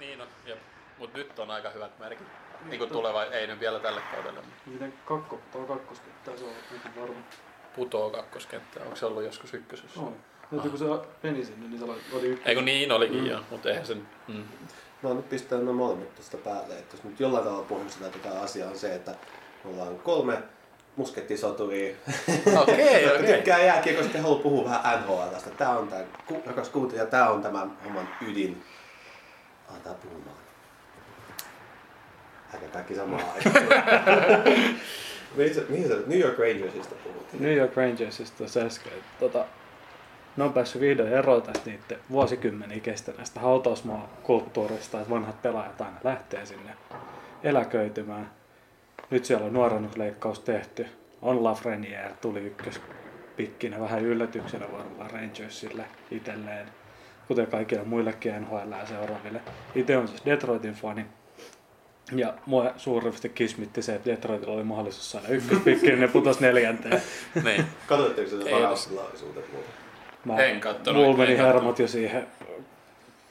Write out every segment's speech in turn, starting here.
Niin on, jep. Mut nyt on aika hyvät merkit. Niin kuin tuleva, ei nyt vielä tälle kaudelle. mutta Miten kakko, tuo kakkoskenttää se on aika varma. Putoo kakkoskenttää. Onko se ollut joskus ykkösessä? Oli. Nyt kun se meni sinne, niin se oli- oli ykkös. Ei kun niin olikin Mm. joo, mutta eihän sen... Mm. No nyt pistää nämä molemmat tuosta päälle. Että jos nyt jollain tavalla pohjustetaan tätä asiaa on se, että me ollaan kolme muskettisoturia, Okei, okei. tykkää jääkiekosta ja haluaa puhua vähän NHLstä. Tää on tää rakas kuuntelija, tää on tämän homman ydin. Aletaan puhumaan. Äkä kaikki samaan aikaan. mihin, sä, mihin sä New York Rangersista puhut? New York Rangersista tuossa äsken. Tota, ne on päässyt vihdoin eroon tästä niiden vuosikymmeniä kestäneestä hautausmaa-kulttuurista, että vanhat pelaajat aina lähtee sinne eläköitymään. Nyt siellä on nuorennusleikkaus tehty. On Lafreniere, tuli ykköspikkinä vähän yllätyksenä varmaan Rangersille itselleen, kuten kaikille muillekin NHL seuraaville. Itse on siis Detroitin fani. Ja mua suuresti kismitti se, että Detroitilla oli mahdollisuus saada ykköspikki, niin ne putosi neljänteen. Niin. Katsotteko sitä? Mä, En kattonut, Mulla meni hermot jo siihen,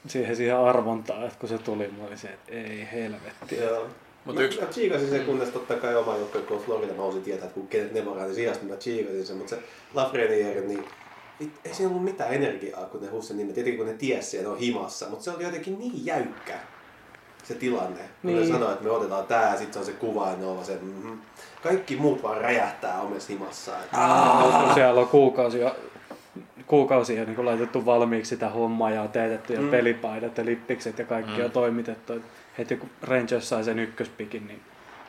siihen, siihen arvontaan, että kun se tuli, mä olin se, että ei helvetti. Joo. Mut mä, chiikasin sen, kunnes totta kai oma joukko, kun Florida osin tietää, että kun kenet ne varaan, niin sijasta mä chiikasin sen, mutta se Lafreniere, niin ei siinä ollut mitään energiaa, kun ne huusi sen nimen. Tietenkin kun ne tiesi siellä, ne on himassa, mutta se oli jotenkin niin jäykkä se tilanne. Kun niin. Niin. ne sanoi, että me otetaan tää ja sitten se on se kuva ja ne on se, mm Kaikki muut vaan räjähtää omessa himassaan. Et, Kun siellä on kuukausia, kuukausia niin kuin laitettu valmiiksi sitä hommaa ja on teetetty ja Mm. pelipaidat ja lippikset ja kaikki Mm. on toimitettu. Et Heti kun Rangers sai sen ykköspikin, niin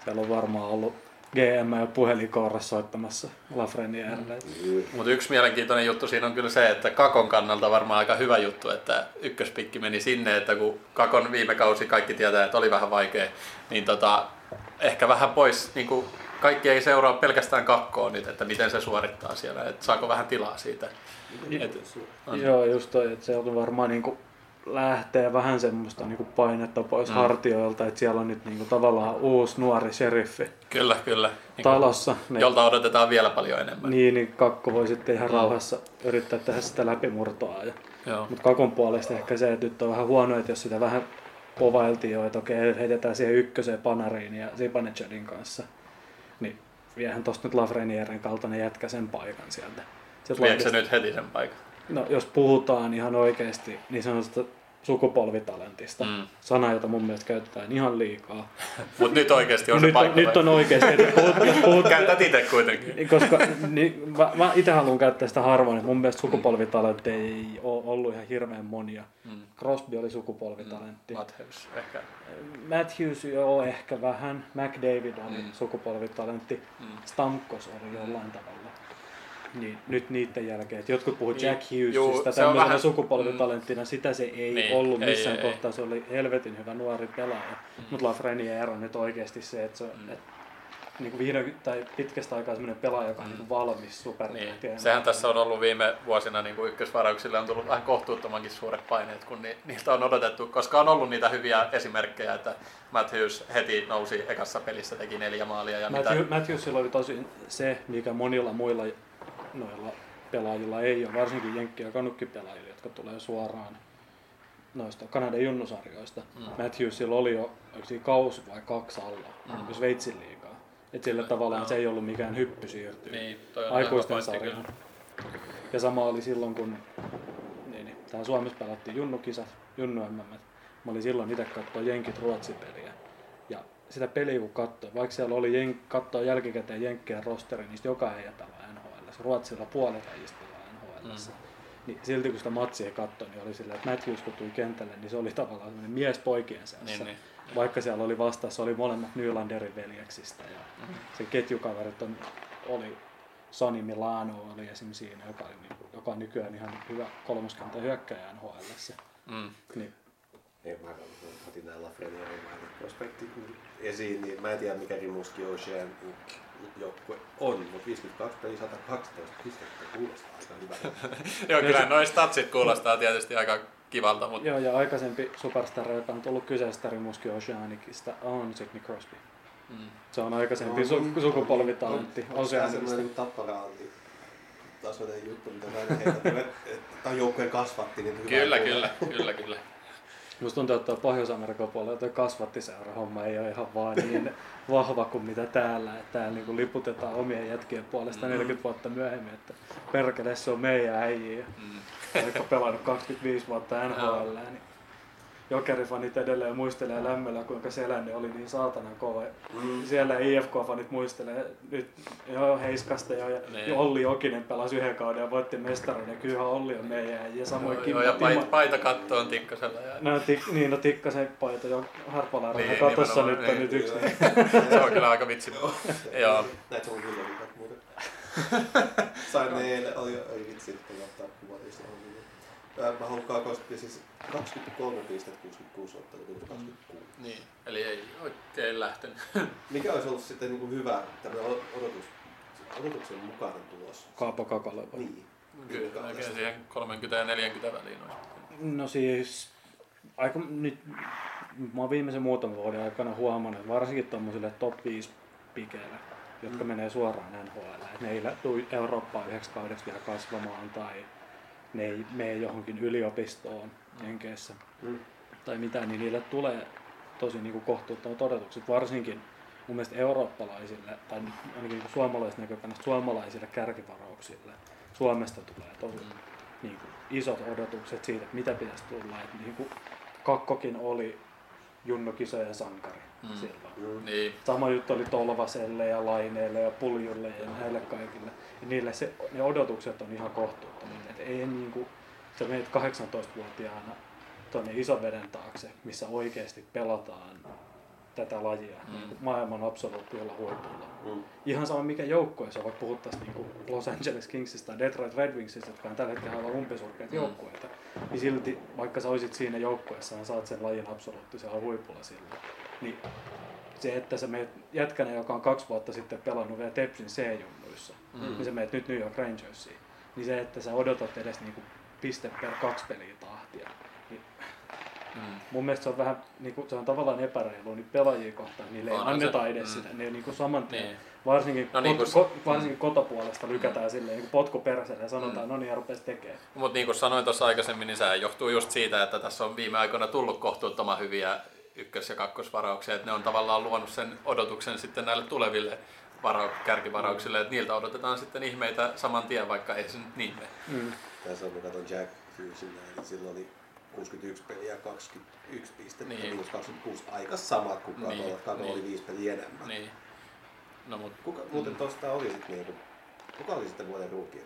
siellä on varmaan ollut GM ja puhelinkourassa soittamassa Lafrenierelle. mm. Mutta yksi mielenkiintoinen juttu siinä on kyllä se, että Kakon kannalta varmaan aika hyvä juttu, että ykköspikki meni sinne, että kun Kakon viime kausi kaikki tietää, että oli vähän vaikea, niin tota, ehkä vähän pois, niin kuin kaikki ei seuraa pelkästään kakkoon nyt, että miten se suorittaa siellä, että saako vähän tilaa siitä. Et, on. Joo, just toi, että sieltä varmaan niinku lähtee vähän semmoista niinku painetta pois Mm. hartioilta, että siellä on nyt niinku tavallaan uusi nuori sheriffi Kyllä, kyllä. Niin kuin, talossa. Niin, jolta odotetaan vielä paljon enemmän. niin, niin kakko voi sitten ihan Mm. rauhassa yrittää tehdä sitä läpimurtoa. Ja, mutta kakon puolesta ehkä se, että nyt on vähän huono, että jos sitä vähän povailtiin jo, että okei, heitetään siihen ykköseen Panariin ja Zibanejadin kanssa, niin viehän tosta nyt Lafrenieren kaltainen jätkä sen paikan sieltä. Viekö se nyt heti sen paikan? No, jos puhutaan ihan oikeasti niin sanotusta sukupolvitalentista, Mm. mm. sana, jota mun mielestä käytetään ihan liikaa. Mutta nyt oikeasti on se nyt, on, paikka. nyt on oikeasti, että puhut, jos puhut, Käytät itse kuitenkin. koska niin, mä, mä itse haluan käyttää sitä harvoin, mun mielestä sukupolvitalentti ei ole ollut ihan hirveän monia. Mm. Crosby oli sukupolvitalentti. Matthews ehkä. Matthews joo ehkä vähän. McDavid oli Mm. mm. sukupolvitalentti. Mm. Stamkos oli jollain tavalla. Niin, nyt niiden jälkeen, että jotkut puhuu Niin, Jack Hughesista tämmöisenä vähän- sukupolvitalenttina, sitä se ei Niin, ollut ei, missään ei, kohtaa, se oli helvetin hyvä nuori pelaaja. Mm. Mutta Lafreniere on nyt oikeasti se, että se on, Mm. et, niin kuin vihdoin tai pitkästä aikaa semmoinen pelaaja, joka on niin valmis supertähtiä. Niin. Sehän tässä on ollut viime vuosina niin kuin ykkösvarauksille on tullut vähän kohtuuttomankin suuret paineet, kun ni, niiltä on odotettu, koska on ollut niitä hyviä esimerkkejä, että Matthews heti nousi ekassa pelissä, teki neljä maalia ja Matthew, mitä. Matthewsilla oli tosi se, mikä monilla muilla noilla pelaajilla ei ole, varsinkin Jenkki- ja kanukkipelaajilla, jotka tulee suoraan noista Kanadan junnusarjoista. Mm. Mm. Matthewsilla oli jo kausi vai kaksi alla, Mm. mm. Sveitsin liigaa. Et sillä tavallaan Joo. se ei ollut mikään hyppy siirtyä Niin, aikuisten sarjaan. Ja sama oli silloin, kun niin, niin, täällä Suomessa pelattiin junnukisat, junnu MM. Mä olin silloin itse katsoa Jenkit Ruotsi-peliä. Ja sitä peliä kun katsoi, vaikka siellä oli jen, katsoa jälkikäteen Jenkkien rosteri, niin joka ei pelaa NHL. Ruotsilla puolet äijistä pelaa NHL. Mm. Niin silti kun sitä matsia katsoi, niin oli silleen, että Matthews kun tuli kentälle, niin se oli tavallaan semmoinen mies poikien seassa. Niin, niin. Vaikka siellä oli vastassa, oli molemmat Nylanderin veljeksistä. Ja Mhm. se ketjukaverit on, oli Sani Milano oli esim. siinä, joka, oli, niinku- joka on nykyään ihan hyvä kolmoskenttä hyökkäjä NHL. Mm. Niin, Ei mä otin nää Lafrenierin prospektit esiin, niin mä en tiedä mikä Rimuski Ocean joukkue on, mutta 52 peli 112 pistettä kuulostaa aika hyvältä. Joo, kyllä se- noin statsit kuulostaa tietysti aika kivalta, mutta joo, ja aikaisempi superstar, joka on tullut kyseistä Rimuski Oceanicista, on Sidney Crosby. mm. Se on aikaisempi No, su- sukupolvitalentti Tää Oceanicista. semmoinen tapparaalti tasoinen juttu, mitä heitän, että tämä joukkueen kasvatti. Niin hyvä kyllä, kuulla. kyllä, kyllä, kyllä. Musta tuntuu, että Pohjois-Amerikan puolella tuo kasvattiseura homma ei ole ihan vaan niin vahva kuin mitä täällä. Että täällä niin liputetaan omien jätkien puolesta mm. 40 vuotta myöhemmin, että perkele se on meidän äijiä. Mm. Vaikka pelannut 25 vuotta NHL, niin Jokerifanit edelleen muistelee lämmöllä, kuinka selänne oli niin saatanan kova. Mm. Siellä IFK-fanit muistelee nyt joo, Heiskasta ja, ja niin. Olli Jokinen pelasi yhden kauden ja voitti mestarin. Ja kyllähän Olli on meidän ja samoin joo, Kimmo, joo, ja paita, paita kattoon Tikkasella. Ja... No, tik, niin, no Tikkasen paita jo Harpalainen niin, katossa nyt niin, nyt yksi. se on kyllä aika vitsi. joo. Näitä on kyllä muuten. Sain ne eilen, oli, oli vitsi, että ottaa kuvat mä haluan kakkosta, siis 23 pistettä 66 ottelua, 26. Niin, eli ei oikein lähtenyt. Mikä olisi ollut sitten niin kuin hyvä tämmöinen odotus, odotuksen mukainen tulos? Kaapo Kakalle vai? Niin. Kyllä, oikein siihen 30 ja 40 väliin olisi. No siis, aika nyt, mä oon viimeisen muutaman vuoden aikana huomannut, että varsinkin tuommoisille top 5 pikeille, jotka mm. menee suoraan NHL, että ne ei tule Eurooppaan yhdeksi kaudeksi vielä kasvamaan tai ne ei mene johonkin yliopistoon Jenkeissä mm. tai mitä, niin niille tulee tosi niin kuin kohtuuttomat odotukset, varsinkin mun mielestä eurooppalaisille, tai ainakin niin suomalaisista näkökannasta suomalaisille kärkivarauksille. Suomesta tulee tosi mm. niin kuin, isot odotukset siitä, että mitä pitäisi tulla. Että, niin kuin, kakkokin oli Junno Kisojen sankari mm. silloin. Mm. Niin. Sama juttu oli Tolvaselle ja Laineelle ja Puljulle ja näille kaikille. Ja niille se, ne odotukset on ihan kohtuuttomia. Mm. Et ei niin kuin, sä menet 18-vuotiaana tuonne isoveden taakse, missä oikeasti pelataan tätä lajia mm. niin maailman absoluuttilla huipulla. Mm. Ihan sama mikä joukkue se on, vaikka puhuttaisiin niin Los Angeles Kingsista tai Detroit Red Wingsista, jotka on tällä hetkellä aivan umpisurkeita mm. joukkueita, niin silti vaikka sä olisit siinä joukkueessa, niin saat sen lajin absoluuttisella huipulla silloin. Niin se, että sä meet jätkänä, joka on kaksi vuotta sitten pelannut vielä Tepsin C-junnuissa, mm. niin sä meet nyt New York Rangersiin, niin se, että sä odotat edes niinku piste per kaksi peliä tahtia, niin mm. mun mielestä se on vähän, niinku, se on tavallaan epäreilu niin pelaajia kohtaan, niille ei anneta se, edes mm. sitä, ne niinku saman tien, niin. varsinkin, no, niin kuin, ko, varsinkin mm. kotopuolesta lykätään mm. silleen niin potku peräselle ja sanotaan, mm. no niin, ja rupesi tekemään. Mutta niin kuin sanoin tuossa aikaisemmin, niin se johtuu just siitä, että tässä on viime aikoina tullut kohtuuttoman hyviä ykkös- ja kakkosvarauksia, että ne on tavallaan luonut sen odotuksen sitten näille tuleville varau- kärkivarauksille, että niiltä odotetaan sitten ihmeitä saman tien, vaikka ei se nyt niin mene. Mm. Tässä on, kun katson Jack Hughesin, niin sillä oli 61 peliä 21 pistettä, niin. miinus 26, aika samat kuin Kato, niin. Kato niin. oli 5 peliä enemmän. Niin. No, mut, kuka, muuten mm. tuosta oli sitten niinku, kuka oli sitten vuoden ruukia?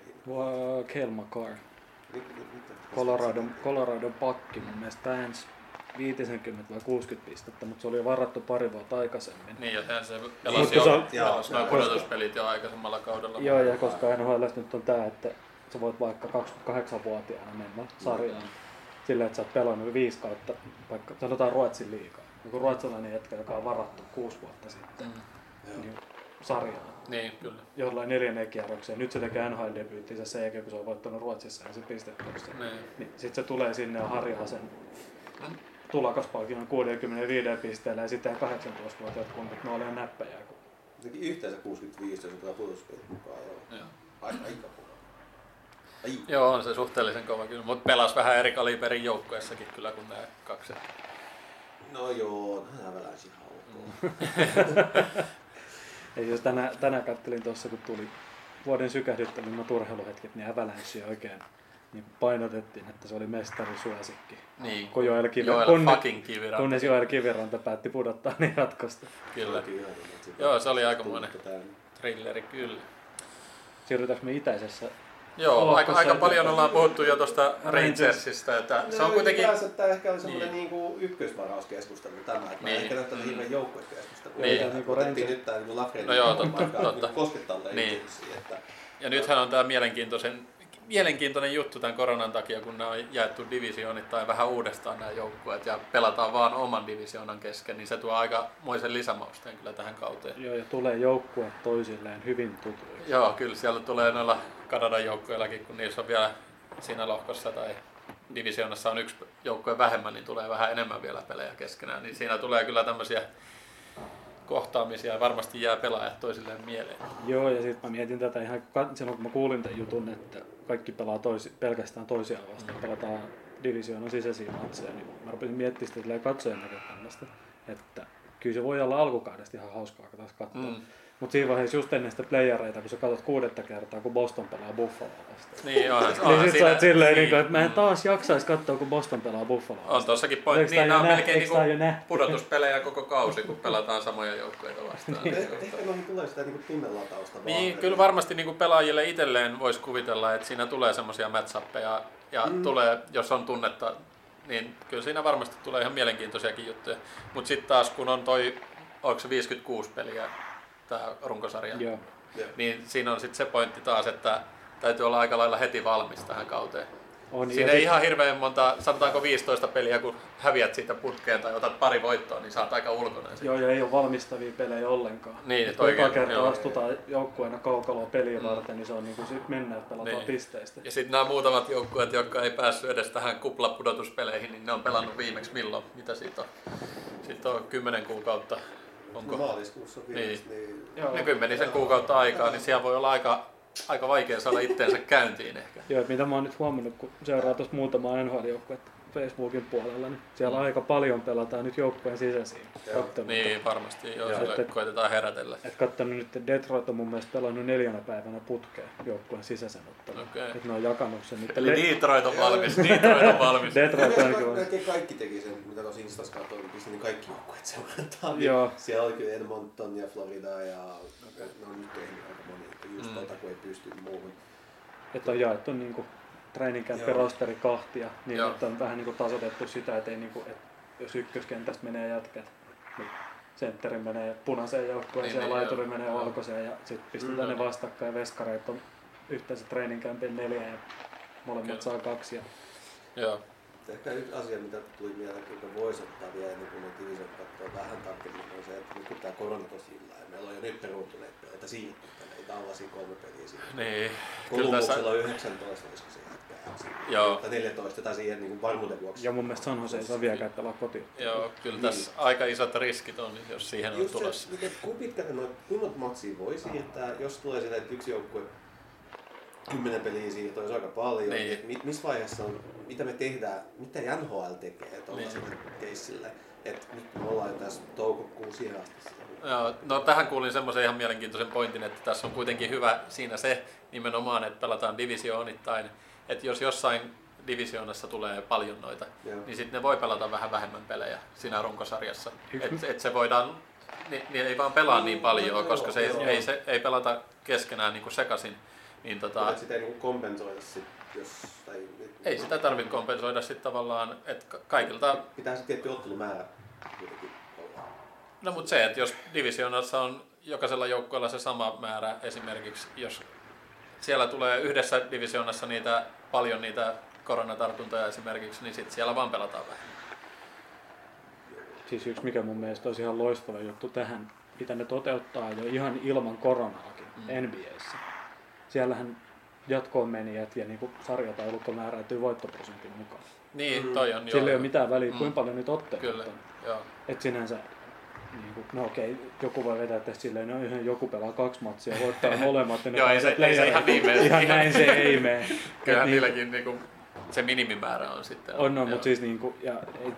Kel McCarr. Colorado, Colorado pakki mun mielestä pääns 50 vai 60 pistettä, mutta se oli jo varattu pari vuotta aikaisemmin. Niin, ja se pelasi jo, se, pelasi noin pudotuspelit jo aikaisemmalla kaudella. Joo, ja koska NHL nyt on tämä, että sä voit vaikka 28-vuotiaana mennä sarjaan sillä, että sä oot pelannut viisi kautta, vaikka sanotaan Ruotsin liikaa. Joku ruotsalainen jätkä, joka on varattu kuusi vuotta sitten mm. niin sarjaan. Niin, kyllä. Jollain neljännen kierrokseen. Nyt se tekee NHL-debyyttinsä sen jälkeen, kun se on voittanut Ruotsissa ja se pistetty. Niin. niin sitten se tulee sinne ja harjaa sen tulokaspalkinnon 65 pisteellä ja sitten 18-vuotiaat kunnat, ne oli näppejä. Kun... Yhteensä 65, jos otetaan pudotuspelit mukaan. Joo. joo. Aika, aika Ai. Joo, on se suhteellisen kova kyllä, mutta pelas vähän eri kaliberin joukkueessakin kyllä kuin nämä kaksi. No joo, nämä väläisi ihan ok. Ei, jos tänään, tänään kattelin tuossa, kun tuli vuoden sykähdyttävimmät urheiluhetket, niin Avalanche oikein niin painotettiin, että se oli mestarisuosikki. Niin, kun Joel, Kivi, Joel kunne, fucking Kiviranta. Kunnes Joel Kiviranta päätti pudottaa niin jatkosta. Kyllä. Joo, se oli aikamoinen thrilleri, kyllä. Siirrytäänkö me itäisessä Joo, aika, aika paljon ollaan puhuttu jo tuosta Rangersista. Että no, se on kuitenkin... Tämä ehkä oli semmoinen niin. niin ykkösvarauskeskustelu tämä, että niin. ehkä mm. hirveän joukkuekeskustelu. Niin. Niin kuin Otettiin nyt tämä niin Lafreni no joo, totta, totta. Niin koskettaa niin. että... Ja nythän on tämä mielenkiintoisen mielenkiintoinen juttu tämän koronan takia, kun nämä on jaettu divisioonittain vähän uudestaan nämä joukkueet ja pelataan vaan oman divisioonan kesken, niin se tuo aika moisen lisämausteen kyllä tähän kauteen. Joo, ja tulee joukkueet toisilleen hyvin tutuiksi. Joo, kyllä siellä tulee noilla Kanadan joukkueillakin, kun niissä on vielä siinä lohkossa tai divisioonassa on yksi joukkue vähemmän, niin tulee vähän enemmän vielä pelejä keskenään. Niin siinä tulee kyllä tämmöisiä kohtaamisia varmasti jää pelaajat toisilleen mieleen. Joo, ja sitten mä mietin tätä ihan silloin, kun mä kuulin tämän jutun, että kaikki pelaa toisi, pelkästään toisiaan vastaan. Mm. Pelataan divisioonan sisäisiä matseja, niin mä rupesin miettimään sitä katsojan näkökannasta, että kyllä se voi olla alkukaudesta ihan hauskaa taas katsoa. Mm. Mutta siinä vaiheessa just ennen sitä playereita, kun sä katsot kuudetta kertaa, kun Boston pelaa Buffaloa vastaan. Niin, onhan, Niin sit sä siinä- oot silleen, niin, niin, että mä en taas jaksaisi katsoa, kun Boston pelaa Buffaloa On tossakin pointti. Niin, nämä on melkein niinku pudotuspelejä koko kausi, kun pelataan samoja joukkueita vastaan. Eh- Ehkä noihin tulee sitä niinku tunnelatausta vaan. Niin, kyllä varmasti niin kuin pelaajille itselleen voisi kuvitella, että siinä tulee semmoisia matchappeja ja mm. tulee, jos on tunnetta, niin kyllä siinä varmasti tulee ihan mielenkiintoisiakin juttuja. Mutta sitten taas kun on toi, onko se 56 peliä tämä runkosarja, Joo. Niin siinä on sitten se pointti taas, että täytyy olla aika lailla heti valmis tähän kauteen. On, Siinä ei sit- ihan hirveän monta, sanotaanko 15 peliä, kun häviät siitä putkeen tai otat pari voittoa, niin saat aika ulkona. Joo, ja ei ole valmistavia pelejä ollenkaan. Niin, Et et kun eka oikein, kerta joo. astutaan joukkueena kaukaloa peliä Mm. varten, niin se on niinku sit mennä, että pelataan Niin. pisteistä. Ja sitten nämä muutamat joukkueet, jotka ei päässyt edes tähän kuplapudotuspeleihin, niin ne on pelannut viimeksi milloin? Mitä siitä on? Siitä on kymmenen kuukautta. Onko? Maaliskuussa viimeksi, niin... Joo. Ne kymmenisen kuukautta aikaa, niin siellä voi olla aika, aika vaikea saada itteensä käyntiin ehkä. Joo, että mitä mä oon nyt huomannut, kun seuraa tuossa muutamaa NHL-joukkuetta Facebookin puolella, niin siellä Mm. aika paljon pelataan nyt joukkueen sisäisiä Joo. otteluita. Niin, varmasti. Joo, Joo. Että- koitetaan herätellä. Et kattonut nyt, että Detroit on mun mielestä pelannut neljänä päivänä putkeen joukkueen sisäisen ottelun. Okei. Että ne on jakanut sen nyt. Eli Detroit on valmis, Detroit on valmis. Detroit Melkein onkin valmis. kaikki teki sen, mitä tuossa Instassa katsoin, niin pisti niin kaikki joukkueet seurataan. Niin Joo. Siellä oli kyllä Edmonton ja Florida ja ne on nyt tehnyt aika moni, että just Mm. tota, kun ei pysty muuhun. Että on jaettu niinku training rosteri kahtia, niin Joo. että on vähän niinku tasoitettu sitä, että ei niinku, että jos ykköskentästä menee jätkät, niin sentteri menee punaiseen joukkueeseen Niin, ja niin, laituri joo. menee Joo. valkoiseen ja sitten pistetään Mm. ne vastakkain ja veskareet on yhteensä training campin neljä ja molemmat Kyllä. saa kaksi. Ja Joo. Ehkä yksi asia, mitä tuli mieleen, joka voisi ottaa vielä ennen kuin division katsoo vähän tarkemmin, on se, että nyt kun tämä korona tosi illa, ja meillä on jo nyt peruuntuneet peleitä siirtynyt ei tällaisia kolme peliä siinä. Niin, kyllä tässä... Kolmuksella on 19, olisiko se jätkää. Joo. Tai 14 tai siihen niin kuin varmuuden vuoksi. ja mun mielestä San Jose ei saa vieläkään pelaa kotiin. Joo, kyllä Niin. tässä aika isot riskit on, jos siihen on Just tulossa. se, että kuinka pitkälle noita, kuinka monta matsia voi siirtää, jos tulee sitä, että yksi joukkue kymmenen peliä siirtää, olisi aika paljon. Niin. Niin. Mit, missä vaiheessa on, mitä me tehdään, mitä NHL tekee tuollaiselle niin. keissille. Että nyt me ollaan jo tässä toukokuun siihen asti. Joo, no tähän kuulin semmoisen ihan mielenkiintoisen pointin, että tässä on kuitenkin hyvä siinä se nimenomaan, että pelataan divisioonittain. Että jos jossain divisioonassa tulee paljon noita, Joo. niin sitten ne voi pelata vähän vähemmän pelejä siinä runkosarjassa. Että et se voidaan, niin, niin ei vaan pelaa niin paljon, koska se, joo. ei, se ei pelata keskenään niin kuin sekaisin. Niin tota, Mutta sitä ei niin kompensoida sit, jos... Tai, ei sitä tarvitse kompensoida sitten tavallaan, että ka- kaikilta Pitää se tietty ottelumäärä kuitenkin. No mutta se, että jos divisioonassa on jokaisella joukkueella se sama määrä esimerkiksi, jos siellä tulee yhdessä divisioonassa niitä, paljon niitä koronatartuntoja esimerkiksi, niin sitten siellä vaan pelataan vähän. Siis yksi mikä mun mielestä olisi ihan loistava juttu tähän, mitä ne toteuttaa jo ihan ilman koronaakin Mm. NBAssä. Siellähän jatkoon menijät ja niinku sarjataulukko määräytyy voittoprosentin mukaan. Niin, Mm. toi on Sillä ei joo. ole mitään väliä, Mm. kuinka paljon niitä otteita Kyllä, on. joo. Et sinänsä, niin kuin, no okei, joku voi vetää tästä silleen, no joku pelaa kaksi matsia, voittaa molemmat. Joo, ei se- ei se ihan niin mene. Ihan näin se ei mene. Kyllähän Et niin- niilläkin niinku, se minimimäärä on sitten. On, joo. mutta siis niinku, ja ei,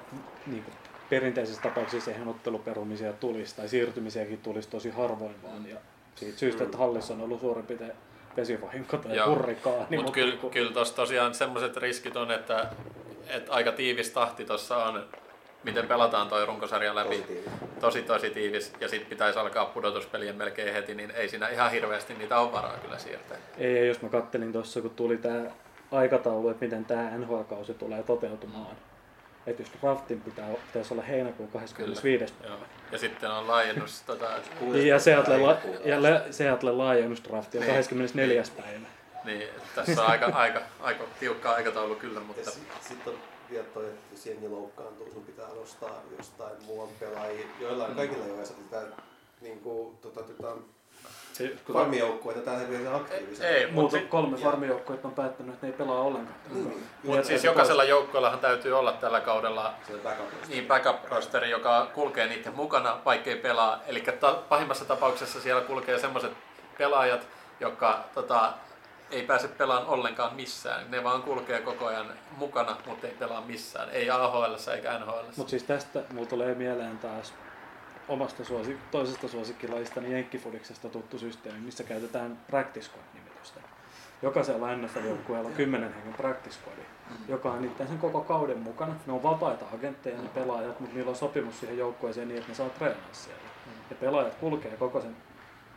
niinku, perinteisessä tapauksessa eihän otteluperumisia tulisi tai siirtymisiäkin tulisi tosi harvoin vaan. Ja siitä syystä, että hallissa on ollut suurin piirtein vesivahinko tai Joo. hurrikaani. Mutta kyllä, niinku- kyllä tuossa tosiaan semmoiset riskit on, että, että aika tiivis tahti tuossa on, miten pelataan toi runkosarja läpi. Tosi tiivis. Tosi tosi tiivis ja sitten pitäisi alkaa pudotuspelien melkein heti, niin ei siinä ihan hirveästi niitä ole varaa kyllä siirtää. Ei, jos mä kattelin tuossa, kun tuli tämä aikataulu, että miten tämä NHL-kausi tulee toteutumaan. Että jos draftin pitää, pitäisi olla heinäkuun 25. Joo. Ja sitten on laajennus tota, Kuudes Ja Seattle, la- ja le- Seattle laajennusdrafti on Niin. 24. päivä. niin tässä on aika, aika, aika tiukka aikataulu kyllä, mutta sitten sit on vielä toi, että jos jengi loukkaantuu, sun pitää nostaa jostain muualta pelaajia. Joillain kaikilla ei ole sitä niin kuin, tota, tota, farmijoukkueita tällä hetkellä aktiivisia. ei, mutta kolme farmijoukkuetta on päättänyt, että ne ei pelaa ollenkaan. Niin, mut siis jokaisella joukkueellahan täytyy olla tällä kaudella backup. niin backup rosteri, joka kulkee niiden mukana, vaikkei pelaa. Eli ta- pahimmassa tapauksessa siellä kulkee semmoiset pelaajat, jotka tota, ei pääse pelaamaan ollenkaan missään. Ne vaan kulkee koko ajan mukana, mutta ei pelaa missään. Ei AHL eikä NHL. Mutta siis tästä mulla tulee mieleen taas omasta suosik- toisesta suosikkilajista, niin Jenkkifudiksesta tuttu systeemi, missä käytetään practice squad-nimitystä. Jokaisella NFL-joukkueella on 10 hengen practice squad, joka on niiden sen koko kauden mukana. Ne on vapaita agentteja, ne pelaajat, mutta niillä on sopimus siihen joukkueeseen niin, että ne saa treenaa siellä. Ja pelaajat kulkee koko sen,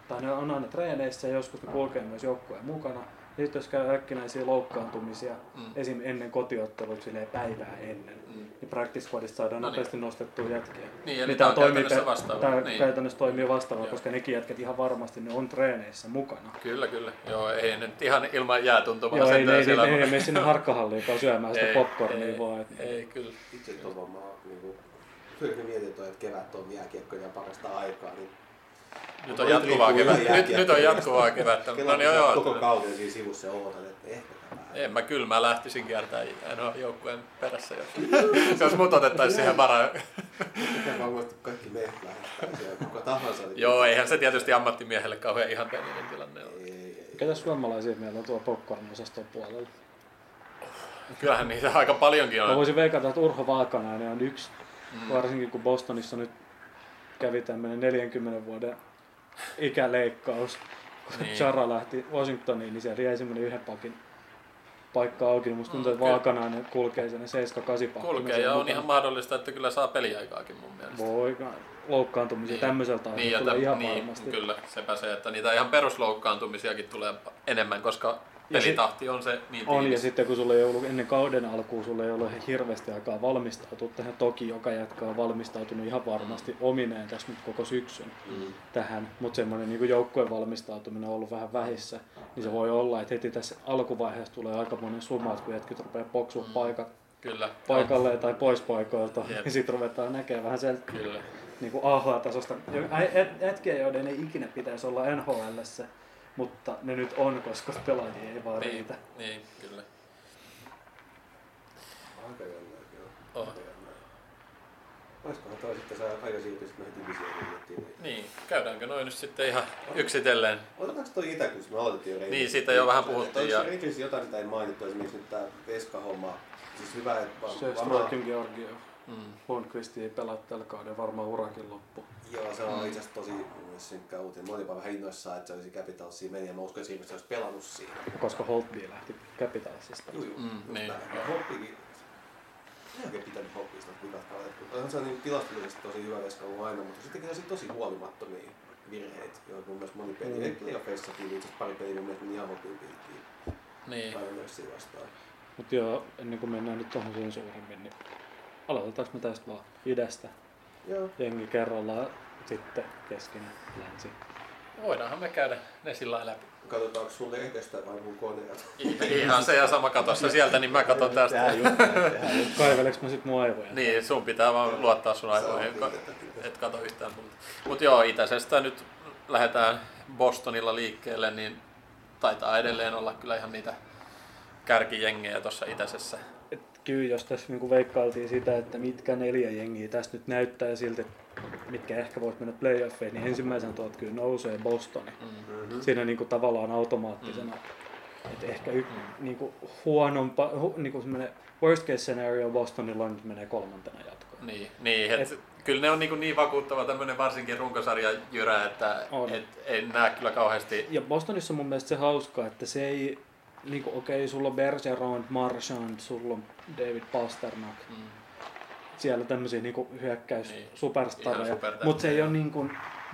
tai ne on aina treeneissä ja joskus ne kulkee myös joukkueen mukana. Ja sitten jos käy äkkinäisiä loukkaantumisia, Mm. esim. ennen kotiottelut silleen päivää ennen, Mm. niin practice squadista saadaan No niin. nopeasti nostettua jätkiä. Niin, ja Niin on toimii, käytännössä vastaava. tää Niin. käytännössä toimii vastaavaa, Joo. koska nekin jätkät ihan varmasti ne on treeneissä mukana. Kyllä, kyllä. Joo, ei ne nyt ihan ilman jäätuntumaa Joo, ei, ei, siellä- ne, ei mene sinne harkkahalliinkaan syömään sitä Ei, popcornia ei, vaan. Et, Ei, kyllä. Itse tuolla mä oon niinku, kyllä mietin että kevät on jääkiekkoja parasta aikaa, niin Nyt on jatkuvaa kevättä. Nyt, nyt on jatkuvaa kevättä. No niin, joo, koko kauden siinä sivussa ootan, että ehkä tämä. En mä kyllä, mä lähtisin kiertämään joukkueen perässä, jos, jos mut otettaisiin siihen varaan. Mitä mä muistan, kaikki me kuka tahansa. niin- Joo, eihän se tietysti ammattimiehelle kauhean ihanteellinen tilanne ole. Ei, ei, ei. ketä suomalaisia meillä on tuolla popcorn-osaston puolella? Kyllähän niitä aika paljonkin Mä on. voisin veikata, että Urho Valkanainen on yksi, Mm. varsinkin kun Bostonissa nyt kävi tämmöinen 40 vuoden ikäleikkaus. Kun Niin. Chara lähti Washingtoniin, niin siellä jäi semmoinen yhden pakin paikka auki. Niin musta tuntuu, että kyllä. Valkanainen kulkee sinne 7-8 pakki. Kulkee ja on ihan mahdollista, että kyllä saa peliaikaakin mun mielestä. Voi, loukkaantumisia Niin. tämmöisellä tahdilla Niin, ja tulee täm- ihan niin, varmasti. kyllä, sepä se, että niitä ihan perusloukkaantumisiakin tulee enemmän, koska pelitahti on se niin On, ja sitten kun sulla ei ollut ennen kauden alkuun, sulla ei ollut hirveästi aikaa valmistautua tähän. Toki joka jätkä on valmistautunut ihan varmasti omineen tässä nyt koko syksyn Mm. tähän, mutta semmoinen niin joukkueen valmistautuminen on ollut vähän vähissä, niin se voi olla, että heti tässä alkuvaiheessa tulee aika monen suma, että kun jätkät rupeaa poksua Mm. paikat Kyllä. paikalleen tai pois paikoilta, Jep. niin sitten ruvetaan näkemään vähän sieltä Kyllä. niin kuin AHL-tasosta. Jätkiä, joiden ei ikinä pitäisi olla NHLssä, mutta ne nyt on, koska pelaajia ei vaan Niin, riitä. niin, kyllä. Aika jännää kyllä. On. Aika jännää. Olisikohan toi sitten saa aika siirtyä sitten noihin divisioihin. Niin, käydäänkö noin nyt sitten ihan yksitellen? Otetaanko toi itä, kun me aloitettiin jo Niin, siitä jo vähän puhuttiin Ja... Rangersin jotain, mitä ei mainittu, esimerkiksi nyt tää Veska-homma. Siis hyvä, että Se varmaan- Strokin Georgiev. Mm. Lundqvist ei pelaa tällä kauden varmaan urakin loppu. Joo, se on Mm. itse asiassa tosi mun mielestä synkkä uutinen. Mä olin jopa vähän innoissaan, että se olisi Capitalsiin meni ja mä uskon, että se olisi pelannut siinä. Koska Holtby lähti Capitalsista. Juu, juu. Mm, niin. näin. Ja Hoppikin. Mä en oikein pitänyt Hoppista vikat kaudet, kun onhan se niin tilastollisesti tosi hyvä veska ollut aina, mutta sitten se tosi huolimattomia virheitä, joita mun mielestä moni peli, Mm. playoffeissakin itse asiassa pari peliä mun mielestä meni ihan Hoppin pilkkiin. Niin. Pioneersia vastaan. Mutta joo, ennen kuin mennään nyt tuohon sen suuremmin, niin aloitetaanko me tästä vaan idästä. Joo. Jengi kerrallaan, sitten keskinen länsi. Voidaanhan me käydä ne sillä lailla läpi. Katsotaanko sun lehdestä vai mun koneelta? Ihan se ja sama katossa sieltä, niin mä katon tästä. Kaiveleks mä sit mun aivoja? Niin, sun pitää vaan luottaa sun aivoihin, et kato yhtään muuta. Mutta joo, itäisestä nyt lähdetään Bostonilla liikkeelle, niin taitaa edelleen olla kyllä ihan niitä kärkijengejä tuossa itäisessä. Et kyllä, jos tässä niinku veikkailtiin sitä, että mitkä neljä jengiä tästä nyt näyttää siltä, mitkä ehkä voisi mennä playoffeihin, niin ensimmäisen tuolta kyllä nousee Bostoni. Mm. Mhm. Siinä niinku tavallaan automaattisena. Et ehkä y, niinku huonompa, hu, niinku semmoinen worst case scenario Bostonilla on nyt menee kolmantena jatkoon. Niin, niin et, kyllä ne on niin, niin vakuuttava tämmöinen varsinkin runkosarja jyrä, että On. et, en näe kyllä kauheasti. Ja Bostonissa on mun mielestä se hauska, että se ei, niinku, okei, okay, sulla on Bergeron, Marchand, sulla on David Pasternak, Mm. siellä tämmöisiä niinku hyökkäys Niin, superstareja, mutta se ei ole niinku,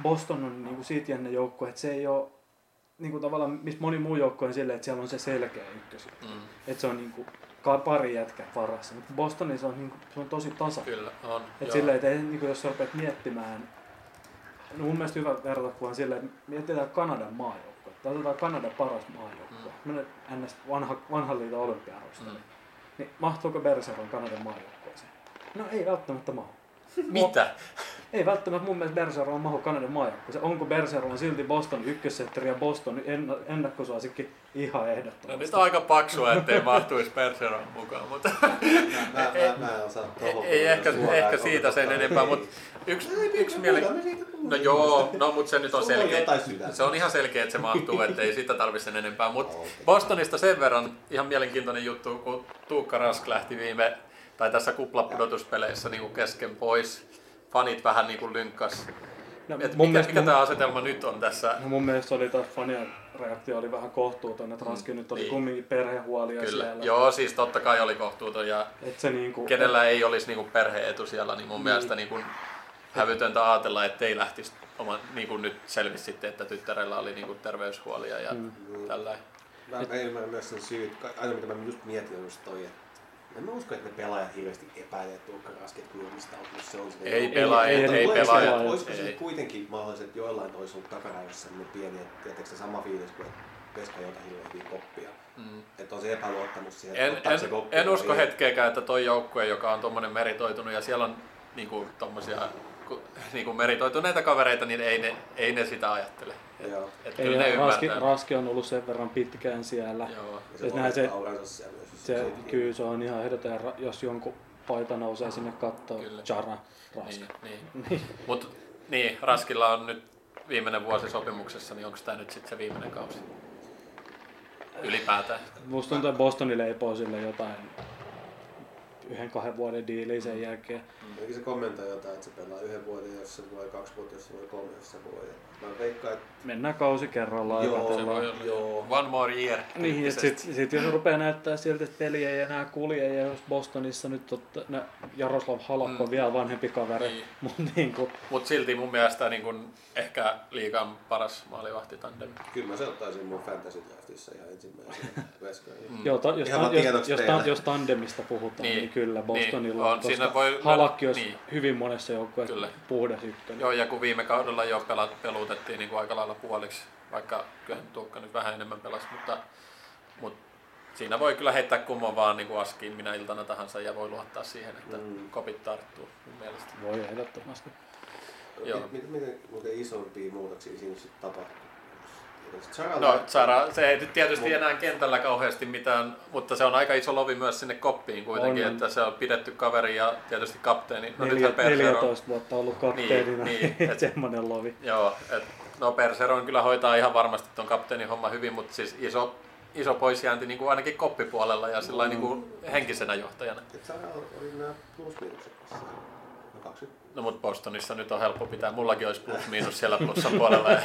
Boston on niinku siitä jännä joukkue, että se ei ole niinku tavallaan, missä moni muu joukkue on silleen, että siellä on se selkeä ykkös. Mm. Että se on niinku ka- pari jätkät varassa, mutta Bostonissa on, niinku, se on tosi tasa. Kyllä, on. Et silleen, että ei, niinku, jos sä rupeat miettimään, no mun mielestä hyvä vertakuva on silleen, että mietitään Kanadan maajoukkue. Tai otetaan Kanadan paras maajoukkue. Mm. Mennään ns. Vanha, vanhan liiton olympiarvosteli. Mm. Niin mahtuuko Bergeron Kanadan maajoukkueeseen? No ei välttämättä mahdu. Mitä? ei välttämättä mun mielestä Bergeron mahu Kanadan maajoukkue. Se onko Bergeron silti Boston ykkössetteri ja Boston en, ennakkosuosikki ihan No ehdottomasti. nyt on aika paksua, ettei mahtuisi Perseron mukaan, mutta Mä, mä, mä, mä en osaa tohon ei ehkä, suoraan ehkä siitä sen enempää, mutta yksi, yksi mieli... No joo, no mutta se nyt on selkeä. Se on ihan selkeä, että se mahtuu, ettei sitä tarvitse sen enempää. Mutta. Bostonista sen verran ihan mielenkiintoinen juttu, kun Tuukka Rask lähti viime, tai tässä kuplapudotuspeleissä niin kuin kesken pois. Fanit vähän niin kuin lynkkas. No, Et mun mikä, mielestä mikä mun- tämä asetelma nyt on tässä? No mun mielestä oli taas fanien reaktio oli vähän kohtuuton, että Raski nyt oli niin. kumminkin perhehuolia Kyllä. siellä. Joo, siis totta kai oli kohtuuton ja Et se niinku, kenellä ei olisi niin kuin perhe-etu siellä, niin mun Niin. mielestä niin kuin hävytöntä ajatella, ettei lähtisi oma, niin kuin nyt selvisi sitten, että tyttärellä oli niin kuin terveyshuolia ja Mm. tällä. Mä, mä ymmärrän myös sen syyt. Aina mitä mä just mietin on just toi, että en mä usko, että ne pelaajat hirveästi epäilee Tuukka Rasket kulmistautunut. Se on se Ei pelaajat, ei- ei, ei Olisiko- pelaajat. Olisiko se ei. kuitenkin mahdollista, että joillain olisi ollut takaraivossa sellainen pieni, että tietääkö se sama fiilis kuin että Veska jota hirveän hyviä koppia. Mm. Että on se epäluottamus siihen, En, että ottaako se en, koppia en usko ei. hetkeäkään, että toi joukkue, joka on tuommoinen meritoitunut ja siellä on niinku tommosia ku- niinku meritoituneita kavereita, niin ei ne, ei ne sitä ajattele. Et, Joo. et ei, kyllä ne Raski. Raski on ollut sen verran pitkään siellä. Joo. Ja se Et voi näin se- siellä Se, se- kyllä se on ihan ehdoton, jos jonkun paita nousee sinne kattoon, Kyllä. Chara, Raski. Niin, niin. Mut niin, Raskilla on nyt viimeinen vuosi sopimuksessa, niin onko tämä nyt sitten se viimeinen kausi? Ylipäätään. Musta tuntuu, että Bostoni leipoo sille jotain yhden kahden vuoden diiliä sen jälkeen. Eikä se kommentoi jotain, että se pelaa yhden vuoden, jos se voi kaksi vuotta, jos se voi kolme, jos se voi. Mä veikkaan, että Mennään kausi kerrallaan. Joo, ja Se voi Joo. one more year. Niin, että sit, sit jos rupeaa näyttää siltä, että peli ei enää kulje, ja jos Bostonissa nyt on, nä, Jaroslav Halakko on Mm. vielä vanhempi kaveri, Niin. mutta niin kuin, Mut silti mun mielestä niin kun ehkä liigan paras maalivahtitandem. kyllä mä se ottaisin mun fantasy draftissa ihan ensimmäisenä. Mm. joo, ta, jos, ta, jos, jos, ta, jos tandemista puhutaan, Niin, niin kyllä Bostonilla niin, on, on. Siinä voi- Halakki olisi niin. hyvin monessa joukkueessa Kyllä. puhdas ykkönen. Joo, ja kun viime kaudella jo pelat, pelutettiin niin kuin aika lailla puoliksi, vaikka kyllähän Tuukka nyt vähän enemmän pelasi, mutta, mutta siinä voi kyllä heittää kumman vaan niin kuin askiin minä iltana tahansa ja voi luottaa siihen, että Mm. kopit tarttuu mun mielestä. Voi ehdottomasti. Joo. Miten, miten muuten isompia muutoksia siinä sitten tapahtuu? No Sara, se ei nyt tietysti Mut- enää kentällä kauheasti mitään, mutta se on aika iso lovi myös sinne koppiin kuitenkin, On, on. että se on pidetty kaveri ja tietysti kapteeni. No Neljä, nythän Persero, 14 vuotta ollut kapteenina, Niin, niin, niin, et- semmoinen lovi. Joo, et, no Perseron kyllä hoitaa ihan varmasti ton kapteenin homma hyvin, mutta siis iso, iso poisjäänti niin kuin ainakin koppipuolella ja sillä Mm. niin kuin henkisenä johtajana. Et Chara oli nämä plus-miinukset. No 20. No mutta Bostonissa nyt on helppo pitää. Mullakin olisi plus miinus siellä plussan puolella.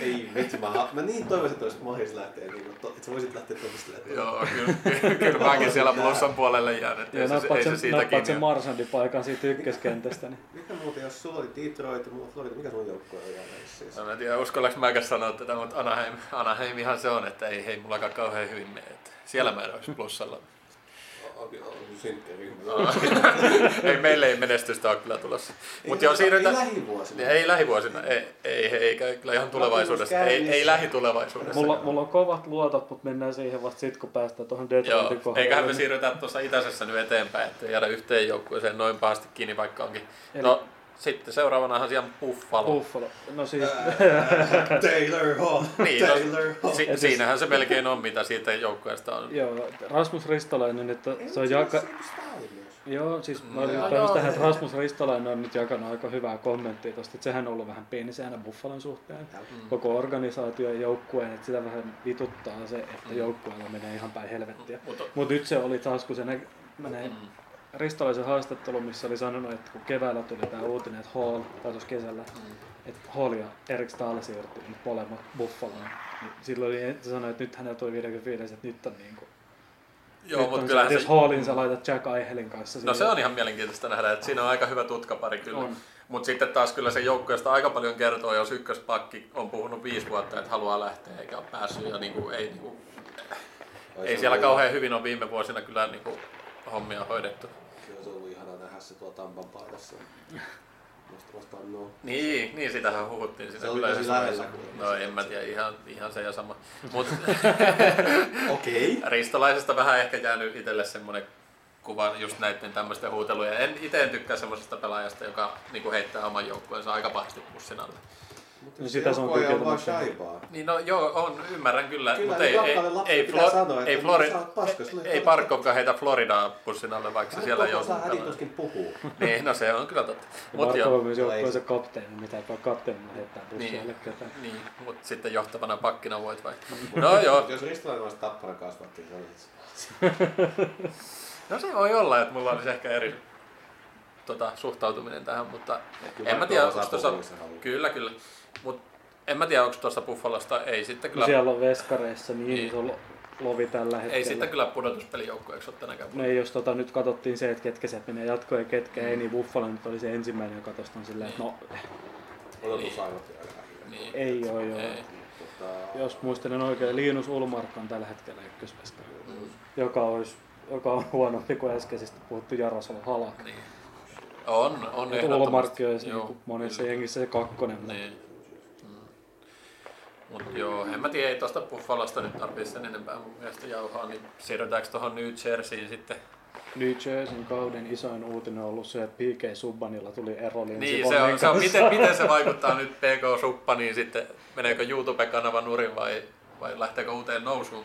Ei vitsi, mä, mä niin toivoisin, että olisi mahdollista lähteä, niin to, että sä voisit lähteä tuosta lähteä. Joo, kyllä, kyllä mäkin siellä plussan puolella jään. Et Ja ei, se, nappaat ei se sen, siitä nappaat kiinni sen. Marsandin paikan siitä ykköskentästä, niin Mikä muuten, jos sulla oli Detroit mulla Florida, mikä sun joukkue on jäällä siis? No, mä en tiedä, uskallanko mäkäs sanoa tätä, mutta Anaheim, Anaheimihan se on, että ei hei mullakaan kauhean hyvin mene. Että siellä mä en olisi plussalla. On ei, meille ei menestystä ole kyllä tulossa. Mutta Ei- joo, siirrytään... Ei lähivuosina. Ei lähivuosina, ei, ei, ei eikä kyllä ihan tulevaisuudessa, ei, ei lähitulevaisuudessa. mulla, mulla on kovat luotot, mutta mennään siihen vasta sitten, kun päästään tuohon Detroitin kohdalle. eiköhän me siirrytä tuossa itäisessä nyt eteenpäin, ettei jäädä yhteen joukkueeseen noin pahasti kiinni, vaikka onkin. Eli- No, sitten seuraavanahan siellä Buffalo. Buffalo. No siis, Taylor Hall. Niin, Taylor Hall. no, si- Et siinähän se melkein on, mitä siitä joukkueesta on. joo, Rasmus Ristolainen, että se on jaka... on. Joo, siis mä Joo, olin joo. päässyt tähän, että Rasmus Ristolainen on nyt jakanut aika hyvää kommenttia tosta, että sehän on ollut vähän pienisäännä Buffalon suhteen. Mm. Koko organisaatio ja joukkueen, että sitä vähän vituttaa se, että Mm. joukkueella menee ihan päin helvettiä. Mutta, Mutta nyt se oli taas, kun se nä- mä näin mm, Ristolaisen haastattelu, missä oli sanonut, että kun keväällä tuli tämä uutinen, että Hall, tai tuossa kesällä, mm. että Hall ja Erik Stahl siirtyi nyt molemmat Buffaloon. Niin silloin oli, se sanoi, että nyt hänellä tuli 55, että nyt on niin kuin, Joo, nyt mutta on kyllähän se, jos Hallin sä laitat Jack Eihelin kanssa. No se on ihan mielenkiintoista nähdä, että siinä on aika hyvä tutkapari kyllä. On. Mutta sitten taas kyllä se joukkueesta aika paljon kertoo, jos ykköspakki on puhunut viisi vuotta, että haluaa lähteä eikä ole päässyt. Ja niinku, ei, niinku, ei siellä on kauhean hyvin ole viime vuosina kyllä niinku, hommia hoidettu. ollut- Se olisi ollut se tuolla Tampan paidassa. Musta no. Niin, niin sitähän huhuttiin siinä Se oli lähellä. No en mä tiedä, ihan, ihan se ja sama. Mutta Okei. ristolaisesta vähän ehkä jäänyt itselle semmoinen kuva just näiden tämmöisten huuteluja. En itse tykkää semmoisesta pelaajasta, joka niinku heittää oman joukkueensa aika pahasti pussin alle. Mutta No jos sitä se on kyllä. Niin no joo, on, ymmärrän kyllä, Kyllä, mutta niin ei, ei, ei, pitää Flo- sanoa, ei, Flori, paskas, ei, ei heitä Floridaa pussin alle, vaikka se siellä joutuu saa pelaamaan. tuskin puhuu. Niin, no se on kyllä totta. Mut on myös joukkueensa se- kapteeni, mitä ei kapteenina heittää bussialle Niin. ketään. niin, mutta sitten johtavana pakkina voit vaihtaa. No joo, Jos Ristolainen olisi tappara kasvatti, niin se olisi no se voi olla, että mulla olisi ehkä eri tota, suhtautuminen tähän, mutta Kyllä en mä tiedä, onko tuossa... Kyllä, kyllä. Mut en mä tiedä, onko tuossa Buffalosta, ei sitten No kyllä, siellä on veskareissa niin Niin. iso lo- lovi tällä hetkellä. ei sitten kyllä pudotuspelijoukkueeksi ole tänäkään No ei, jos tota, nyt katsottiin se, että ketkä se menee jatkoon ja ketkä ei, niin Buffalo nyt oli se ensimmäinen, joka tosta on silleen, että no Odotusarvot vähiä. Niin. ei oo joo. Ei. Tota, Jos muistelen oikein, Linus Ulmark on tällä hetkellä ykkösveskari, Mm. joka, olisi, joka on huonompi kuin äskeisistä puhuttu Jarosalo Halak. Niin. On, on Ulmark Joo, niin monessa kyllä. jengissä se kakkonen. mutta Niin. Mm. Mut joo, en mä tiedä, ei tosta Buffalosta nyt tarvii sen enempää mun mielestä jauhaa, niin siirrytäänkö tuohon New Jerseyin sitten? New Jerseyn kauden isoin uutinen on ollut se, että PK Subbanilla tuli ero Niin, se on, se on miten, miten se vaikuttaa nyt PK Suppaniin sitten, meneekö YouTube-kanava nurin vai, vai lähteekö uuteen nousuun?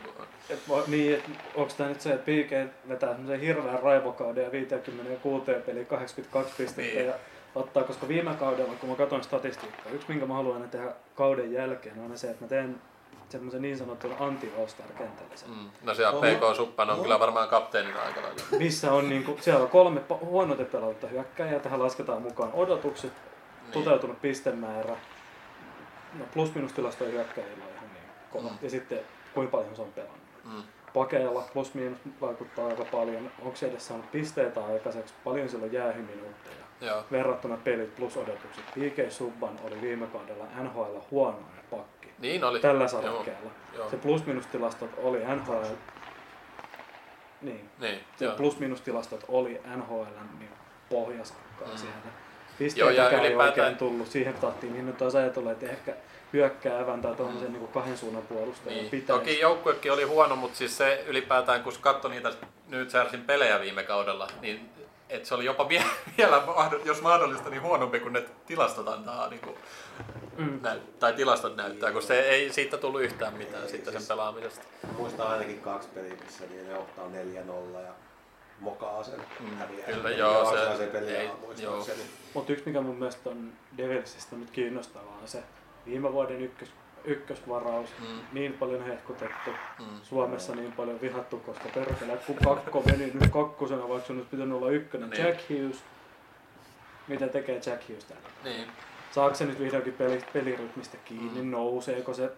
Et vo- niin, et onko tämä nyt se, että PK vetää semmoisen hirveän raivokauden ja 56 peli 82 pistettä Niin. ja ottaa, koska viime kaudella, kun mä katsoin statistiikkaa, yksi minkä mä haluan tehdä kauden jälkeen on se, että mä teen semmoisen niin sanotun anti kentällisen. Mm. No siellä. PK Suppan on Oho. kyllä varmaan kapteenina aika lailla. Missä on niinku, siellä on kolme pelautta hyökkäjää, tähän lasketaan mukaan odotukset, Niin. toteutunut pistemäärä, no plus minus tilastoja hyökkäjillä on ihan niin kova, Mm. ja sitten kuinka paljon se on pelannut. Mm. pakeilla plus miinus vaikuttaa aika paljon. Onko se edes saanut pisteitä aikaiseksi? Paljon silloin jäähyminuutteja. Joo. Verrattuna pelit plus odotukset. PK Subban oli viime kaudella NHL huonoin pakki. Niin oli. Tällä. Joo. Se plus minus tilastot oli NHL... Niin. Niin, Se joo. plus minus tilastot oli NHL niin pohjasakkaa Mm. mm. siellä. Joo, ja Pisteitäkään ei ylipäätään- oikein tullut siihen tahtiin, niin nyt olisi ajatellut, että ehkä hyökkäävän tai tuollaisen niin kahden suunnan puolustajan Mm. Niin. pitäisi. Toki joukkuekin oli huono, mutta siis se ylipäätään, kun katsoi niitä New Jerseyn pelejä viime kaudella, niin et se oli jopa vie- vielä, mahdo- jos mahdollista, niin huonompi kuin ne tilastot antaa, niin kuin, Mm. näy, tai tilastot näyttää, kun se ei siitä tullut yhtään mitään Ei, sitten siis- sen pelaamisesta. Muistan ainakin kaksi peliä, missä niin ne ottaa 4-0 ja mokaa sen Mm, häviää. kyllä, joo, se- varsinaisen pelin ei, muistaakseni. Mutta yksi mikä mun mielestä on Devilsistä nyt kiinnostavaa on se viime vuoden ykkös, ykkösvaraus. Mm. Niin paljon hehkutettu, Mm. Suomessa niin paljon vihattu, koska perkele kun kakko meni nyt kakkosena, vaikka se olisi pitänyt olla ykkönen. Niin. Jack Hughes. Mitä tekee Jack Hughes täällä? Niin. Saako se nyt vihdoinkin peli, pelirytmistä kiinni? Mm. Nouseeko se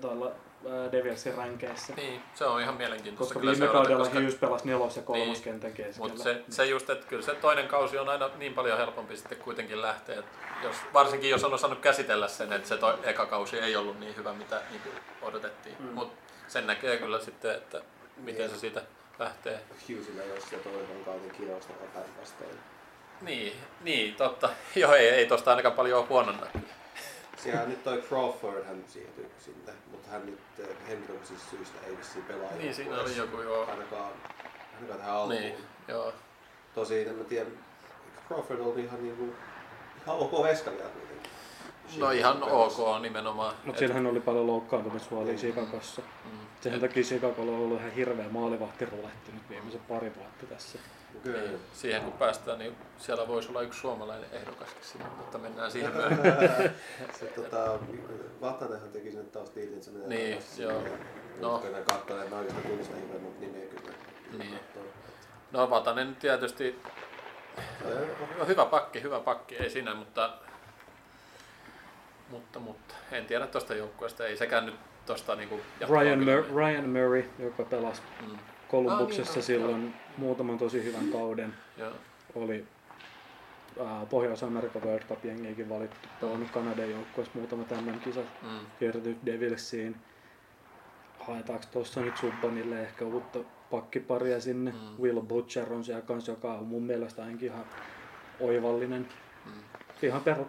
tuolla ä, Devilsin ränkeessä? niin, se on ihan mielenkiintoista Koska kyllä viime seurata, kaudella koska- Hughes pelasi nelos- ja kolmas Niin. kentän keskellä. Mutta se, se just, että kyllä se toinen kausi on aina niin paljon helpompi sitten kuitenkin lähteä. että Jos, varsinkin jos on osannut käsitellä sen, että se toi, eka kausi ei ollut niin hyvä, mitä niin kuin odotettiin. Mm. Mutta sen näkee kyllä sitten, että miten Niin. se siitä lähtee. Hughesilla ei ole sitä toisen kauden kirjausta vaan päinvastoin. Niin, niin totta. Joo, ei, ei tosta ainakaan paljon ole huononna. Siellä nyt toi Crawford hän siirtyi sinne, mutta hän nyt eh, henkilökohtaisista syistä ei vissiin pelaa Niin, siinä oli joku joo. Ainakaan, ainakaan tähän alkuun. Niin, joo. Tosin en mä tiedä, Crawford oli ihan niinku, ihan ok veskaria kuitenkin. No ihan ok nimenomaan. Mutta Et- siellähän oli paljon loukkaantumishuolia Mm. Chicagossa. Mm. Sen takia Chicagolla on ollut ihan hirveä maalivahtiruletti nyt viimeisen pari vuotta tässä. Kyllä. Niin, siihen kun päästään, niin siellä voisi olla yksi suomalainen ehdokaskin sinne, mutta mennään siihen myöhemmin. Se, tota, Vatanenhan teki sinne taas diilin, että se menee Niin, joo. No. Kun ne katsoo, en mä oikeastaan tunnista hirveän mut nimeä kyllä. Niin. No Vatanen tietysti hyvä pakki, hyvä pakki, ei siinä, mutta, mutta, mutta en tiedä tuosta joukkueesta, ei sekään nyt tuosta niinku Ryan, Mur- Ryan Murray, joka pelasi Mm, Columbuksessa Ah, niin, silloin muutaman tosi hyvän kauden, joo. oli ää, Pohjois-Amerikan World Cup jengiäkin valittu, pelannut Kanadan joukkueessa muutama tämän kisa, Mm, kiertynyt Devilsiin. Haetaanko tuossa nyt Subbanille ehkä uutta pakkiparia sinne? Mm. Will Butcher on siellä kanssa, joka on mun mielestä ainakin ihan oivallinen. mm, Ihan perus,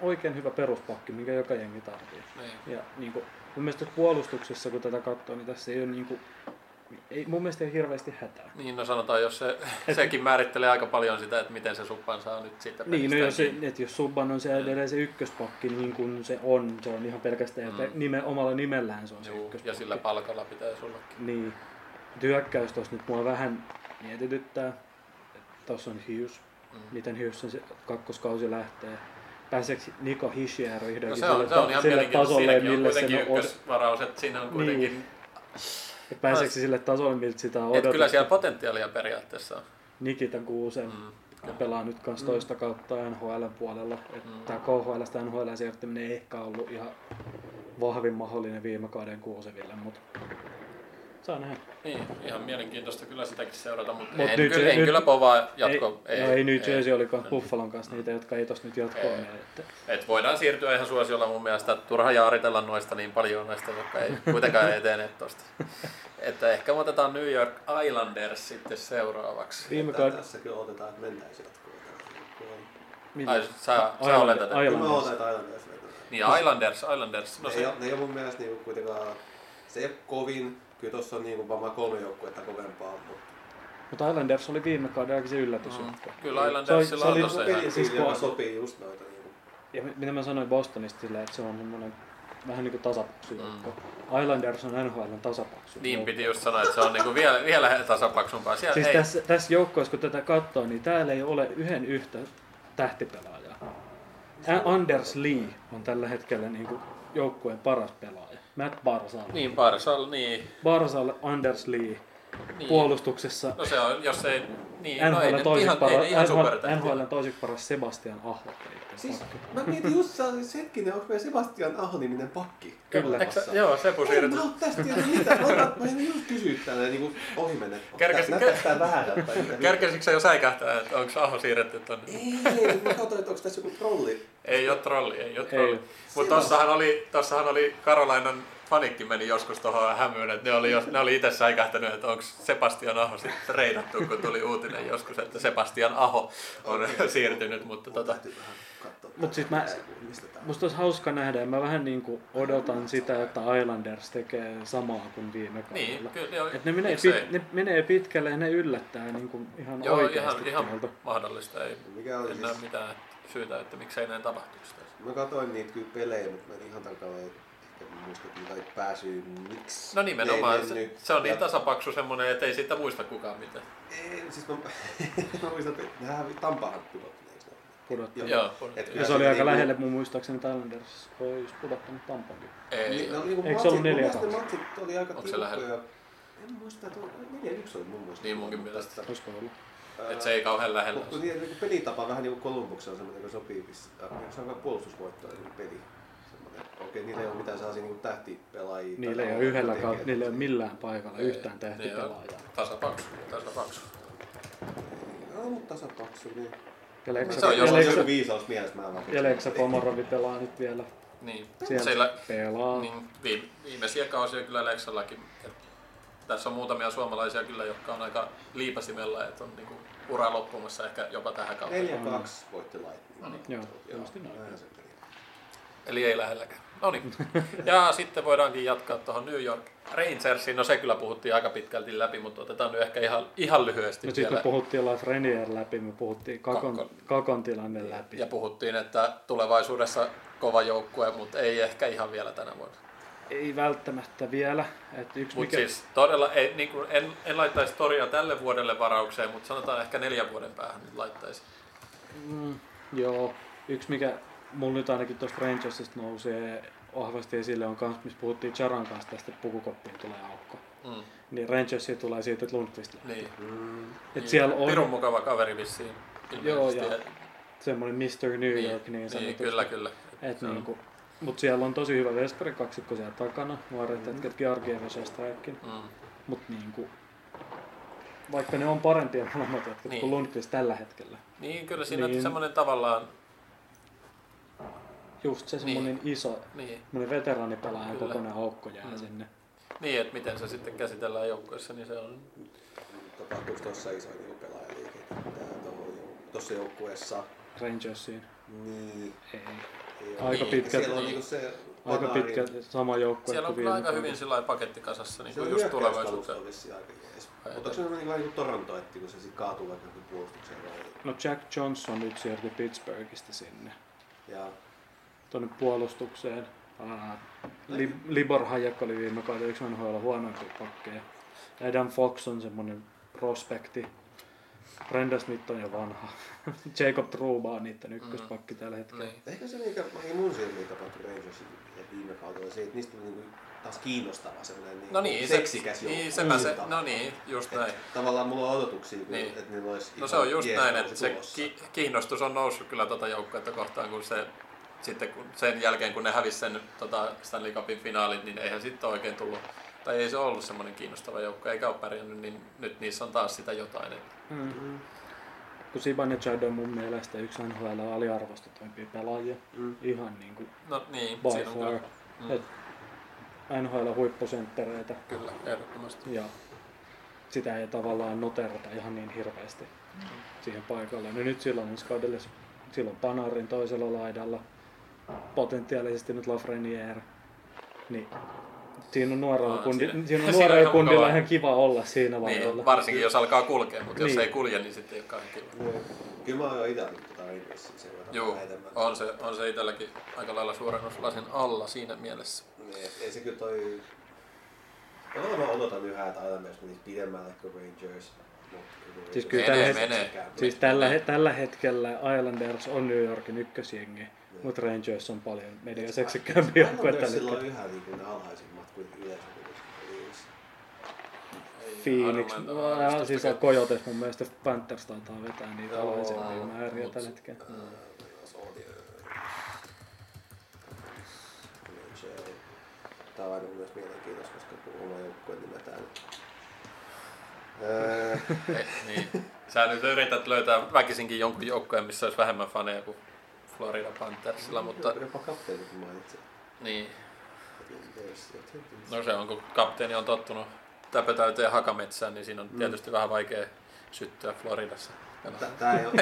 oikein hyvä peruspakki, minkä joka jengi tarvitsee. niin. Ja niin kuin, mun mielestä puolustuksessa, kun tätä katsoo, niin tässä ei ole niin kuin, ei, mun mielestä ei hirveästi hätää. Niin, no sanotaan, jos se, sekin määrittelee aika paljon sitä, että miten se suppan saa nyt siitä Niin, no jos, se, että jos Subban on se edelleen se ykköspakki niin kuin se on, se on ihan pelkästään, Mm. nime, omalla nimellään se on se Juu, ykköspakki. ja sillä palkalla pitäisi ollakin. Niin. Hyökkäys tuossa nyt mua vähän mietityttää. Tuossa on Hughes. Mm. Miten Hughesin se kakkoskausi lähtee. Pääseekö Niko Hischier No vihdoinkin se on, se on ihan sille tasolle, on mille se kuitenkin on, ykkösvaraus, että siinä on kuitenkin... Niin. Että pääseekö se sille tasolle, miltä sitä on Että kyllä odotettu. siellä potentiaalia periaatteessa on. Nikita Kuusen Mm. ja pelaa nyt kans toista kautta NHL puolella. Että Mm. Tämä KHLstä NHL siirtyminen ei ehkä ollut ihan vahvin mahdollinen viime kauden Kuuseville, mutta saa nähdä. Niin, ihan mielenkiintoista kyllä sitäkin seurata, mutta Mut en, nyt kyllä, en nyt- kyllä povaa jatko. ei, ei, ei, New Jersey oli Buffalon kanssa niitä, jotka ei tosta nyt jatkoa. Ei. Että, Et voidaan siirtyä ihan suosiolla mun mielestä. Turha jaaritella noista niin paljon noista, jotka ei kuitenkaan etene tosta. Että ehkä me otetaan New York Islanders sitten seuraavaksi. viime. Tässä kyllä otetaan, että mentäisiin jatkoon. Ai, sä, sä. Kyllä mä Islanders. otan, että Islanders. Niin Islanders, Islanders. No No se, ei, ole, ne ei ole mun mielestä niinku kuitenkaan, se ei ole kovin, kyllä tossa on niinku varmaan kolme joukkuetta kovempaa, mutta Mutta Islanders oli viime kaudellakin se yllätys. Mm. että- Kyllä Se Islandersilla oli- on se tossa oli- siis kun- sopii just noita. Niinku. Ja mi- mitä mä sanoin Bostonista silleen, että se on semmoinen vähän niin kuin tasapaksu Mm. joukko. Islanders on NHLn tasapaksu Niin joukko. piti just sanoa, että se on niinku vielä, vielä tasapaksumpaa. Siellä Siis ei, tässä, tässä joukkoissa, kun tätä katsoo, niin täällä ei ole yhden yhtä tähtipelaajaa. Anders Lee on tällä hetkellä niin kuin joukkueen paras pelaaja. Matt Barzal. Niin, Barsal, niin. Barzal, Anders Lee. niin. Puolustuksessa No se on, jos ei... Niin, no ei NHL ihan, ei paras, ne ihan NHL, supertähtiä. NHLn toisiksi paras Sebastian Aho. Siis mä mietin just saa siis hetkinen, onko meillä Sebastian Aho-niminen pakki? Kyllä. Eikö sä- Joo, Sepu siirretty. mä oo tästä tiedä mitään. Mä, otan, mä en just kysyä tänne niinku ohi mennä. Kerkesit- Näyttääks tää väärältä? tai mitä? Kerkesikö se jo säikähtää, että onko Aho siirretty tonne? Ei, mä katsoin, että onko tässä joku trolli. Ei ole trolli, ei ole trolli. Mutta tossahan oli, tossahan oli Karolainan fanikki meni joskus tuohon hämyyn, että ne oli, jos, ne oli itse säikähtänyt, että onko Sebastian Aho sitten reidattu, kun tuli uutinen joskus, että Sebastian Aho on siirtynyt, mutta tota. Mut sit mä- Mistä tää on? Musta olisi hauska nähdä, ja mä vähän niin kuin odotan sitä, että Islanders tekee samaa kuin viime kaudella. niin, kyllä joo, Et ne, menee pit, ne menee pitkälle ja ne yllättää niin kuin ihan Joo, oikeasti ihan, ihan mahdollista, ei Mikä oli en näe siis, mitään syytä, että miksei näin tapahtuisi. mä katsoin niitä kyllä pelejä, mutta mä en ihan tarkalleen ehkä muista, että mitä ei pääsy, miksi No nimenomaan, ei se, mennyt. se on niin tasapaksu semmonen, että ei siitä muista kukaan mitään. Ei, siis mä, mä muistan, että nehän Tampaahan pudotti, Pudotti. Joo. Et Ja kyllä se oli se aika niinku- lähelle mun muistaakseni, että Islanders olisi pudottanut Tampankin. ei, Niin, ne oli niinku Eikö se ollut neljä kaksi? matsit oli aika Onko se tiukkoja. lähellä? En muista, että oli- 4-1 oli mun mielestä. Niin munkin mielestä. Olisiko ollut? että se ei kauhean lähellä. Mutta niin, niin pelitapa vähän niin kuin Columbuksen on semmoinen, joka sopii Se on vähän puolustusvoittoinen peli. Okei, niillä ei ole mitään sellaisia niin tähtipelaajia. Niillä ei ole yhdellä kautta, niillä ei ole millään paikalla Ei, yhtään niin tähtipelaajaa. Tasapaksu, tasapaksu. Joo, mutta tasapaksu. Niin. Ja Leksa, Se on jos- Jos on Leksa, joku viisaus mielessä, mä en vaan ja Leksa Pomorovi pelaa nyt vielä. Niin, Siellä siellä, pelaa. niin viime, viimeisiä kausia kyllä Leksallakin. Et tässä on muutamia suomalaisia kyllä, jotka on aika liipasimella, että on niinku ura loppumassa ehkä jopa tähän kauteen. 4-2 voitti Lightning. No niin. Joo, se meni. Eli ei lähelläkään. No niin. Ja sitten voidaankin jatkaa tuohon New York Rangersiin. No se kyllä puhuttiin aika pitkälti läpi, mutta otetaan nyt ehkä ihan, ihan lyhyesti No sitten vielä. me puhuttiin Lafreniere läpi, me puhuttiin Kakon, Kakon. kakon tilanne läpi. Ja puhuttiin, että tulevaisuudessa kova joukkue, mutta ei ehkä ihan vielä tänä vuonna. Ei välttämättä vielä. Mutta mikä, siis todella, ei, niin kuin, en, en laittaisi Toria tälle vuodelle varaukseen, mutta sanotaan ehkä neljän vuoden päähän nyt laittaisi. mm, joo, yksi mikä mulla nyt ainakin tuosta Rangersista nousee vahvasti esille on kans, missä puhuttiin Charan kanssa tästä, että pukukoppiin tulee aukko. Mm, Niin Rangersiin tulee siitä, että Lundqvist lähtee. niin. Mm. Et siellä on Pirun mukava kaveri vissiin. Joo, ilmeisesti. ja semmoinen Mr. New York niin, niin, sanotusti. kyllä, kyllä. Et on- niinku, mut siellä on tosi hyvä veskari kaksikko siellä takana, nuoret jätkät Georgiev ja Shestaikin. Mm. Mut niinku, vaikka ne on parempia molemmat jätkät Niin. kuin Lundqvist tällä hetkellä. Niin, kyllä siinä Niin. semmoinen tavallaan, Just se semmoinen iso, niin, veteraanipelaajan Kyllä. kokoinen aukko jää Mm. sinne. niin, että miten se sitten käsitellään joukkueessa, niin se on... Tapahtuuko tuossa iso niin pelaajaliike tuossa joukkueessa? Rangersiin. Niin. Ei. Ei Aika. Niin, pitkä, Siellä on niin. niinku se aika pitkä sama joukkue Siellä on kyllä aika hyvin sillä lailla pakettikasassa niin Se kuin on just tulevaisuuteen. Ai, Mutta onko se niin vähän niin kuin Toronto, että kun se sitten kaatuu vaikka puolustukseen? No Jack Johnson nyt siirtyi Pittsburghista sinne. Ja tuonne puolustukseen. Li- Libor Hayek oli viime kaudella yksi NHL huonoimpia pakkeja. Adam Fox on semmonen prospekti. Brenda Smith on jo vanha. Jacob Trouba on niiden ykköspakki tällä hetkellä. Niin. ehkä se mikä ainakin mun silmiin tapahtui Rangersin viime kaudella se, että niistä tuli niin kuin taas kiinnostava semmoinen niin No niin, se, seksikäs niin sepä se, Uutta. no niin, just Et näin. Tavallaan mulla on odotuksia, niin. Niin. että niillä olisi No se on just jees näin, että se ki- kiinnostus on noussut kyllä tuota joukkuetta kohtaan, kun se sitten kun, sen jälkeen kun ne hävisi sen tota Stanley Cupin finaalit, niin eihän sitten oikein tullut, tai ei se ollut semmoinen kiinnostava joukko, eikä ole pärjännyt, niin nyt niissä on taas sitä jotain. Että, Mm. Kun Zibanejad on mun mielestä yksi NHL aliarvostetuimpia pelaajia. Mm. Ihan niinku no niin, by siinä far. mm, Et NHL huippusenttereitä kyllä, ehdottomasti. ja sitä ei tavallaan noterata ihan niin hirveästi siihen paikalle. No nyt silloin ensi kaudella silloin Panarin toisella laidalla, potentiaalisesti nyt Lafreniere, niin siinä on nuorella, No, kundi, siinä- siinä on siinä on nuorella kundilla ihan kiva olla siinä laidalla. Niin, varsinkin jos alkaa kulkea, mutta jos Niin. ei kulje, niin sitten ei ole kauhean kiva. Joo. Kyllä mä oon itse verran Joo, on se, on se itselläkin aika lailla suurennuslasin alla siinä mielessä. Niin, ei se kyllä toi... No mä odotan yhä, että Islanders menisi pidemmälle kuin Rangers. Siis kyllä Menee, tällä, menee. siis tällä, tällä hetkellä Islanders on New Yorkin ykkösjengi, mutta Rangers on paljon mediaseksikkäämpi joukkue tällä hetkellä. yhä niin kuin ne alhaisimmat kuin yleisöpelissä. Phoenix, no, just siis on Coyotes mun mielestä Panthers taitaa vetää niitä Joo, alhaisempia määriä tällä hetkellä. Jos on, niin- aina mielestä mielenkiintoista, koska oma joukkue nimetään. Niin. Sä nyt yrität löytää väkisinkin jonkun joukkueen, missä olisi vähemmän faneja kuin Florida Panthersilla, mutta Jopa kapteenit mainitsin. niin. No se on, kun kapteeni on tottunut täpötäyteen hakametsään, niin siinä on Mm. tietysti vähän vaikea syttyä Floridassa. Tää- Tää ei oo-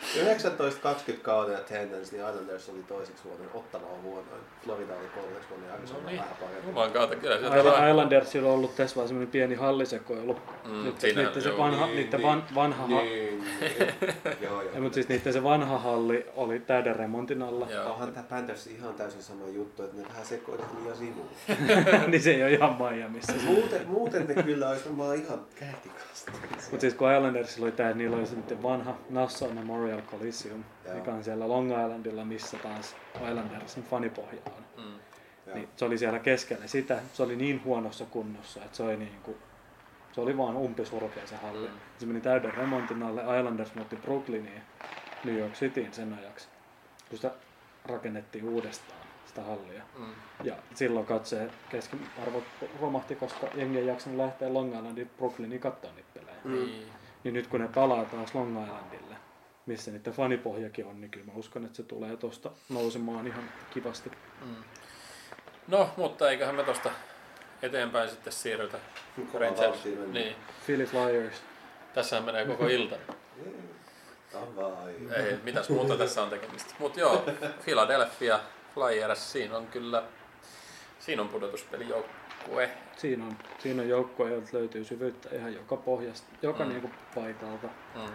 tää- tää- tää ei- 19-20 kauden attendance, niin Islanders oli toiseksi huonoin, Ottava on huonoin. Florida oli kolmeksi huonoin ja Arizona No niin. vähän parempi. Jumalan kautta kyllä sieltä Isla- vaan- Islandersilla on ollut tässä vaan semmoinen pieni hallisekoilu. Mm, Nyt, siinä- niiden se vanha, Niin, niiden niin. van, vanha, ha- Niin, niin. joo, joo. mutta siis niiden se vanha halli oli täyden remontin alla. Joo. Onhan tää Panthers ihan täysin sama juttu, että ne vähän sekoivat liian sivuun. niin se ei ole ihan Miamiissa. Muuten, muuten ne kyllä olisi varmaan ihan kärkikasta. Mutta siis kun Islandersilla oli tää, niillä oli se niiden vanha Nassau Memorial Coliseum, Joo. mikä on siellä Long Islandilla, missä taas Islandersin fanipohja on. Mm. Niin se oli siellä keskellä sitä. Se oli niin huonossa kunnossa, että se oli niin kuin, se oli vaan umpisurkea se halli. Mm. Se meni täyden remontin alle. Islanders muutti Brooklyniin, New York Cityin sen ajaksi, kun sitä rakennettiin uudestaan, sitä hallia. Mm. Ja silloin katseen keskiarvo romahti, koska jengi ei jaksanut lähteä Long Islandin Brooklyniin katsoa niitä pelejä. Niin. Niin nyt kun ne palaa taas Long Islandille, missä niiden fanipohjakin on, niin kyllä mä uskon, että se tulee tosta nousemaan ihan kivasti. Mm. No, mutta eiköhän me tosta eteenpäin sitten siirrytä. Rangers. Niin. Philly Flyers. Tässähän menee koko ilta. Ei, mitäs muuta tässä on tekemistä. Mutta joo, Philadelphia Flyers, siinä on kyllä, siinä on pudotuspelijoukkue. Siinä on, siinä on joukkue, jolta löytyy syvyyttä ihan joka pohjasta, joka mm. niinku paikalta. Mm.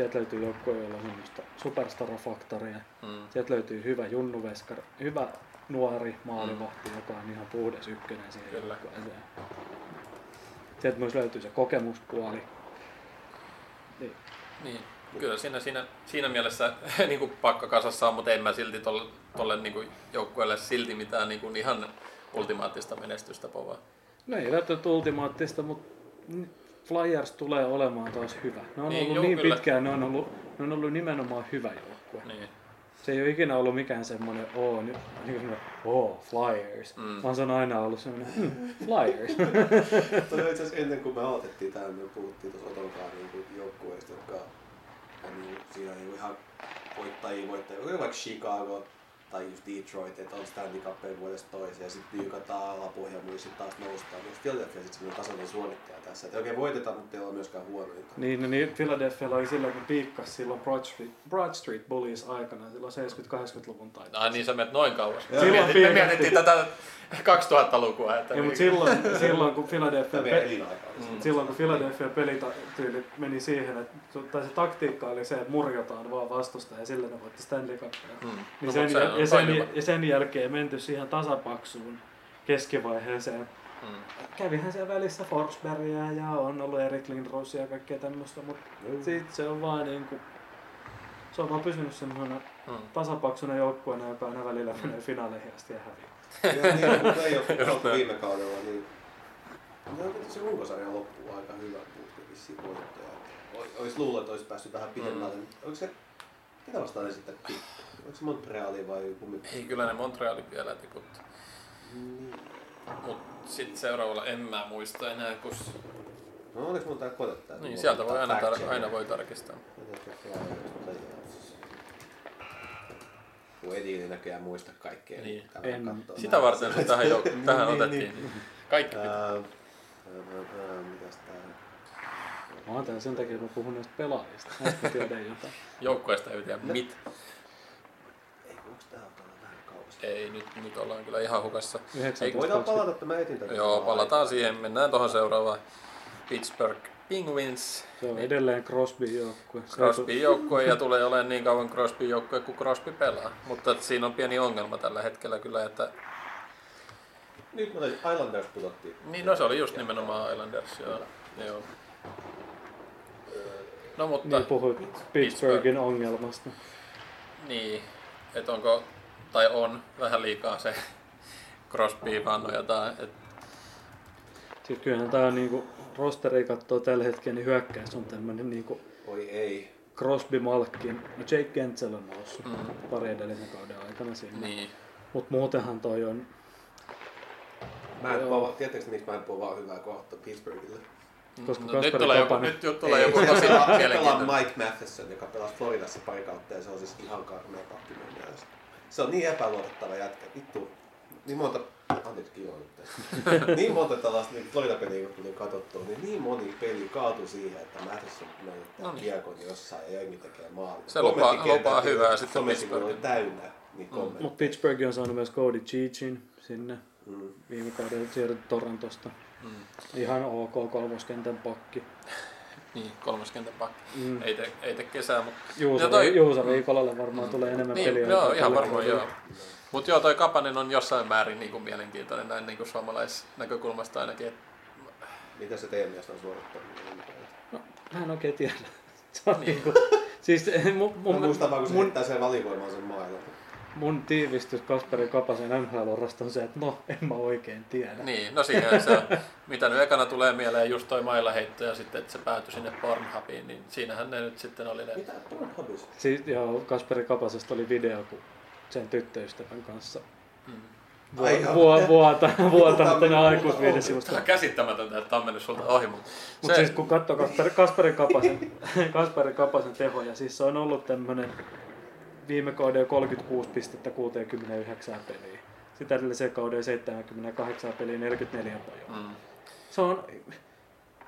Sieltä löytyy joukkue, jolla on semmoista superstar-faktoria. Mm. Sieltä löytyy hyvä junnuveskari, hyvä nuori maalivahti, joka on ihan puhdas ykkönen siihen Kyllä. joukkueeseen. Sieltä myös löytyy se kokemuspuoli. Niin. Niin, kyllä siinä, siinä, siinä mielessä niin kuin pakka kasassa on, mutta en mä silti tolle, tolle niin kuin joukkueelle silti mitään niin kuin ihan ultimaattista menestystä povaa. No ei välttämättä ultimaattista, mutta Flyers tulee olemaan taas hyvä. Ne on Niin, ollut joo, niin kyllä. pitkään, ne on ollut, ne on ollut nimenomaan hyvä joukkue. Niin. Se ei ole ikinä ollut mikään semmoinen, oo, nyt, niin kuin semmoinen, oo, Flyers. Mm. Mm. Vaan se on aina ollut semmoinen, hmm, Flyers. Toi itse asiassa ennen kuin me aloitettiin tää, me puhuttiin tuossa Otonkaan niin joukkueista, jotka on niin siinä niin ihan voittajia, voittajia. Oli vaikka Chicago, tai just Detroit, että on Stanley Cupin vuodesta toiseen ja sitten pyykataan alapohjelmia ja sitten taas noustaan. Niin Philadelphia sitten semmoinen tasainen suorittaja tässä. Että ei oikein voitetaan, mutta ei ole myöskään huonointa. Niin, no niin Philadelphia oli silloin, kun piikkas silloin Broad Street, Broad Street Bullies aikana, silloin 70-80-luvun taitteessa. Ai niin sä menet noin kauas. Me Silloin mietittiin, me mietittiin tätä 2000-lukua. Että Ja, niin- mutta silloin, silloin, kun Philadelphia, pe- Mm. silloin kun Philadelphia pelityyli meni siihen, että tai se taktiikka oli se, että murjotaan vaan vastusta ja sillä ne voitti Stanley Cupia. Mm. Niin No, sen, se ja, sen, ja sen jälkeen menty siihen tasapaksuun keskivaiheeseen. Mm. Kävihän siellä välissä Forsbergia ja on ollut Erik Lindrosia ja kaikkea tämmöistä, mutta Joo. sit se on vaan niinku, se on vaan pysynyt semmoinen Mm. tasapaksuna joukkueena, joka aina välillä menee finaaleihin asti ja häviää. Niin, playoff näin. viime kaudella, niin no, se runkosarja loppuu aika hyvä putki vissiin voittaja. O- Ois luullut, että olisi päässyt vähän pidemmälle. Mm. Onko se, ketä vastaan ne sitten? Onko se Montreali vai kummin? Ei kyllä ne Montrealin vielä tiputti. Niin. Mut sit seuraavalla en mä muista enää, kun... No onneksi mun tää tää. Niin, sieltä voi aina, tar- aina voi tarkistaa. Kun Edi ei näköjään muista kaikkea. Niin. En. Sitä varten se tähän, jo, tähän Niin, otettiin. niin. Kaikki pitää. Ää, ää, ää, Mitäs tää? Mä oon täällä sen takia, että mä puhun näistä pelaajista. Näistä mä tiedän jotain. Joukkueesta ei tiedä mit. Ei, onks tää? Ei, nyt, nyt ollaan kyllä ihan hukassa. 19, Voidaan palata, että mä etin tätä. Joo, palataan siihen. Mennään tuohon seuraavaan. Pittsburgh Penguins. Se on edelleen Crosby joukkue. Crosby joukkue ja tulee olemaan niin kauan Crosby joukkue kuin Crosby pelaa. Mutta siinä on pieni ongelma tällä hetkellä kyllä, että Nyt mä taisin, Islanders pudottiin. niin no se oli just nimenomaan Islanders. Joo. joo. No mutta Niin puhuit Pittsburghin ongelmasta. niin, että onko tai on vähän liikaa se Crosby vannoja tai et, Siis kyllähän tää on niinku, rosteri katsoo tällä hetkellä, niin hyökkäys on tämmönen niinku Oi ei. Crosby Malkin. No Jake Gensel on noussut Mm. pari edellisen kauden aikana sinne. niin. Mut muutenhan toi on, Mä en puhu, tiedättekö miksi mä en puhu vaan hyvää kohta Pittsburghille? koska No, nyt tulee joku, nyt ju- tulee joku tosi mielenkiintoinen. Mike Matheson, joka pelasi Floridassa pari kautta ja se on siis ihan karmea mielestä. Se on niin epäluotettava jätkä. Vittu. Niin monta, anteeksi tässä. niin monta tällaista niin Florida-peliä kun tuli katsottua, niin niin moni peli kaatui siihen, että Matheson menettää No niin. kiekon jossain ja jengi tekee maalin. Se lupaa- lupaa hyvää sitten somesivuilla oli täynnä niin kommentteja. mut Pittsburgh on saanut myös Cody Cheechin sinne Mm. viime kaudella siirretty Torontosta. Mm. Ihan ok kolmoskentän pakki. Niin, kolmoskentän pakki. Mm. Ei te, ei te kesää, mutta... Juuso, Ja toi- Juuso Riikolalle varmaan tulee enemmän Niin, peliä. joo, ihan varmaan kaudella. joo. Mutta joo, toi Kapanen on jossain määrin niin kuin mielenkiintoinen näin niin kuin suomalaisnäkökulmasta ainakin. Et, Mitä se teidän mielestä on suorittanut? No, mä en oikein tiedä. Se on Niin. niinku, siis mun, Mä mun, muistan vaan, kun se mun, heittää sen valikoimaan sen maailman. mun tiivistys Kasperi Kapasen NHL-urasta on se, että no, en mä oikein tiedä. niin, no siihen se on. Mitä nyt ekana tulee mieleen, just toi mailaheitto ja sitten, että se päätyi sinne Pornhubiin, niin siinähän ne nyt sitten oli ne... Mitä? Pornhubis? Siis, joo, Kasperi Kapasesta oli video, kun sen tyttöystävän kanssa Mm. Vuota, vuota on tänne mennyt aikuisviidesivusta. Tämä on käsittämätöntä, että tämä on mennyt sulta ohi, mutta Mutta siis kun katsoo Kasperi, Kasperi, Kapasen, Kasperi Kapasen tehoja, siis se on ollut tämmönen viime kauden 36 pistettä 69 peliä. Sitä edellisen kauden 78 peliä 44 pojoa. Mm. Se on...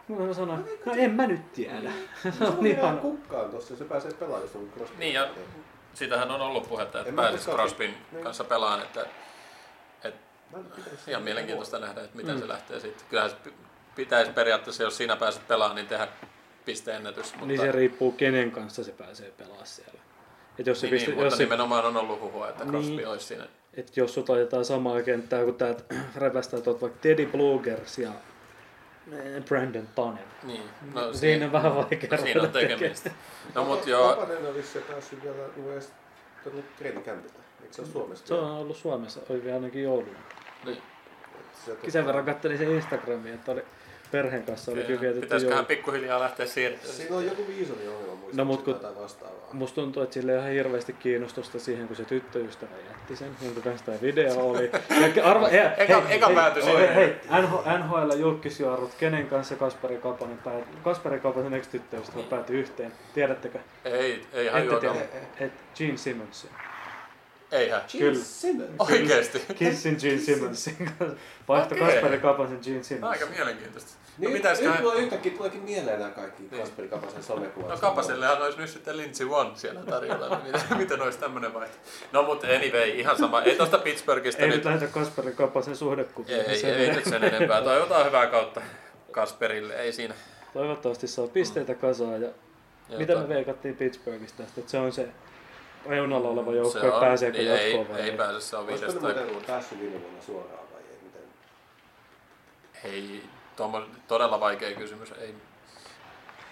Mä sanoin, no en mä nyt tiedä. Se Se on ihan kukkaan tossa, se pääsee pelaamaan, jos on. Niin ja sitähän on ollut puhetta, että koskaan- Crosbyn niin. kanssa pelaan, että, että ihan mielenkiintoista nähdä, että miten Mm. se lähtee sitten. Kyllähän se pitäisi periaatteessa, jos sinä pääset pelaamaan, niin tehdä pisteennätys. Mutta, Niin se riippuu kenen kanssa se pääsee pelaamaan siellä. Et jos, se niin, pistä, niin, mutta jos, se, nimenomaan on ollut huhua, että Crosby Niin. olisi siinä. et jos sut laitetaan samaa kenttää kuin täältä repästää tuot vaikka Teddy Blugers ja Brandon Tanev. Niin, no, Siinä on vähän vaikea no, siinä on tekemistä. No mut joo, Kapanen on vissiin päässyt vielä edes tuonne treenikämpille. Eikö se ole Suomesta? Se on ollut Suomessa, oli vielä ainakin jouluna. niin, sieltä- Sen verran katselin sen Instagramia, että oli perheen kanssa oli kyllä vietetty pitäisiköhän joulu. pikkuhiljaa lähteä siirtymään. Siinä on joku viisoni ongelma muistaakseni No, mut kun- tai vastaavaa. Musta tuntuu, että sille ei ihan hirveästi kiinnostusta siihen, kun se tyttöystävä jätti sen, jonka kanssa tämä video oli. Ja arva, hei, Eka- hei, eka hei, päätyi hei, siihen. hei, NHL, NHL julkisjuorut, kenen kanssa Kasperi Kapanen päätyi? Kasperi Kapasen ex-tyttöystävä päätyi yhteen. Tiedättekö? Ei, ei Ette hajua. tiedä. Et Gene Simmons. Eihän. Gene Kyllä. Simmons. Oikeesti. Kissin Gene Simmonsin kanssa. Vaihto Okei. Kasperi Kapasen Gene Simmons. Aika mielenkiintoista. No Niin, mitäs nyt kai... mulla yhtäkkiä tuleekin mieleen nämä kaikki Niin. Kasperi Kapasen somekuvat. No Kapasellehan olisi nyt sitten Lindsey One siellä tarjolla. niin miten, miten olisi tämmönen vaihto? No mutta anyway, ihan sama. Ei tosta Pittsburghista Ei nyt... nyt lähetä Kasperi Kapasen suhdekuvia. Ei, ei, ei nyt sen enempää. Toivotaan hyvää kautta Kasperille. Ei siinä. Toivottavasti saa pisteitä kasaan ja Ja mitä me veikattiin Pittsburghista tästä, että se on se reunalla oleva Se joukkue, pääseekö niin jatkoon ei, vai ei ei? pääse, se on Olisiko viides ne tai muuten kuudes. päässyt viime vuonna suoraan vai ei? Miten? Ei, tuommo, todella vaikea kysymys. Ei,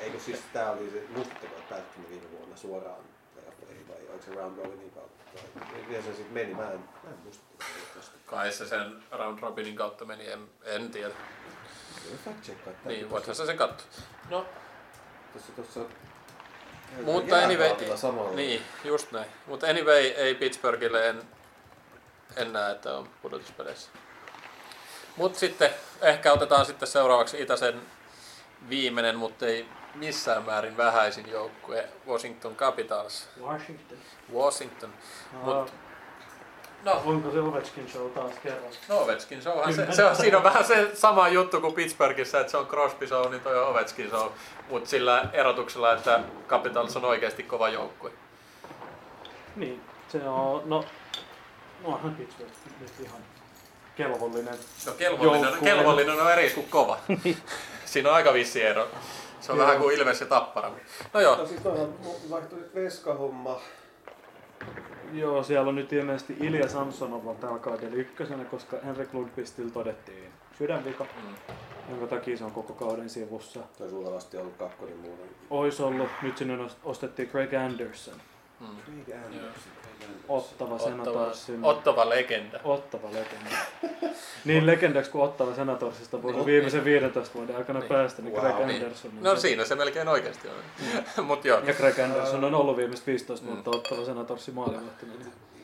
Eikö siis tää oli se, että pääsitkö ne viime vuonna suoraan playoffeihin vai oliko se round robinin kautta? Vai miten se sitten meni? Mä en, mä en muista kai se sen round robinin kautta meni, en, en tiedä. Fact checkkaa tää. Niin, voithan sä sen katsoa. No, Tuossa, tuossa mutta anyway, niin, just näin. Mutta anyway, ei Pittsburghille en, en näe, että on pudotuspeleissä. Mutta sitten ehkä otetaan sitten seuraavaksi Itäsen viimeinen, mutta ei missään määrin vähäisin joukkue, Washington Capitals. Washington. Washington. Aa, Mut, no, Onko se Ovechkin show taas kerran? no Ovechkin show, se, se on, siinä on vähän se sama juttu kuin Pittsburghissa, että se on Crosby show, niin toi on Ovechkin show. Mutta sillä erotuksella, että Capitals on oikeasti kova joukkue. Niin, se on, no, no onhan Pittsburgh nyt ihan kelvollinen. No kelvollinen, Joukkue. kelvollinen on eri kuin kova. Siinä on aika vissi ero. Se on Joo. vähän kuin Ilves ja Tappara. No joo, No sit on vaihtui veskahomma. Joo, siellä on nyt ilmeisesti Ilja Samsonova tällä kaudella ykkösenä, koska Henrik Lundqvistilla todettiin sydänvika, Mm. jonka takia se on koko kauden sivussa. Se olisi luultavasti ollut kakkonen muuten. Ois ollut, nyt sinne ostettiin Greg Anderson, Mm. Craig Anderson. Ottava Ottava, Senatorsin. ottava legenda. Ottava legenda. niin legendaksi kuin Ottava Senatorsista voi Niin. viimeisen 15 vuoden aikana Niin. päästä, niin Wow. Greg Niin. Anderson. on No se. siinä se melkein oikeasti on. Mut joo. Ja Greg Anderson on ollut viimeiset 15 Mm. vuotta Ottava Senatorsin maalivahtina.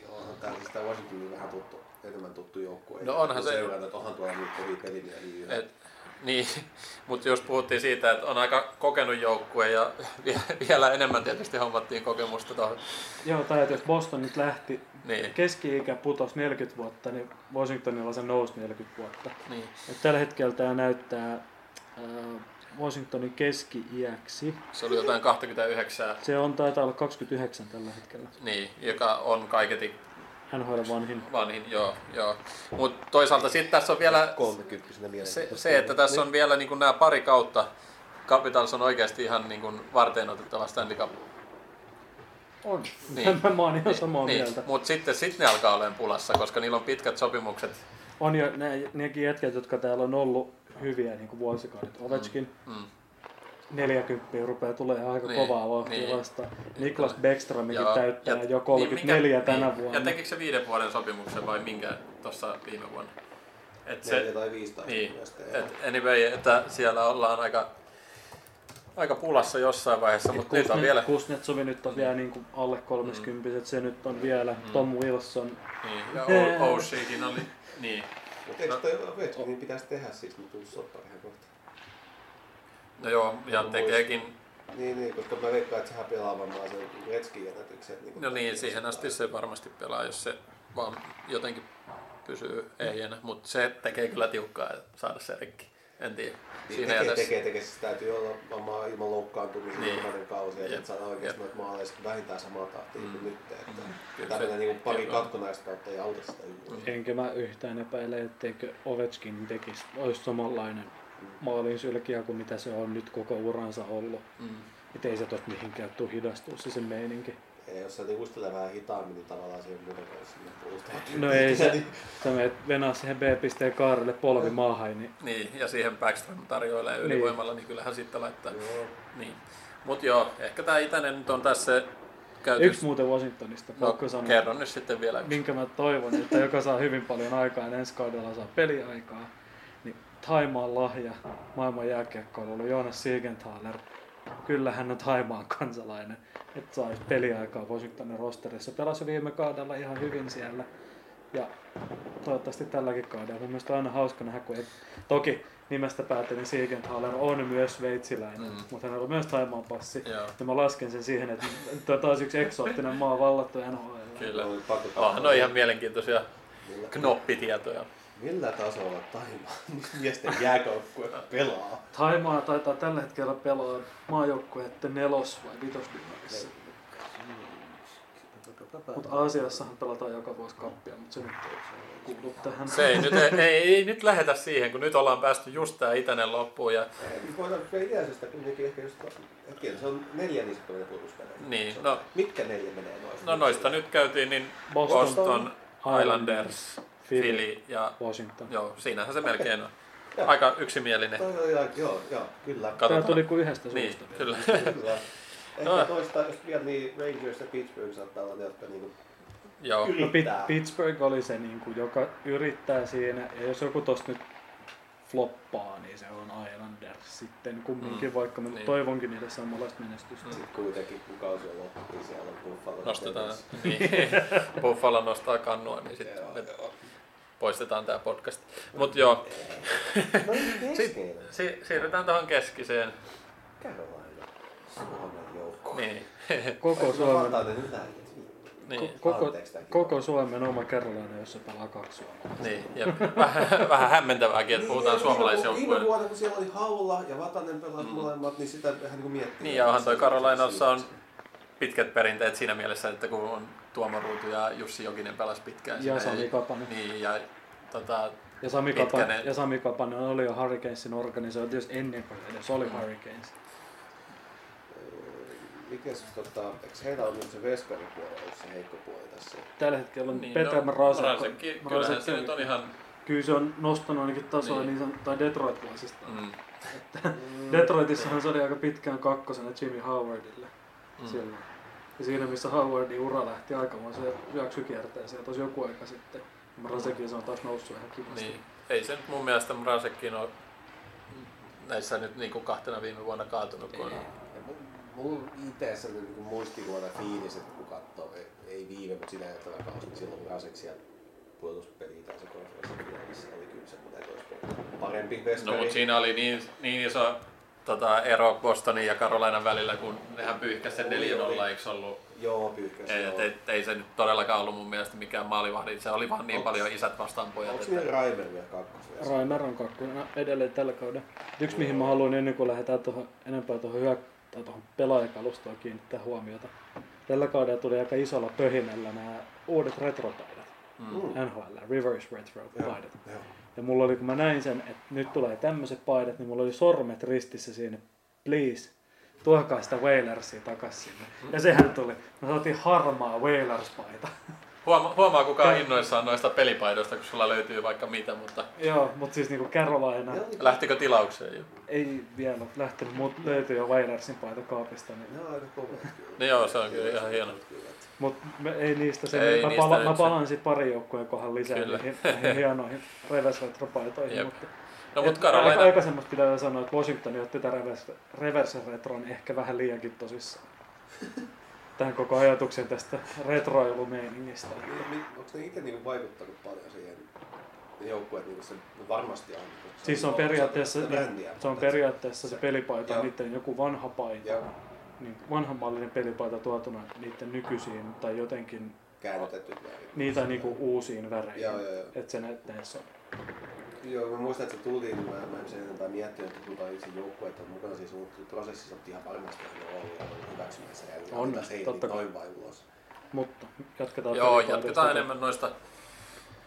Joo, onhan tää sitä Washingtonin vähän tuttu, enemmän tuttu joukkue. No onhan se- Seurata, että onhan tuolla nyt kovia pelimiehiä. yhä. Et, niin, mutta jos puhuttiin siitä, että on aika kokenut joukkue ja vie- vielä enemmän tietysti hommattiin kokemusta tuohon. Joo, tai että jos Boston nyt lähti, Niin, keski-ikä putosi 40 vuotta, niin Washingtonilla se nousi 40 vuotta. niin. Et tällä hetkellä tämä näyttää äh, Washingtonin keski-iäksi. Se oli jotain 29, Se on taitaa olla 29 tällä hetkellä. niin, joka on kaiketi NHL vanhin. vanhin, joo, joo. Mutta toisaalta sitten tässä on vielä 30 se, se, että tässä on vielä niin nämä pari kautta, Capitals on oikeasti ihan niin kuin varteen otettava Stanley Cup. On. Niin. Mä oon ihan samaa niin, mieltä. mutta sitten sit ne alkaa olemaan pulassa, koska niillä on pitkät sopimukset. On jo ne, nekin jätkät, jotka täällä on ollut hyviä niin kuin vuosikaudet. Ovechkin Mm. 40 rupeaa tulee aika Niin, kovaa vauhtia niin. vastaan. Niklas Bäckströmikin Joo, täyttää ja- jo 34 niin, tänä niin. vuonna. Ja tekikö se viiden vuoden sopimuksen vai minkä tuossa viime vuonna? Et se, tai viisi tai niin, et anyway, että siellä ollaan aika, aika pulassa jossain vaiheessa, mutta nyt on vielä... Kuznetsovi nyt on vielä niin kuin alle 30, mm. se nyt on vielä. Mm. Tom Wilson. Niin, ja O- Oshiekin oli... Niin. Mutta eikö toi Ovechkin niin pitäisi tehdä siis, mutta tulisi soppari. No joo, ja tekeekin... Niin, niin, koska mä veikkaan, että sehän pelaa varmaan sen Gretzkin ennätyksen. Niin No niin, siihen asti se varmasti pelaa, jos se vaan jotenkin pysyy ehjänä, mutta se tekee kyllä tiukkaa saada se rikki. En tiedä. Niin, Siinä tekee, tässä. tekee, tekee, siis täytyy olla varmaan ilman loukkaantumisia Niin. niin. kausi, Jep. että saadaan oikeasti noita maaleja vähintään samaa tahtia Mm. kuin nyt. Että Mm. Kyllä tämmöinen se- niin pari joo. katkonaista kautta ei auta sitä yhtään. Enkä mä yhtään epäile, etteikö Ovechkin tekisi, olisi samanlainen maalin sylkiä kuin mitä se on nyt koko uransa ollut. Mm. Et ei se tosta mihinkään tuu hidastua se sen meininki. Ja jos sä niin uistelee vähän hitaammin, niin tavallaan siihen muuten kanssa sinne puolustamaan. No ei se, sä menet venaa siihen B-pisteen kaarelle polvi maahan, niin Niin, ja siihen Backstrom tarjoilee ylivoimalla, niin kyllähän sitten laittaa. Joo. Niin. Mut joo, ehkä tää itäinen nyt on tässä käyty. yksi muuten Washingtonista, no, pakko sanoa. kerron nyt sitten vielä yksi. minkä mä toivon, että joka saa hyvin paljon aikaa ja ensi kaudella saa peliaikaa, niin Taimaan lahja maailman jääkiekkoilla ollut Joonas Siegenthaler. Kyllä hän on Taimaan kansalainen, että saisi peliaikaa Washingtonin rosterissa. Pelasi viime kaudella ihan hyvin siellä. Ja toivottavasti tälläkin kaudella. Mun mielestä on aina hauska nähdä, kun ei, toki nimestä päätellen Siegenthaler on myös sveitsiläinen, Mm. mutta hänellä on myös Taimaan passi. Joo, Ja mä lasken sen siihen, että tämä on taas yksi eksoottinen maa vallattu NHL. kyllä. On pakko Onhan ne on ihan mielenkiintoisia knoppitietoja. Millä tasolla Taimaa miesten jääkoukkue pelaa? Taimaa taitaa tällä hetkellä pelaa maajoukkueiden nelos- vai vitosdivarissa. Mutta Aasiassahan pelataan joka vuosi kappia, mutta se nyt ei kuulu tähän. Se ei nyt, ei, ei nyt lähetä siihen, kun nyt ollaan päästy just tää itäinen loppuun ja Ei, Voidaan iäisestä kuitenkin ehkä just hetken, se on neljä niin sitten pudotuspelejä. Niin, no- Mitkä neljä menee noista? no noista nyt käytiin niin Boston, Boston, Islanders, Philly, Philly ja Washington. joo, siinähän se melkein on. Joo. Aika yksimielinen. Joo, joo, joo, joo, kyllä. Tämä Katsotaan. tuli kuin yhdestä Niin, suusta. kyllä. kyllä. Ehkä No. toista, jos vielä niin Rangers ja Pittsburgh saattaa olla ne, jotka niinku Joo, No, Pit- yrittää. Pittsburgh oli se, niin kuin, joka yrittää siinä, ja jos joku tosta nyt floppaa, niin se on Islanders sitten kumminkin, Mm. vaikka mä Niin. toivonkin niille samanlaista menestystä. Mm. Sitten kuitenkin kun kausi on loppu, niin siellä on Buffalo. nostetaan. Niin, Buffalo nostaa kannua, niin sitten. Poistetaan tää podcast. Mut joo, No niin, Sit- keskeinen. si- siirrytään tuohon keskiseen. Carolina. Suomen joukko. Niin, Koko Suomen, niin, koko, koko Suomen oma Carolina, jossa pelaa kaksi suomalaista. niin. Ja vähän, vähän hämmentävääkin, että puhutaan Niin, Viime suomalaisjoukkueen. vuonna, kun siellä oli Haula ja Vatanen pelasi Mm. mm. molemmat, niin sitä vähän niin kuin miettii. Niin, ja onhan toi Carolinassa on pitkät perinteet siinä mielessä, että kun on Tuomo Ruutu ja Jussi Jokinen pelas pitkään. Ja Sami ei- Kapanen. Niin, ja tota, Ja Sami. Kapanen, ja Sami Kapanen oli jo Hurricanesin organisaatiossa ennen kuin edes oli Hurricanes. Mikäs tota, eikö heillä on nyt se veskaripuoli ollut se heikko puoli tässä? Tällä hetkellä on niin, Peter no. Mrazekki, kyllähän se nyt on ihan... Kyllä se on nostanut ainakin tasoa Niin. niin, tai Detroit-vuosista. Mm, Detroitissahan se oli aika pitkään kakkosena Jimmy Howardille mm. silloin. Ja siinä missä Howardin ura lähti aikamoiseen syöksykierteeseen tosi joku aika sitten. Mrasekin se on taas noussut ihan kivasti. Niin. Ei se nyt mun mielestä Mrazekkin ole näissä nyt niin kuin kahtena viime vuonna kaatunut. Kun... Ja mun- Mulla itse sellainen niin muistikuva fiilis, että kun katsoo, ei, ei viime, mutta sitä edeltävä kausi, niin silloin Rasek siellä pudotuspeliä tai se konferenssifinaalissa oli kyllä semmoinen, että olisi parempi veskari. No mutta siinä oli niin, niin iso tota, ero Bostonin ja Carolinan välillä, kun nehän pyyhkäsi sen 4-0, eikö ollut? Joo, pyyhkäs. Et, joo. et, ei se nyt todellakaan ollut mun mielestä mikään maalivahdi, se oli vaan niin Onks- paljon isät vastaan pojat. Onko Että... niillä Raimer vielä kakkosveskari? Raimer on kakkonen edelleen tällä kaudella. Yksi mihin mä haluan ennen kuin lähdetään tuohon, enempää tuohon, hyö, tai tuohon pelaajakalustoon kiinnittää huomiota. Tällä kaudella tuli aika isolla pöhinällä nämä uudet retropaidat. Mm. NHL, reverse retro Joo, paidat. joo. Ja mulla oli, kun mä näin sen, että nyt tulee tämmöiset paidat, niin mulla oli sormet ristissä siinä. Please, tuokaa sitä Whalersia takas sinne. Ja sehän tuli. Me saatiin harmaa Whalers-paita. Huoma, huomaa kukaan Kä- innoissaan noista pelipaidoista, kun sulla löytyy vaikka mitä, mutta Joo, mutta siis niinku Carolina oli- lähtikö tilaukseen jo? ei vielä lähtenyt, mutta löytyi jo Whalersin paita kaapista. Niin. Ne on aika kyllä. No joo, se on kyllä ihan hieno. Kyllä. Mutta ei niistä sen, Ei mä, niistä pala, mä palaan sitten pari joukkueen kohan lisää Kyllä. niihin, niihin hienoihin reverse retropaitoihin. Mutta No mut aika, Carolina, aikaisemmasta pitää sanoa, että Washington otti tätä reverse, reverse retron ehkä vähän liiankin tosissaan. Tähän koko ajatuksen tästä retroilumeiningistä. Niin, Onko ne itse niinku vaikuttanut paljon siihen ne joukkueet niinku se varmasti on. niinku- Siis se on osa periaatteessa, brändiä, se on periaatteessa se pelipaita, Joo. niiden joku vanha paita, Joo, niin vanhanmallinen pelipaita tuotuna niiden nykyisiin tai jotenkin käännetetty niitä niinku uusiin väreihin. Että se näyttäisi on. Joo, mä muistan, että se tultiin, niin mä, mä en sen enempää miettinyt, että kuinka itse joukkueet on mukana siinä, mutta prosessissa on ihan varmasti jo ollut ja on hyväksymässä ja On, se ei totta niin vain ulos. Mutta jatketaan joo, jatketaan enemmän noista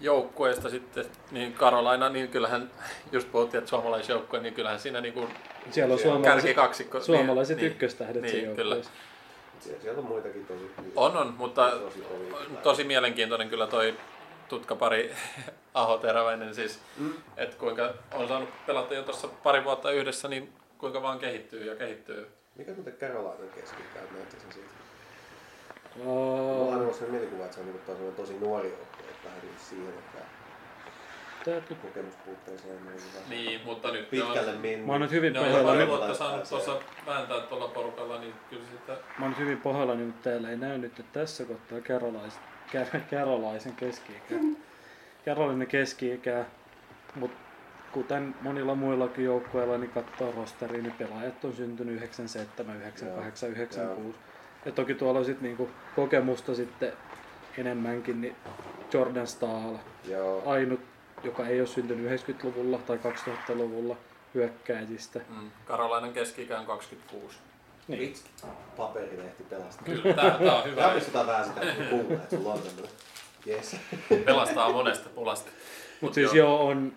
joukkueista sitten, niin Carolina, niin kyllähän, just puhuttiin, että suomalaisjoukkue, niin kyllähän siinä niin kuin Siellä on suomalaiset, kärkikaksikko. suomalaiset niin, ykköstähdet niin, siinä kyllä. Siellä on muitakin tosi On, on, mutta tosi mielenkiintoinen kyllä toi tutkapari Aho Teräväinen siis, Mm. että kuinka on saanut pelata jo tuossa pari vuotta yhdessä, niin kuinka vaan kehittyy ja kehittyy. Mikä muuten Carolinan keskikään näyttäisi siitä? Mulla on aina sellainen mielikuva, että se on niinku tosi, tosi nuori joukkue, että vähän niin siihen, että täytyy- kokemuspuutteeseen on niin hyvä. Niin, mutta nyt pitkälle mennyt. Mä oon nyt hyvin on pohjalla. pari Nyt, vuotta saanut tuossa vääntää tuolla porukalla, niin kyllä sitä... mä oon nyt hyvin pohjalla, niin täällä ei näy nyt, että tässä kohtaa Carolais, Car- Carolaisen keski Carolina keski-ikää, mutta kuten monilla muillakin joukkueilla, niin katsoo rosteriin, niin pelaajat on syntynyt 97, 98, 96. Ja toki tuolla on sitten niinku kokemusta sitten enemmänkin, niin Jordan Stahl, Joo. ainut, joka ei ole syntynyt 90-luvulla tai 2000-luvulla hyökkäjistä. Mm. Karolainan keski on 26. Niin. Vitsi, paperilehti pelastaa. Kyllä, tää, tää on hyvä. Rapistetaan vähän sitä kuulla, että sulla on. Yes. Pelastaa monesta pulasta. Mutta siis joo, on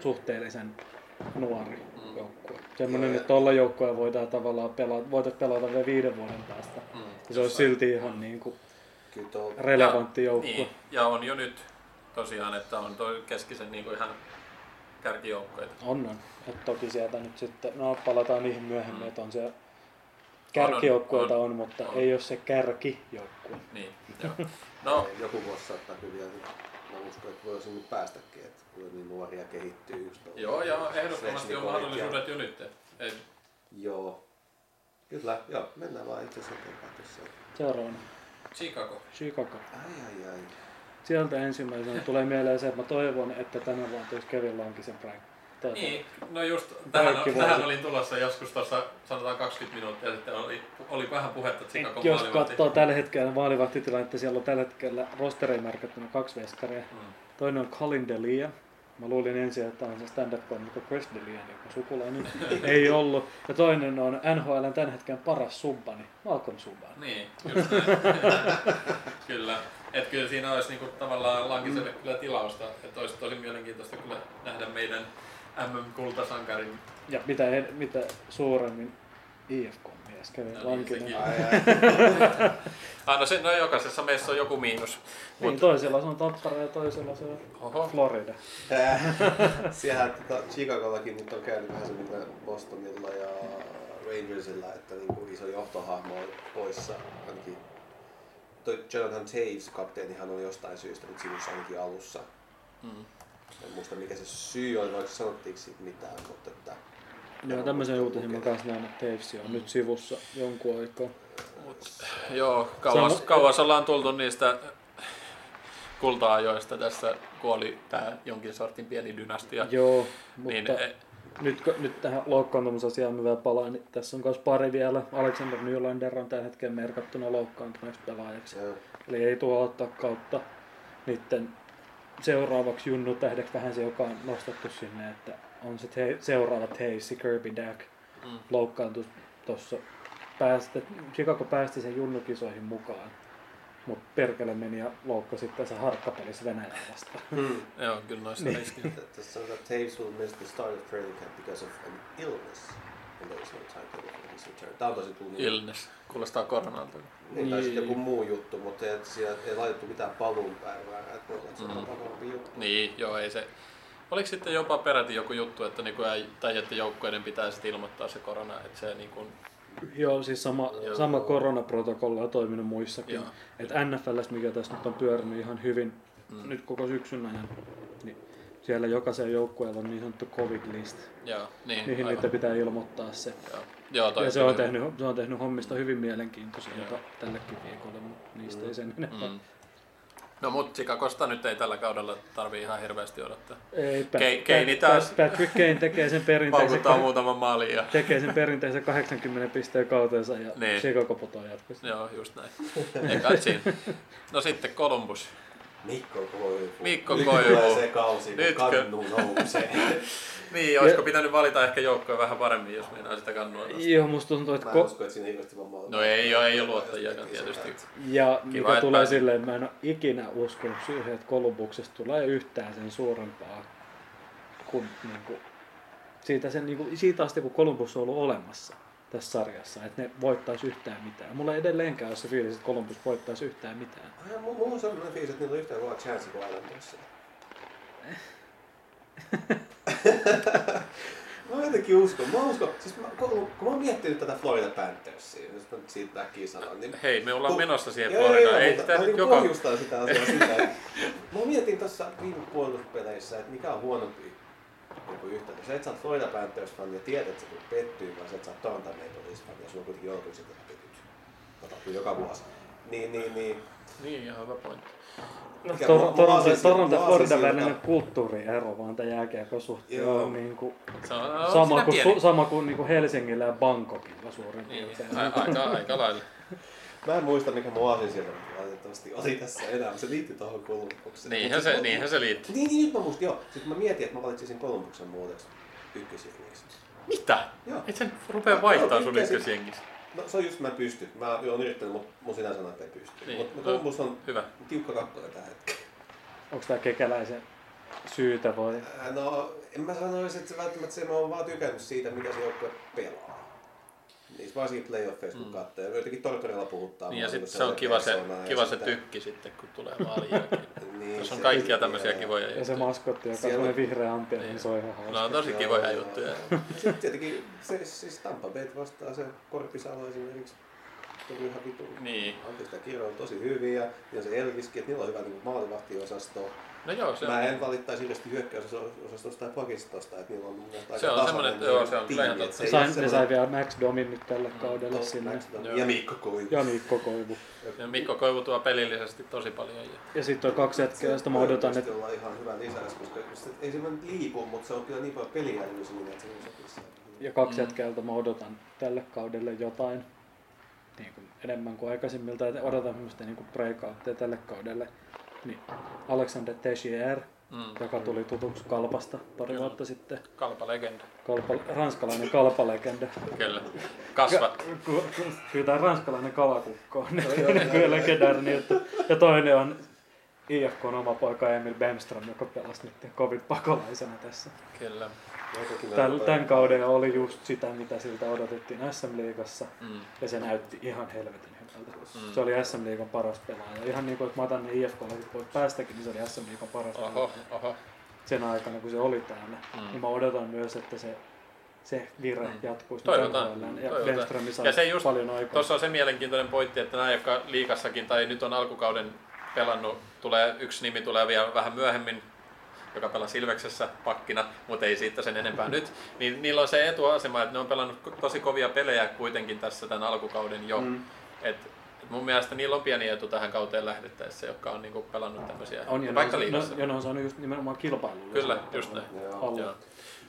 suhteellisen nuori Mm. joukkue. Semmoinen, että tuolla joukkueella voidaan tavallaan pelata, voitat pelata vielä viiden vuoden päästä. Mm. Ja se olisi silti ihan niin kuin relevantti joukkue. Niin, ja on jo nyt tosiaan, että on toi keskisen niin kuin ihan kärkijoukkoita. On, on. Et toki sieltä nyt sitten, no palataan niihin myöhemmin, Mm. että on siellä kärkijoukkueita on, on, mutta on. ei ole se kärkijoukkue. Niin, joo. No, joku vuosi saattaa kyllä vielä, mä uskon, että voisi nyt päästäkin, että kun niin nuoria kehittyy just tuolla. joo, ja ehdottomasti on mahdollisuudet jo nyt. Ei, Joo. Kyllä, joo, mennään vaan itse asiassa eteenpäin tässä. Seuraavana Chicago. Chicago. Ai ai ai. Sieltä ensimmäisenä tulee mieleen se, että mä toivon, että tänä vuonna tulisi Kevin Lankisen break. Tuota, Niin, no just tähän, tähän olin tulossa joskus tuossa sanotaan 20 minuuttia sitten oli, oli vähän puhetta Chicago Jos maalivahti. katsoo tällä hetkellä maalivahtitilannetta, siellä on tällä hetkellä rostereihin merkattuna kaksi veskaria. Mm. Toinen on Colin Delia. Mä luulin ensin, että on se stand-up-komikko Chris Delia, joka sukulainen. Ei ollut. Ja toinen on NHLn tämän hetken paras subbani, Malcolm Subban. Niin, just kyllä. Et kyllä siinä olisi niinku tavallaan Lankiselle kyllä tilausta. Että olisi tosi mielenkiintoista kyllä nähdä meidän MM-kultasankarin. Ja mitä, mitä suuremmin IFK-mies Kevin No niin, Lankinen. sekin. ai, ai. Ah, no, se, no jokaisessa meissä on joku miinus. Niin, Mut, toisella se on Tappara ja toisella se on oho, Florida. Siellä tota, Chicagollakin nyt on käynyt vähän se mitä Bostonilla ja Rangersilla, että niinku iso johtohahmo on poissa ainakin. Toi Jonathan Taves, kapteenihan on jostain syystä nyt sivussa ainakin alussa. mm. En muista mikä se syy oli, vai sanottiinko siitä mitään, mutta että... Joo, tämmöisen uutisen mä kanssa näin, että Tavesi on nyt sivussa jonkun aikaa. Joo, kauas, Sama- kauas ollaan tultu niistä kulta-ajoista. Tässä kuoli tämä jonkin sortin pieni dynastia. Joo, mutta Niin, eh, nyt, nyt tähän loukkaantumisasiaan vielä palaan, niin tässä on myös pari vielä. Alexander Nylander on tällä hetkellä merkattuna loukkaantuneeksi pelaajaksi. Joo. Eli ei tuo ottaa kautta niiden seuraavaksi junnu tähdeksi vähän se, joka on nostettu sinne, että on se te- seuraavat Hayes, Kirby Dack Mm. loukkaantui tuossa. Päästä, Chicago päästi sen junnukisoihin mukaan, mutta perkele meni ja loukkasi tässä harkkapelissä Venäjää vastaan. Hmm. Joo, kyllä noissa Niin. riski. Tässä sanotaan, että Taves will miss the start of training camp because of an illness. Return. Tää on tosi tullut. Illness. Kuulostaa koronalta. Niin, tai sitten Niin. joku muu juttu, mutta ei, siellä ei laitettu mitään paluunpäivää. Että voi olla, että Mm. juttu. Niin, joo, ei se. Oliko sitten jopa peräti joku juttu, että, niinku, tai että joukkueiden pitää sitten ilmoittaa se korona, että se niinku, Joo, siis sama, Joo. sama koronaprotokolla on toiminut muissakin. Joo. Et NFLs, mikä tässä nyt on pyörinyt ihan hyvin Mm. nyt koko syksyn ajan, niin siellä jokaisen joukkueella on niin sanottu covid-list. joo, niin, Niihin aivan. niitä pitää ilmoittaa se. Joo, joo toi Ja se on, tehnyt, se on tehnyt hommista hyvin mielenkiintoisia Joo. tällekin viikolle, mutta niistä Mm. ei sen enempää. Mm. No mut Chicagosta nyt ei tällä kaudella tarvii ihan hirveästi odottaa. Ei, Pat, Kei- Keini taas- Pat, Patrick Kane tekee sen perinteisen, Paukuttaa muutaman maalin ja... tekee sen perinteisen 80 pisteen kautensa ja Niin. Chicago putoaa jatkossa. Joo, just näin. Ei kai siinä. No sitten Columbus. Mikko Koivu. Mikko Nyt Koivu. tulee se kausi, kun Nytkö? kannu nousee. Niin, olisiko pitänyt valita ehkä joukkoja vähän paremmin, jos meinaa sitä kannua nostaa? Joo, musta tuntuu, että Mä en ko- usko, että siinä hirveästi vaan maailmaa. No ei oo, ei oo luottajiakaan tietysti. Ja Kiva, mikä että tulee pääsin. silleen, mä en ole ikinä uskonut siihen, että Kolumbuksesta tulee yhtään sen suurempaa kuin, niin kuin siitä, sen, niin kuin, siitä asti, kun Columbus on ollut olemassa tässä sarjassa, että ne voittaisi yhtään mitään. Mulla ei edelleenkään ole se fiilis, että Columbus voittaisi yhtään mitään. Ai, mu- on sellainen fiilis, että niillä on yhtään kova chanssi kuin Islandersilla. mä jotenkin uskon. Mä uskon. Siis mä, kun, kun mä oon miettinyt tätä Florida Panthersia, jos mä nyt siitä äkkiä sanon, niin Hei, me ollaan Kun- menossa siihen joo, Floridaan. joo, Ei sitä nyt niinku joka... pohjustan sitä asiaa sitä. Mä mietin tuossa viime puolustuspeleissä, että mikä on huonompi niin yhtälö. Se, että sä oot Florida Panthers fan ja tiedät, että sä tulet pettyä, vai se, että sä oot Toronto Maple Leafs fan ja sulla kuitenkin odotukset, että petyt. Tapahtuu joka vuosi. Niin, niin, niin. Niin, ihan hyvä pointti. Mua- mua Toronto, siis- ja mua Florida siis välinen joka- kulttuuriero vaan tämän jääkiekon suhteen Joo. on niin kuin Se on, on sama, kuin, su, sama kuin, niin kuin Helsingillä ja Bangkokilla suurin Niin, piirtein. aika, aika lailla. Mä en muista mikä mun aasinsilmä valitettavasti oli tässä enää, se liittyi tuohon Kolumbukseen. Niinhän se, niinhän se liittyy. Niin, niin, nyt mä muistin, joo. Sitten mä mietin, että mä valitsisin Kolumbuksen muuteksi ykkösjengiksi. Mitä? Joo. Et sen rupea vaihtaa sun tykkäsin. No se on just mä en pysty. Mä oon yrittänyt, mutta mun sinä sanoo, että ei pysty. Niin, Mutta no, Kolumbus on Hyvä. tiukka kakkonen tällä hetkellä. Onko tämä kekäläisen syytä vai? Ää, No, en mä sanoisi, että se välttämättä se, mä oon vaan tykännyt siitä, mitä se joukkue pelaa. Niissä varsinkin playoffeissa, kun Mm. katsoo. Ja jotenkin Tortorella puhuttaa. Niin ja sitten se on kiva se, kiva se tykki sitten, kun tulee maalin jälkeen. Niin, Tässä on kaikkia tämmöisiä ja- kivoja Ja se juttuja. maskotti, joka on Siellä- vihreä ampia, Niin. niin se on ihan hauska. No on tosi kivoja juttuja. Ja Sitten tietenkin se, siis Tampa Bay vastaa se Korpisalo esimerkiksi. Tuli ihan vitu. Niin. Anteeksi, tämä kirja on tosi hyviä. Ja se Elviskin, että niillä on hyvä niin maalivahtiosasto. No joo, se Mä on. en valittaisi hirveästi hyökkäysosastosta tai pakistosta, että niillä on mun mielestä aika Se on semmoinen- joo, se on kyllä ihan totta. että Ne sai, vielä Max Domin nyt tälle kaudelle Totta, sinne. Max Domi Joo. Ja Mikko Koivu. Ja Mikko Koivu. Ja Mikko Koivu tuo pelillisesti tosi paljon. Ja... Ja sitten on kaksi jätkää, josta mä odotan, että Se olla ihan hyvä lisäys, koska ei se nyt liiku, mutta se on kyllä niin paljon siinä, että se on sopisi. ja kaksi Mm. jätkää, mä odotan tälle kaudelle jotain niin kuin enemmän kuin aikaisemmilta. Et odotan semmoista niin kuin breakoutteja tälle kaudelle. Niin Alexander Teixeira, Mm. joka tuli tutuksi Kalpasta pari Kyllä. vuotta sitten. Kalpa legenda. Kalpa, ranskalainen kalpalegenda. Kyllä. Kasvat. Ku- ku- Kyllä tämä ranskalainen kalakukko on kyllä legendaarinen juttu. Ja toinen on IFK on oma poika Emil Bemström, joka pelasi nyt covid-pakolaisena tässä. Kyllä. Tän, tämän kauden oli just sitä, mitä siltä odotettiin SM-liigassa. Mm. Ja se näytti ihan helvetin hyvältä. Mm. Se oli SM-liigan paras pelaaja. Ihan niin kuin, että mä otan ne IFK pois päästäkin, niin se oli SM-liigan paras Oho, pelaaja. oho. Sen aikana, kun se oli täällä. Mm. Niin mä odotan myös, että se, se vire Mm. jatkuisi. Toivotaan. Ja toivotaan. Ja se just- paljon aikaa. Tuossa on se mielenkiintoinen pointti, että nämä, jotka liikassakin tai nyt on alkukauden pelannut, tulee, yksi nimi tulee vielä vähän myöhemmin, joka pelasi Ilveksessä pakkina, mutta ei siitä sen enempää nyt, niin niillä on se etuasema, että ne on pelannut tosi kovia pelejä kuitenkin tässä tämän alkukauden jo. Mm. Et, et mun mielestä niillä on pieni etu tähän kauteen lähdettäessä, jotka on niinku pelannut tämmöisiä, On, ja, vaikka ne, on, liigassa. no, ja ne on saanut just nimenomaan kilpailulla. Kyllä, just näin. Joo. Joo.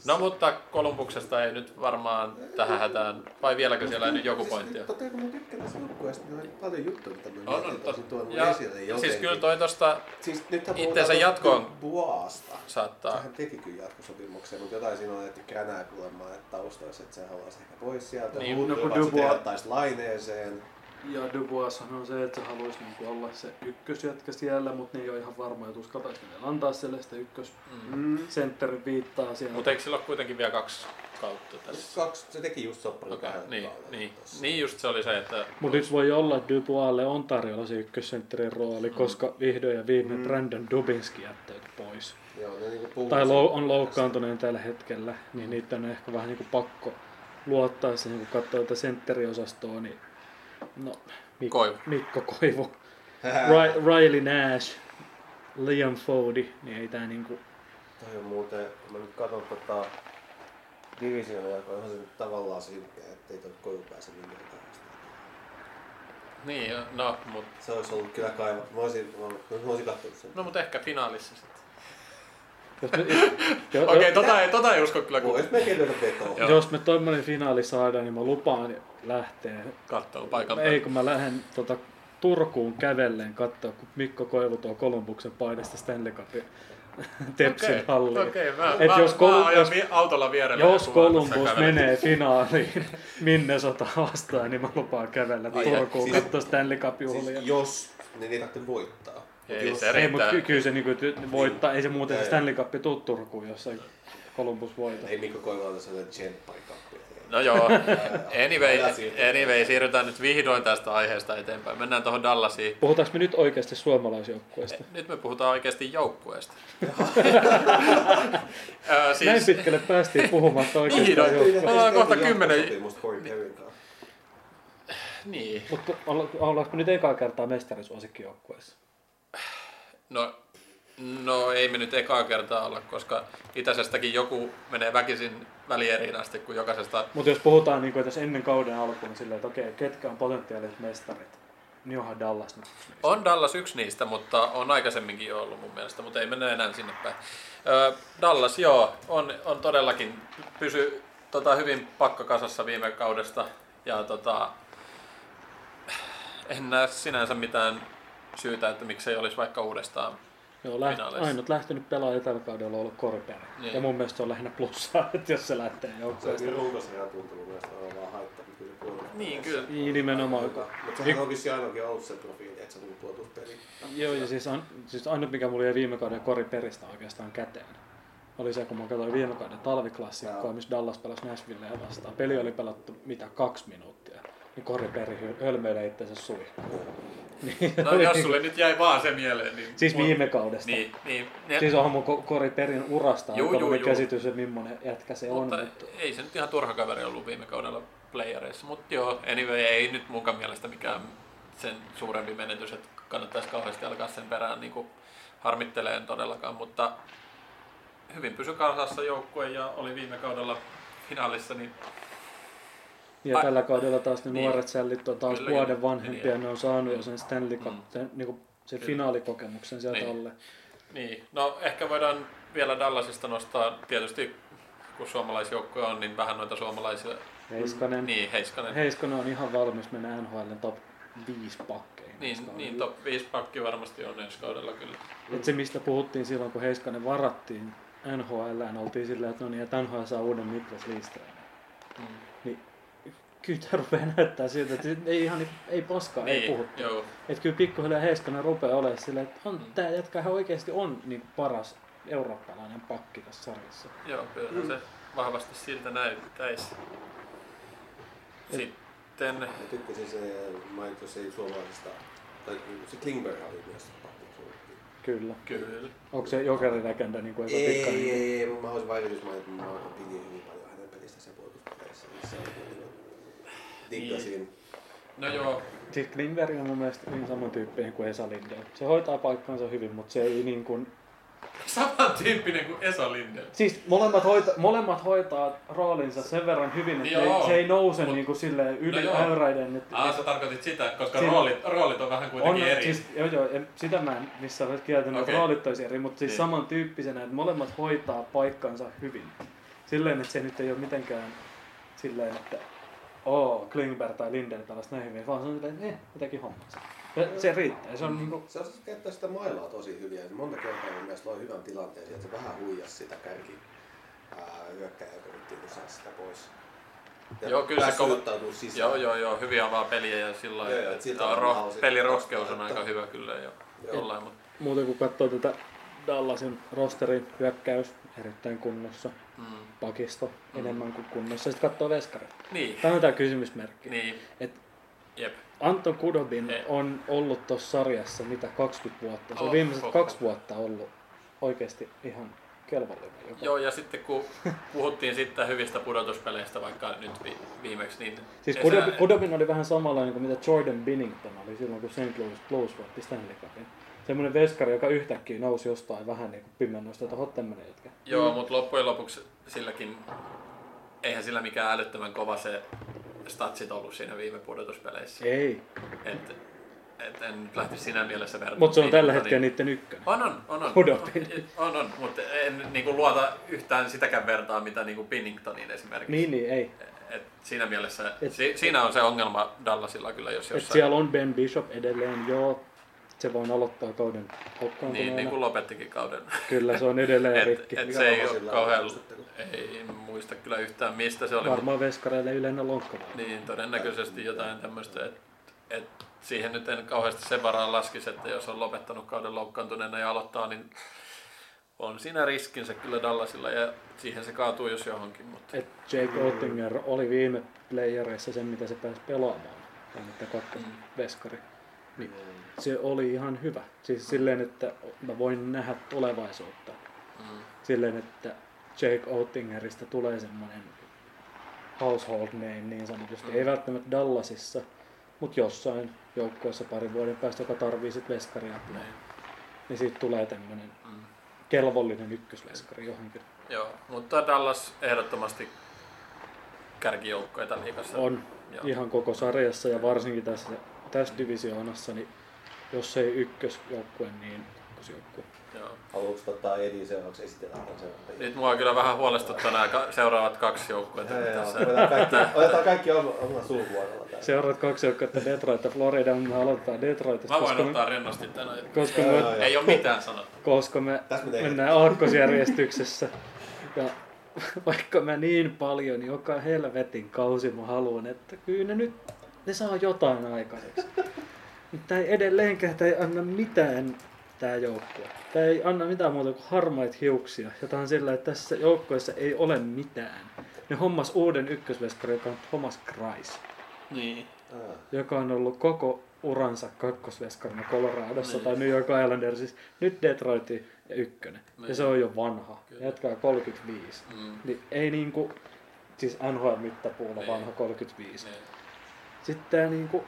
No mutta Kolumbuksesta ei nyt varmaan tähän hätään, vai vieläkö siellä nyt joku pointti on? Totta kai kun mä tykkään tästä joukkueesta, niin on paljon juttuja, mitä mä On, mietin, on, että olisin tuonut ja, esille jotenkin. siis kyllä toi tosta Siis itteensä jatkoon- Buasta. saattaa. Sehän teki kyllä jatkosopimuksen, mutta jotain siinä on ajettu kränää kuulemaan, että taustassa, että se haluaisi ehkä pois sieltä. Niin, Niin, no kun Huutuu, Dubois- että se laineeseen. Ja Dubois on se, että se haluaisi niinku olla se ykkösjätkä siellä, mutta ne ei ole ihan varma, että uskaltaisi ne antaa sille sitä ykkössentterin viittaa siellä. Mutta eikö sillä ole kuitenkin vielä kaksi kautta tässä? Kaksi, se teki just sopparin Okei, kahdella niin, niin, tossa. niin just se oli se, että Mutta nyt voi olla, että Duboisille on tarjolla se ykkössentterin rooli, koska vihdoin ja viimein Mm. Brandon Dubinski jättäytyi pois. Joo, ne niinku Tai lou- on loukkaantuneen tällä hetkellä, niin niitä on ehkä vähän niinku pakko luottaa se, niin kun katsoo tätä sentteriosastoa, niin no, Mik- Koivu. Mikko Koivu, Ry- Riley Nash, Liam Fody, niin ei tää niinku... Toi on muuten, kun mä nyt katson tota divisioon jakoa, onhan se nyt tavallaan silkeä, ettei toi koju pääse minnekään. niin, no, mut, Se olisi ollut kyllä kaivattu. Mä olisin, mä, mä olisin kattonut sen. no mut ehkä finaalissa sitten. Jos me, jo, Okei, jo, okay, tota, ei, tota ei usko kyllä kun Vois melkein lyödä vetoa. Jos me tommonen finaali saadaan, niin mä lupaan lähteä. katsoo paikan Ei kun mä lähden tota, Turkuun kävellen katsoa, kun Mikko Koivu tuo Kolumbuksen paidasta Stanley Cupin Tepsin Okei, halliin. Okei, mä, Et mä, jos mä, Kolum- ajan autolla vierellä. Jos kävelen. menee finaaliin Minnesota vastaan, niin mä lupaan kävellä Ai, Turkuun siis- katsoa Stanley Cup juhlia. Siis jos, niin ei tarvitse voittaa. Ei, jos, se ei, mutta ky- kyllä se niinku voittaa, ei se muuten se Ei. Stanley Cup tuu Turkuun, jos ei Columbus voita. ei Mikko Koivu ota sellainen tsempparikappia. No joo, anyway, anyway, siirrytään nyt vihdoin tästä aiheesta eteenpäin. Mennään tuohon Dallasiin. Puhutaanko me nyt oikeasti suomalaisjoukkueesta? Nyt me puhutaan oikeasti joukkueesta. Ö, Siis... Näin pitkälle päästiin puhumatta oikeastaan Vihdoin. joukkueesta. ollaan kohta kymmenen- niin. Mutta olla- ollaanko nyt ekaa kertaa mestarisuosikkijoukkueessa? No, no ei me nyt ekaa kertaa olla, koska itäisestäkin joku menee väkisin välieriin asti, kun jokaisesta... Mutta jos puhutaan, niin kuin, jos ennen kauden alkuun silleen, että okei, ketkä on potentiaaliset mestarit, niin onhan Dallas nyt. On Dallas yksi niistä, mutta on aikaisemminkin jo ollut mun mielestä, mutta ei mennä enää sinne päin. Dallas, joo, on, on todellakin pysy tota, hyvin pakkakasassa viime kaudesta ja tota, en näe sinänsä mitään syytä, että miksei olisi vaikka uudestaan. Joo, läht, ainut lähtenyt pelaaja tällä kaudella on ollut Koriperi. Niin. Ja mun mielestä se on lähinnä plussaa, että jos se lähtee Se joukkueesta. on runkosarjan tuntunut myös olevan vaan haittaa, kyllä. Niin, kyllä. Niin nimenomaan. Mutta sehän on vissiin ainakin ollut se profiili, että se on puolustuspeli. Joo, ja siis, on, siis ainut mikä mulla jäi viime kauden koriperistä oikeastaan käteen, oli se, kun mä katsoin viime kauden talviklassikkoa, missä Dallas pelasi Nashvillea vastaan. Peli oli pelattu mitä kaksi minuuttia. Niin koriperi hölmöilee itsensä suihkuun. Niin, No jos sulle nyt jäi vaan se mieleen, niin... Siis mun- viime kaudesta. Niin, niin. Ne, Siis onhan mun ko- koriperin urasta Juu, juu, juu. käsitys, että millainen jätkä se on. mutta Mutta ei se nyt ihan turha kaveri ollut viime kaudella playereissa. Mutta joo, anyway, ei nyt munkaan mielestä mikään sen suurempi menetys, että kannattaisi kauheasti alkaa sen perään niin harmitteleen todellakaan, mutta hyvin pysy kasassa joukkue ja oli viime kaudella finaalissa, niin Ja Ai- tällä kaudella taas ne Niin. nuoret sällit on taas Kyllä, vuoden vanhempia, Niin. ne on saanut jo sen Stanley Cup, Mm. sen, niin kuin, sen Kyllä. finaalikokemuksen sieltä Niin. alle. Niin, no ehkä voidaan vielä Dallasista nostaa tietysti, kun suomalaisjoukkoja on, niin vähän noita suomalaisia. Heiskanen. Niin, Heiskanen. Heiskanen on ihan valmis mennä NHL top 5 pakkeihin. Niin, niin top 5 pakki varmasti on ensi kaudella kyllä. Et se mistä puhuttiin silloin, kun Heiskanen varattiin NHL, oltiin silleen, että no niin, että NHL saa uuden Niklas Lidström. Mm. Niin kyllä tämä rupeaa näyttää siltä, että ei ihan ei paskaa, ei Niin, puhuttu. joo. Että kyllä pikkuhiljaa Heiskanen rupeaa olemaan silleen, että on, Mm. tämä jätkä oikeasti on niin paras eurooppalainen pakki tässä sarjassa. Joo, kyllä Mm. se vahvasti siltä näyttäisi. Sitten, Mä tykkäsin se, mainittu jos ei suomalaisesta, tai se Klingberg oli myös. Kyllä. kyllä. Onko se jokerilegenda niin kuin Ei, Tikkanen? ei, ei, mä haluaisin vaikutus mä pidin hyvin paljon hänen pelistä sen puolustuspeleissä, missä on niin Tikkasin. No joo, Siis Klingberg on mun mielestä niin samantyyppinen kuin Esa Lindell. Se hoitaa paikkansa hyvin, mutta se ei niin kuin... samantyyppinen kuin Esa Lindell. Siis molemmat, hoita, molemmat hoitaa roolinsa sen verran hyvin, että Joo, ei, se ei nouse mut- niin kuin silleen yli no äyräiden. Että, Ah, sä tarkoitit sitä, koska Siinä- roolit, roolit on vähän on, kuitenkin eri. siis, joo, joo, en, sitä mä en missään vaiheessa kieltänyt, että Okei. roolit olisi eri, mutta siis Niin. samantyyppisenä, että molemmat hoitaa paikkansa hyvin. Silleen, että se nyt ei ole mitenkään silleen, että oo, Klingberg tai Lindell tällaista näin hyvin, vaan se on silleen, että eh, jotenkin hommansa. Ja se riittää. Se on niinku, Se osasi käyttää sitä mailaa tosi hyvin ja monta kertaa mun mielestä loi hyvän tilanteen että se vähän huijasi sitä kärki ää, hyökkääjää, joka yritti niin saada sitä pois. Ja Joo, kyllä se kova- sisään. Joo, joo, joo, hyvin avaa peliä ja sillä Joo, joo, lailla. on ro- hauska peliroskeus on aika hyvä kyllä jo Joo. jollain, mutta muuten kun katsoo tätä Dallasin rosterin hyökkäys erittäin kunnossa, mm. pakisto Mm. enemmän kuin kunnossa. Sitten katsoo veskarit. Niin, Tämä on tämä kysymysmerkki. niin, Et jep. Anton Kudobin Ei. on ollut tuossa sarjassa mitä 20 vuotta. Se on Oh, viimeiset oh. kaksi vuotta ollut oikeasti ihan kelvollinen jopa. Joo, ja sitten kun puhuttiin sitten hyvistä pudotuspeleistä vaikka nyt vi- viimeksi, niin... Siis Kudobin, Kudobin oli vähän samanlainen kuin mitä Jordan Binnington oli silloin, kun St. Louis Blues voitti Stanley Cupin. Semmoinen veskari, joka yhtäkkiä nousi jostain vähän niin pimennosta, että oho tämmönen jätkä. Joo, mutta loppujen lopuksi silläkin, eihän sillä mikään älyttömän kova se statsit ollut siinä viime pudotuspeleissä. Ei, Et, et en nyt lähtisi siinä mielessä vertaan. mutta se on tällä hetkellä niin- niiden ykkönen. On, on, on, on. Kudobin. On, on, mutta en niinku luota yhtään sitäkään vertaa, mitä niinku Binningtoniin esimerkiksi. Niin, niin, ei. Et siinä mielessä, Et- si, siinä on se ongelma Dallasilla kyllä, jos Et jossain... siellä on Ben Bishop edelleen, joo. Se voi aloittaa kauden Niin, niin kuin lopettikin kauden. Kyllä se on edelleen Et, rikki. et se ei ole kauhean... Ei muista kyllä yhtään mistä se oli. Varmaan veskareille yleinen lonkka. Niin, todennäköisesti jotain tämmöistä, että et siihen nyt en kauheasti sen varaan laskisi, että jos on lopettanut kauden loukkaantuneena ja aloittaa, niin on siinä riskinsä kyllä Dallasilla ja siihen se kaatuu jos johonkin. Mutta Et Jake Oettinger oli viime playereissa sen, mitä se pääsi pelaamaan. Tai mitä kakkos Mm. veskari. Niin se oli ihan hyvä. Siis silleen, että mä voin nähdä tulevaisuutta. mm, Silleen, että Jake Oettingerista tulee semmoinen household name niin sanotusti. Mm. Ei välttämättä Dallasissa, mutta jossain joukkueessa parin vuoden päästä, joka tarvii sit veskaria. niin, Niin siitä tulee tämmöinen mm. kelvollinen ykkösveskari johonkin. Joo, mutta Dallas ehdottomasti kärkijoukkoita liikassa. On Joo. ihan koko sarjassa ja varsinkin tässä tässä divisioonassa, niin jos ei ykkösjoukkue, niin ykkösjoukkue. Joo. Haluatko tota Edi seuraavaksi esitellä tämän seuraavaksi? Nyt mua kyllä vähän huolestuttaa nämä ka- seuraavat kaksi joukkuetta. Otetaan kaikki, otetaan kaikki oma, oma sulkuvuorolla täällä. Seuraat kaksi joukkuetta Detroit ja Florida, mutta me aloitetaan Detroitista, Mä voin ottaa rennosti tänään. koska, Joo, me, joo, joo. Ei ole mitään sanottu. koska me mennään aakkosjärjestyksessä. Ja vaikka mä niin paljon joka helvetin kausi mä haluan, että kyllä ne nyt ne saa jotain aikaiseksi. Mutta ei edelleenkään tää ei anna mitään tää joukkue. Tää ei anna mitään muuta kuin harmaita hiuksia. Ja tää on sillä, että tässä joukkueessa ei ole mitään. Ne hommas uuden ykkösveskari, joka on Thomas Kreis, Niin. Joka on ollut koko uransa kakkosveskarina Coloradossa Niin. tai New York Islandersissa. Nyt Detroitin ja ykkönen. Ja Niin. se on jo vanha. Kyllä. Jatkaa 35. Mm. Niin ei niinku, siis NHL-mittapuulla Niin. vanha 35. Niin. Sitten tää niinku,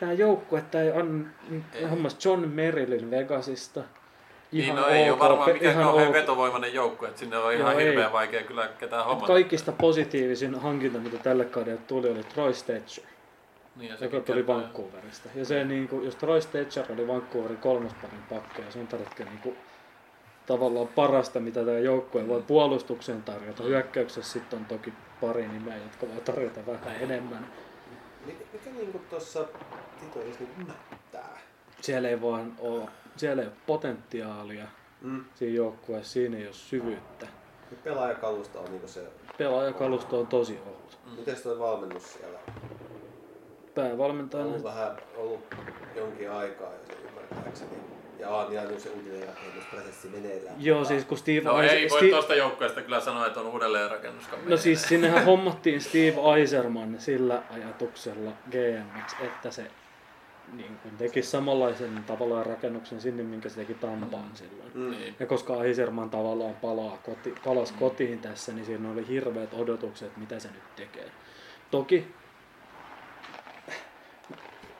tää joukkue, ei anna, Ei. hommas John Merrillin Vegasista. Niin, no ei ole varmaan mikään ihan kauhean ok. vetovoimainen joukkue, että sinne on ihan Joo, ei. hirveän vaikea kyllä ketään hommata. Kaikista positiivisin hankinta, mitä tälle kaudelle tuli, oli Troy Stetcher, Niin, ja joka tuli kertoo. Vancouverista. Ja se niinku, jos Troy Stetcher oli Vancouverin kolmosparin pakka ja sun tarvitsee niinku tavallaan parasta, mitä tämä joukkue voi puolustukseen tarjota. Hyökkäyksessä sitten on toki pari nimeä, jotka voi tarjota vähän enemmän. Mikä, mikä niinku tuossa Titoissa niinku mättää? Siellä ei vaan ole, siellä ei ole potentiaalia Mm. siinä joukkueessa, siinä ei ole syvyyttä. Nyt Pelaajakalusta on niinku se... Pelaajakalusto on tosi ollut. Miten toi valmennus siellä? On Päävalmentajana ollut vähän ollut jonkin aikaa jo se ymmärtääkseni. Ja on jäänyt se uudelleenrakennusprosessi meneillään. Joo, siis kun Steve No ei voi Steve- tuosta joukkueesta kyllä sanoa, että on uudelleenrakennuskaan No siis sinnehän hommattiin Steve Eiserman sillä ajatuksella GMX, että se niin kuin teki samanlaisen tavallaan rakennuksen sinne, minkä se teki Tampaan silloin. Mm. Niin. Ja koska Eiserman tavallaan palaa koti, palasi kotiin tässä, niin siinä oli hirveät odotukset, mitä se nyt tekee. Toki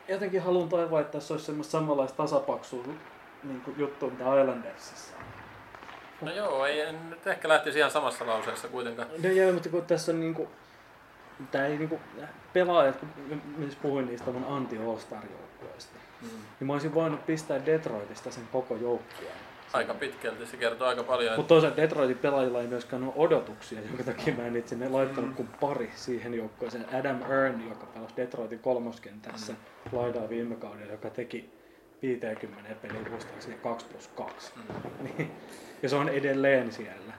jotenkin haluan toivoa, että tässä olisi semmoista samanlaista tasapaksua niin kuin juttu, mitä Islandersissa on. No joo, ei en nyt ehkä lähtisi ihan samassa lauseessa kuitenkaan. No joo, mutta kun tässä on niinku, tää ei niinku, pelaajat, kun siis puhuin niistä mun anti all joukkueesta Mm. niin mä olisin voinut pistää Detroitista sen koko joukkueen. Aika pitkälti, se kertoo aika paljon. Mutta toisaalta Detroitin pelaajilla ei myöskään ole odotuksia, jonka takia mä en itse ne laittanut Mm. kuin pari siihen joukkueeseen. Adam Earn, joka pelasi Detroitin kolmoskentässä Mm. laidaa viime kaudella, joka teki 50 peliä muistaakseni 2 plus 2. Mm. Niin, ja se on edelleen siellä.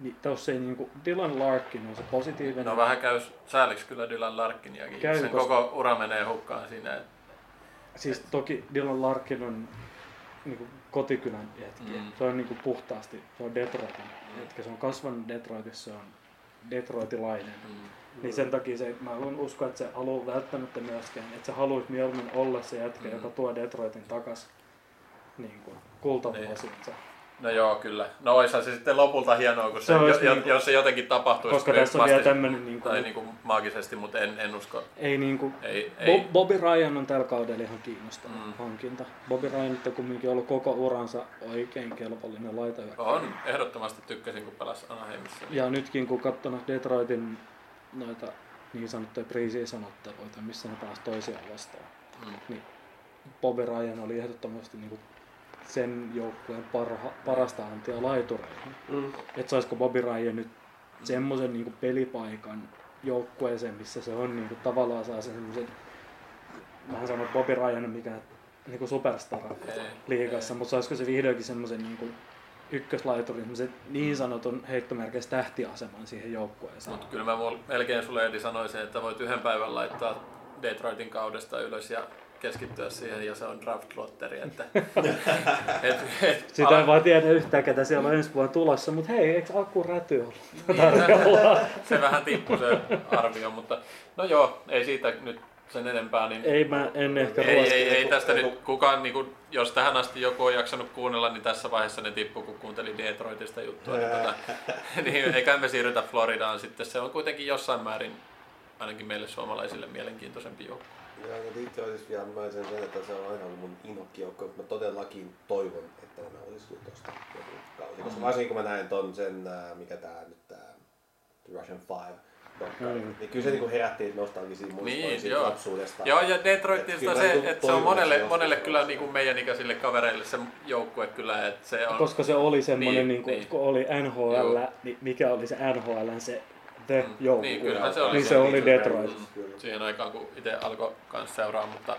Niin tossa ei niinku, Dylan Larkin on se positiivinen. No vähän käy sääliksi kyllä Dylan Larkiniakin. Käy, Sen koska- koko ura menee hukkaan siinä. että- Siis toki Dylan Larkin on niinku kotikylän jätkiä. Mm. Se on niinku puhtaasti, se on Detroitin jätkä. Se on kasvanut Detroitissa, se on Detroitilainen. Mm. Niin sen takia se, mä haluan uskoa, että se haluaa välttämättä myöskään, että se haluaisi mieluummin olla se jätkä, Mm. joka tuo Detroitin takas niin kuin kultavuosinsa. No joo, kyllä. No olisihan se sitten lopulta hienoa, kun se, Se olisi jo, niinku- jos se jotenkin tapahtuisi. Koska tässä on vielä tämmönen niin Tai kuin, niinku maagisesti, mutta en, en usko. ei niin kuin, Ei, ei. Bob, Bobby Ryan on tällä kaudella ihan kiinnostava Mm. hankinta. Bobby Ryan on kumminkin ollut koko uransa oikein kelpollinen laita. On, ehdottomasti tykkäsin, kun pelasi Anaheimissa. Ja nytkin kun katsonut Detroitin noita niin sanottuja preseason-otteluita, missä ne pääsi toisiaan vastaan, Mm. niin Bobby Ryan oli ehdottomasti niin kuin sen joukkueen parha, parasta antia laitureihin. Mm. Että saisiko Bobby Ryan nyt semmoisen niin kuin pelipaikan joukkueeseen, missä se on niin kuin, tavallaan saa sen semmoisen, vähän sanon, että Bobby Ryan on mikään niin kuin superstara liigassa, mutta saisiko se vihdoinkin semmoisen niin kuin ykköslaiturin, semmoisen niin sanotun heittomerkeissä tähtiaseman siihen joukkueeseen. Mutta kyllä mä melkein sulle Edi sanoisin, että voit yhden päivän laittaa Detroitin kaudesta ylös ja keskittyä siihen ja se on draft lotteri. Että, et, et, Sitä ei vaan tiedä yhtään, ketä siellä on ensi vuonna tulossa, mutta hei, eikö Aku Räty ollut tarjolla? se vähän tippui se arvio, mutta no joo, ei siitä nyt sen enempää. Niin Ei mä en ehkä ei, ruoska. ei, ei tästä nyt kukaan, niin kuin, jos tähän asti joku on jaksanut kuunnella, niin tässä vaiheessa ne tippuu, kun kuunteli Detroitista juttua. Niin, tota, niin eikä me siirrytä Floridaan sitten. Se on kuitenkin jossain määrin ainakin meille suomalaisille mielenkiintoisempi joukko. Ja no Detroitissa vielä mä sen, että se on aina ollut mun inhokkijoukko, mutta mä todellakin toivon, että ne olisi tuosta joku kausi. Koska varsinkin kun mä näin ton sen, ää, mikä tää nyt tää Russian Five, Mm. Niin kyllä se niinku herätti nostalgisia muistoja Niin, siitä joo. lapsuudesta. Joo, ja Detroitista kyllä se, niinku että se on monelle, monelle kyllä niin kuin meidän ikäisille kavereille se joukkue kyllä, että se on... Koska se oli semmoinen, Niin, niin, niin, niin. kun oli NHL, Joo. niin mikä oli se NHL se The Mm, joukkue. niin, kyllähän se oli niin se se oli Detroit kyllä. siihen aikaan, kun itse alkoi kanssa seuraa, mutta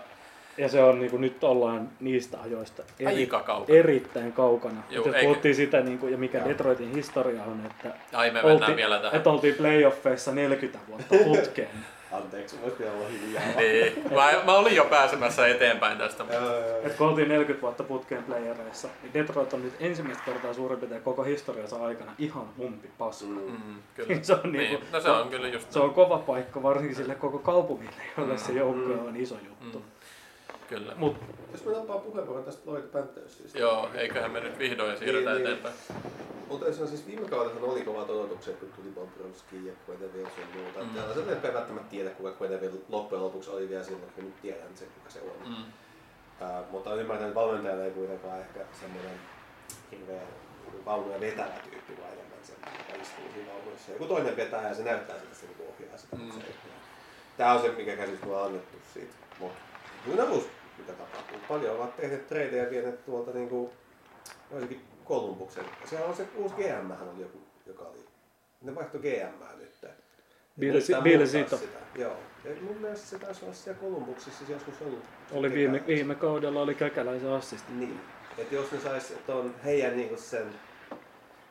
Ja se on niin kuin, nyt ollaan niistä ajoista eri, aika kaukana. erittäin kaukana. Jos eikä- puhuttiin sitä, niin kuin, ja mikä Joo. Detroitin historia on, että Ai me oltiin, vielä tähän. että oltiin playoffeissa 40 vuotta putkeen. Anteeksi, voisi vielä olla hiljaa. Niin. Mä, mä, olin jo pääsemässä eteenpäin tästä. Et kun oltiin 40 vuotta putkeen playereissa, niin Detroit on nyt ensimmäistä kertaa suurin piirtein koko historiansa aikana ihan humpi paska. Mm. Mm, kyllä. Se on niin. niinku- No se on kyllä just Se on kova paikka varsinkin sille koko kaupungille, jolle Mm. se joukkue on iso juttu. Mm. Kyllä. Mut Jos mä nappaan puheenvuoron tästä Lloyd Panthersista. Joo, eiköhän me nyt vihdoin siirrytä Niin, niin. eteenpäin. Mutta se on siis viime kaudellahan oli kovat odotukset, kun tuli Bobrovski ja Quenneville sun muuta. Mm. Mm. Tällaiset ei välttämättä tiedä, kuka Quenneville loppujen lopuksi oli vielä silloin, kun nyt tiedän sen, kuka se on. Mm. Uh, mutta olen ymmärtänyt, että valmentajana ei kuitenkaan ehkä semmoinen hirveä vaunuja vetävä tyyppi, vaan enemmän se, joka istuu siinä vaunuissa. Joku toinen vetää ja se näyttää siltä, että se niinku ohjaa sitä. Mm. Tämä on se, mikä käsitys on annettu siitä. Mutta who knows, mitä tapahtuu. Paljon ovat tehneet treidejä ja vieneet tuolta niinku, varsinkin Kolumbuksen. Se on se uusi GM oli joku, joka oli. Ne vaihtoi GM nyt. Sitä. Joo. Ja mun mielestä se taisi olla siellä Kolumbuksessa joskus ollut. oli viime, viime kaudella oli kökäläisen assisti. Niin. Että jos ne sais ton heidän niinku sen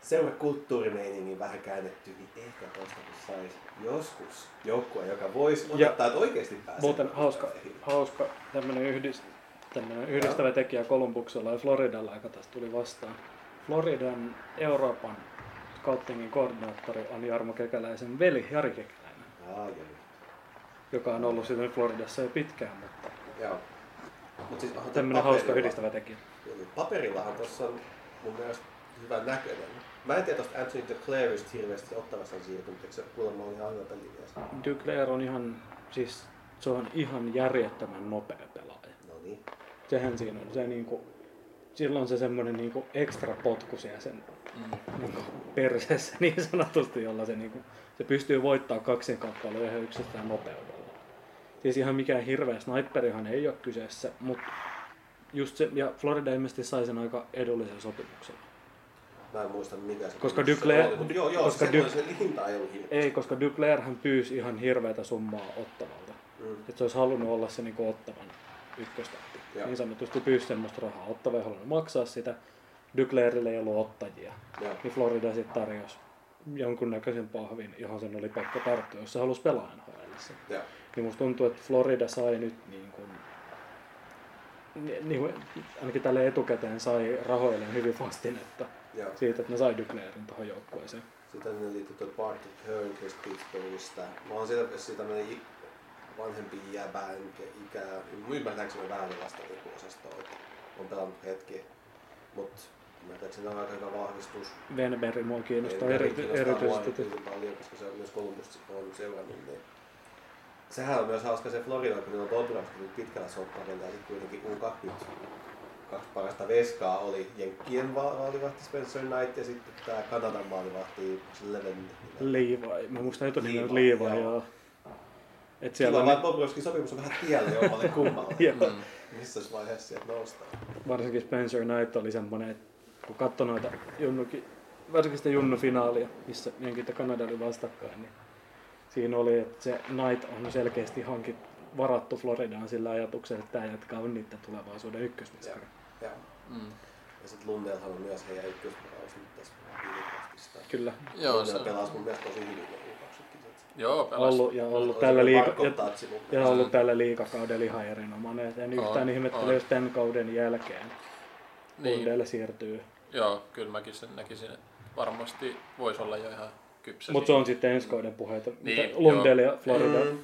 seurakulttuurimeiningin vähän käännetty, niin ehkä tosta kun sais joskus joukkue, joka voisi odottaa, että oikeasti pääsee. Muuten hauska, hauska tämmönen, yhdis, tämmönen yhdistävä tekijä Kolumbuksella ja Floridalla, joka tästä tuli vastaan. Floridan Euroopan scoutingin koordinaattori on Jarmo Kekäläisen veli, Jari Kekäläinen, Aa, joo. joka on ollut sitten Floridassa jo pitkään, mutta Joo. Mut siis, paperilla- hauska yhdistävä tekijä. Paperillahan tuossa on mun mielestä hyvän näköinen. Mä en tiedä tosta Anthony DeClairista hirveästi ottavassa on siirtynyt, eikö se kuulemma oli ihan hyvä pelimies? Duclair on ihan, siis se on ihan järjettömän nopea pelaaja. No niin. Sehän siinä on se niinku, silloin on se semmonen niinku ekstra potku siellä sen Mm. niinku perseessä niin sanotusti, jolla se, niinku, se pystyy voittaa kaksin kappaleja ihan yksistään nopeudella. Siis ihan mikään hirveä sniperihan ei ole kyseessä, mutta just se, ja Florida ilmeisesti sai sen aika edullisen sopimuksen. Mä en muista mikä se Koska Duclair- oli, mutta joo, joo, koska Duc- se hinta ei ollut hirveä. Ei, koska Duclair hän pyysi ihan hirveätä summaa ottavalta. Mm. Että se olisi halunnut olla se niinku ottavan ykköstahti. Joo. Niin sanotusti pyysi semmoista rahaa. Ottava ei halunnut maksaa sitä. Duclairille ei ollut ottajia. Joo. Niin Florida sitten tarjosi jonkunnäköisen pahvin, johon sen oli pakko tarttua, jos se halusi pelaa. Joo. Niin musta tuntuu, että Florida sai nyt niin kuin, niin kuin, ainakin tälle etukäteen sai rahoilleen hyvin vastinetta Joo. siitä, että ne sai Duclairin tuohon joukkueeseen. Sitten ne liittyy tuon Barton Hörnqvist Pittsburghista. Mä oon siitä, siitä tämmönen i- vanhempi jäbä, enkä ikää. Ymmärtääkseni Väylilasta niinku osastoa. On pelannut hetki. Mut ymmärtääkseni on aika hyvä vahvistus. Venberg mua kiinnostaa eri, kiinnostaa erityisesti. paljon, koska se on myös Columbus on seurannut. Niin. Sehän on myös hauska se Florida, kun niillä on Bobrovski nyt pitkällä sopparilla ja sitten kuitenkin U20 kaksi parasta veskaa oli Jenkkien va- maalivahti Spencer Knight ja sitten tämä Kanadan maalivahti Leven. Levi, mä muistan etunimi on Levi, joo. joo. Et Siellä siellä on Bobrovskin sopimus on vähän tiellä jommalle kummalle. Joo. Mm. Missä vaiheessa sieltä noustaan? varsinkin Spencer Knight oli semmonen, että kun katsoi noita junnukin, varsinkin sitä junnufinaalia, missä Jenkit ja Kanada oli vastakkain, niin siinä oli, että se Knight on selkeästi hankit varattu Floridaan sillä ajatuksella, että tämä jätkä on niiden tulevaisuuden ykkösmestari. Joo. Mm. Ja sitten Lundellhan on myös heidän ykkösvaraus nyt tässä. Kyllä. Joo, se Lundell on. pelasi mun mielestä tosi hyvin ne U20 Joo, pelas. Ollut ja ollut tällä liiga, ja, se ja ollut tällä liikakaudella ihan erinomainen. En yhtään ihmettele, jos tämän kauden jälkeen Niin. Lundell siirtyy. Joo, kyllä mäkin sen näkisin, että varmasti voisi olla jo ihan kypsä. Mutta se on sitten ensi kauden puheita. Niin, Lundell ja Florida. Mm,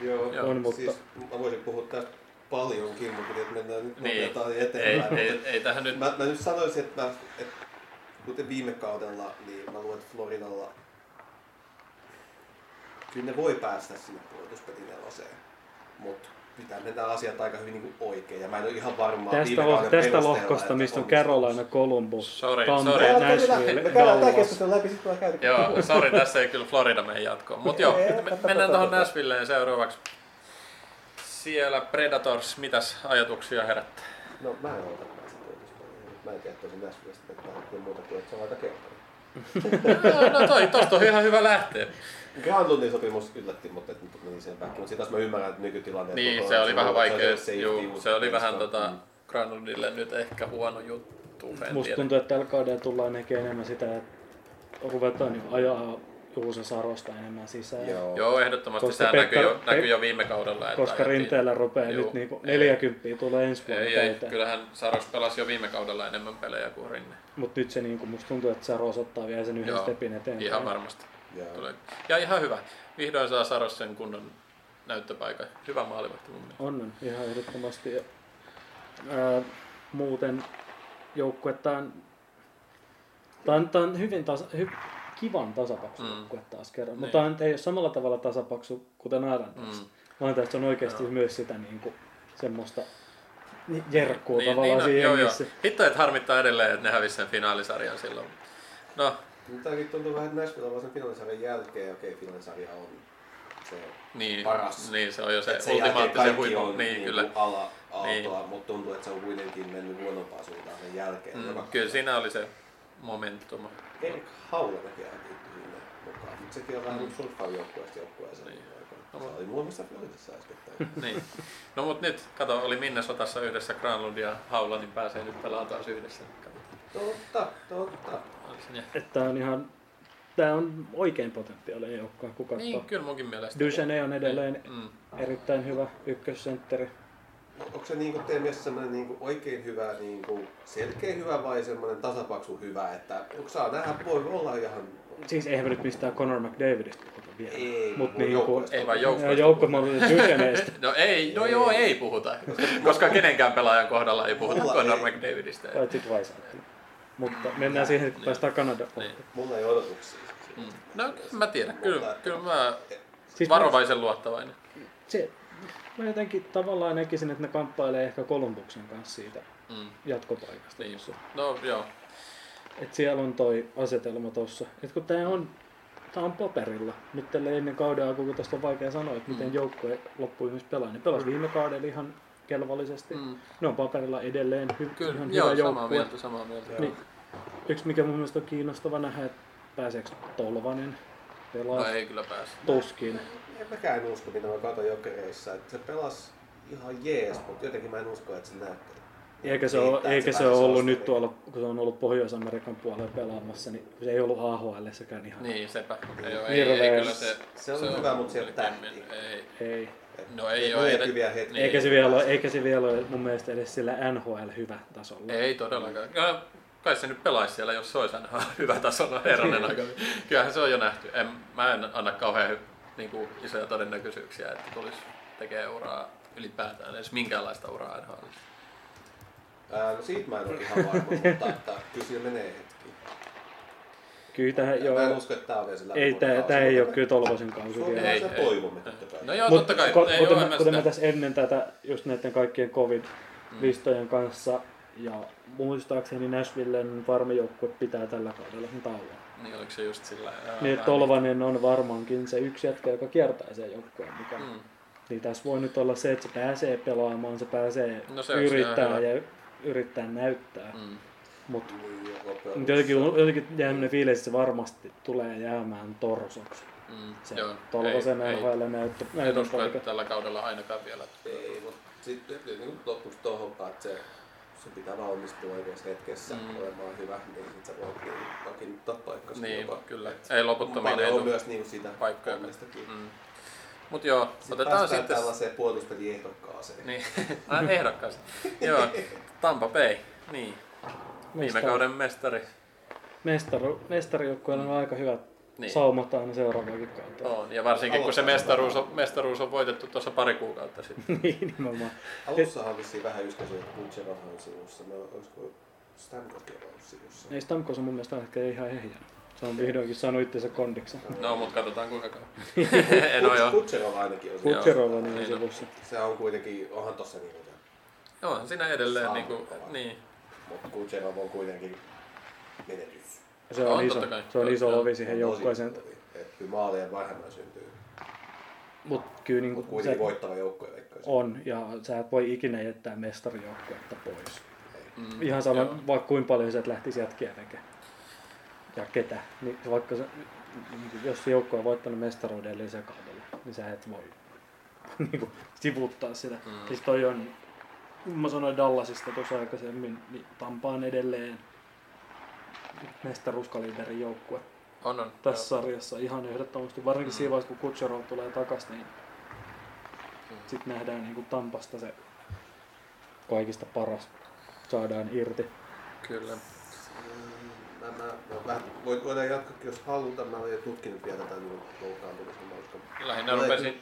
joo, Joo. On, mutta- siis mä voisin puhua tästä paljonkin, mutta että mennään nyt Niin. ei, eteenpäin. ei, mutta ei, tähän nyt... Mä, mä nyt sanoisin, että, mä, että kuten viime kaudella, niin mä luulen, että Floridalla kyllä ne voi päästä sinne pudotuspelin neloseen. Mutta pitää mennä asiat aika hyvin niin oikein. Ja mä en ole ihan varma Tästä, lo- tästä lohkosta, mistä on. Carolina, Columbus, Sorry, Tampa, sorry. Nashville, Me käydään tämä keskustelu läpi, sitten. Joo, sori, tässä ei kyllä Florida mene jatkoon. Mutta joo, me- mennään tuohon. Nashvilleen seuraavaksi. Siellä Predators, mitäs ajatuksia herättää? No mä en ota. Mä en tiedä Nashvillestä, että tähän muuta kuin, että se on aika keltainen. No, no toi, tosta on ihan hyvä lähteä. Granlundin sopimus yllätti, mutta et nyt meni sen back. Mutta sitten taas mä ymmärrän, että nykytilanne... Niin, se oli vähän vaikea. Se, Juu, se oli vähän tota, Granlundille nyt ehkä huono juttu. Musta tiedä. tuntuu, että tällä kaudella tullaan näkemään enemmän sitä, että ruvetaan niin ajaa Juuso Sarosta enemmän sisään. Joo. Joo, ehdottomasti Koska se Pekka- näkyy, jo, Pek- näkyy jo viime kaudella. Että Koska ajettiin- rinteellä rupeaa Juu, nyt niinku ei. 40 tulee ensi vuonna Ei, ei, kyllähän Saros pelasi jo viime kaudella enemmän pelejä kuin Rinne. Mutta nyt se niinku, musta tuntuu, että Saros ottaa vielä sen yhden Joo, stepin eteenpäin. Ihan varmasti. Joo. Tulee. Ja ihan hyvä. Vihdoin saa Saros sen kunnon näyttöpaikan. Hyvä maalivahti mun mielestä. On, on ihan ehdottomasti. Ja, ää, muuten joukkuetta on, tää on, tää on hyvin tasa, hy, kivan tasapaksu Mm. joukkue taas kerran. Niin. Mutta nyt ei ole samalla tavalla tasapaksu kuten Islanders. Mm. Mm. Vaan se on oikeasti Joo. myös sitä niinku, semmoista ni- jerkkuu Niin, tavallaan niin, no, siinä joo, joo. Hitto, että harmittaa edelleen, että ne hävisi sen finaalisarjan silloin. No, Mutta tämäkin tuntuu vähän, että Nashville on sen finaalisarjan jälkeen. Okei, finaalisarja on se, niin, Paras. niin se on jo se, ultimaattisen on Niin, niin kyllä. ala aaltoa, Niin. mutta tuntuu, että se on kuitenkin mennyt huonompaan suuntaan sen jälkeen. Mm, kyllä siinä oli se momentum. Erik Haulenakin ajettiin sinne mukaan, mutta sekin on vähän Mm. mm. surffaan joukkueesta joukkueeseen. Niin. No, se oli muun muassa Floridassa äskettäin. niin. No mut nyt, kato, oli Minnesotassa yhdessä Granlund ja Haula, niin pääsee nyt pelaamaan taas yhdessä. Totta, totta. Niin. Että on ihan, tää on oikein potentiaalinen joukkue, kun katsoo. Niin, kyllä munkin mielestä. Duchenne on edelleen Mm. erittäin hyvä ykkössentteri. Onko se niinku teidän mielestä semmoinen niinku oikein hyvä, niinku selkeä hyvä vai semmoinen tasapaksu hyvä, että onko saa nähdä, voi olla ihan... Siis eihän me nyt mistään Conor McDavidista puhuta vielä. Ei, Mut mun niinku, joukkueesta. Ei vaan joukkueesta. joukko mä Duchenneista. No ei, no Ei. joo, ei puhuta. Koska kenenkään pelaajan kohdalla ei puhuta Mulla Conor ei. McDavidistä. Paitsi Vaisaakin. Mutta mennään siihen, kun päästään Kanadaan. Niin. Mulla ei odotuksia. Mm. No mä tiedän, kyllä, kyllä mä Siis varovaisen luottavainen. Se, mä jotenkin tavallaan näkisin, että ne kamppailee ehkä Kolumbuksen kanssa siitä Mm. jatkopaikasta. Niin. tossa. No joo, Et siellä on toi asetelma tossa. Et kun tää on, tää on paperilla. Nyt tälle ennen kauden alkuun, kun tästä on vaikea sanoa, että miten Mm. joukkue loppujen pelaa. Ne pelasi viime kaudella ihan kelvollisesti. Mm. Ne on paperilla edelleen hy- kyllä, ihan joo, hyvä samaa joukkue. mieltä, samaa mieltä. Joo. Niin, yksi mikä mun mielestä on kiinnostava nähdä, että pääseekö Tolvanen pelaa No ei kyllä pääse. tuskin. En mäkään en usko, mitä mä katsoin jokereissa, että se pelasi ihan jees, mutta jotenkin mä en usko, että se näyttää. Eikä se, ole, eikä se ole ollut nyt tuolla, kun se on ollut Pohjois-Amerikan puolella pelaamassa, niin se ei ollut AHL sekään ihan. Niin, sepä. Ei, oo, ei, ei, Hirveä. kyllä se, Se on hyvä, mut se ei ole tähti. Ei. Ei. No ei Ne oo. on Ei, hyviä hetkiä. niin. Eikä se, vielä ole, eikä se vielä ole mun mielestä edes sillä NHL hyvä tasolla. Ei todellakaan. Ja kai se nyt pelaisi siellä, jos se olisi aina hyvä tasolla herranen aika. Kyllähän se on jo nähty. En, mä en anna kauhean niin kuin, isoja todennäköisyyksiä, että tulisi tekee uraa ylipäätään, edes minkäänlaista uraa NHL. Ää, no siitä mä en ole ihan varma, mutta että kyllä siinä menee hetki. Kyllä tähän, Joo. Mä en usko, että tää on vielä se ei, tää, tää ei ole kyllä Tolvasen kausi vielä. Ei, ei. toivomme. No joo, Mut totta kai. ko- ei kuten, mä kuten mä tässä ennen tätä, just näiden kaikkien covid-listojen kanssa, ja muistaakseni Nashvillen farmijoukkue pitää tällä kaudella sen tauon. Niin oliko se just sillä? Niin, Tolvanen on varmaankin se yksi jätkä, joka kiertää sen joukkueen mukaan. Mm. Niin tässä voi nyt olla se, että se pääsee pelaamaan, se pääsee No se yrittää ja yrittää näyttää. Mm. Mutta mut jotenkin, jotenkin jää sellainen fiilis, että se varmasti tulee jäämään torsoksi. Mm. Se Joo, ei- ei- NHL näyttö, usko, paikka. että tällä kaudella ainakaan vielä. Ei, mutta sitten niin lopuksi tuohon, että se, se pitää valmistua oikeassa hetkessä Mm. olemaan hyvä, niin sit sä voit niin vakiinnuttaa paikkasi. Niin, jopa. kyllä. Et Ei loputtomiin paljon ei on myös niin sitä paikkoja. onnestakin. Mm. Mut joo, Sitten otetaan sitten... tällaiseen puolustuspeliehdokkaaseen. Niin, aina ehdokkaasti. Joo, Tampa Bay. Niin, viime Mestari- kauden mestari. Mestaru, mestarijoukkueella on aika hyvät Niin. saumat aina seuraavakin kautta. On, ja varsinkin kun se mestaruus on, mestaruus on voitettu tuossa pari kuukautta sitten. niin nimenomaan. Alussahan on vissiin vähän yskäsyä, että on sivussa. No, olisiko ollut sivussa? Ei Stamkos on mun mielestä tällä hetkellä ihan ehjä. Se on vihdoinkin saanut itsensä kondiksen. No, mutta katsotaan kuinka kauan. en ole jo. Kutserov ainakin on. Kutserova niin niin on on. sivussa. Se on kuitenkin, onhan tossa niinku se. Joo, siinä edelleen Saa niin kuin, niin. Mutta Kutserov on kuitenkin menetys. Se on, On, iso, se on iso lovi siihen On joukkueeseen. kyllä maaleja vähemmän syntyy. Mutta kyllä niin kuin, kuitenkin se voittava joukkue on, ja sä et voi ikinä jättää mestarijoukkuetta pois. Mm, Ihan sama, joo. vaikka kuinka paljon sä et lähtisi jätkiä tekemään. Ja ketä. Niin vaikka se, niin kuin jos se joukkue on voittanut mestaruuden edellisellä kaudella, niin sä et voi niin kuin, sivuttaa sitä. Mm. Siis toi on, mä sanoin Dallasista tuossa aikaisemmin, niin Tampa on edelleen mestaruuskaliberin joukkue On, on. tässä sarjassa ihan ehdottomasti. Varsinkin Mm. siinä vaiheessa, kun Kutcherov tulee takaisin, niin sitten nähdään niin kuin Tampasta se kaikista paras saadaan irti. Kyllä. Mä, mä, mä vähän, voit, voidaan jatkaa, jos halutaan. Mä olen tutkinut vielä tätä niin loukkaantumisen, koska Lähinnä rupesin,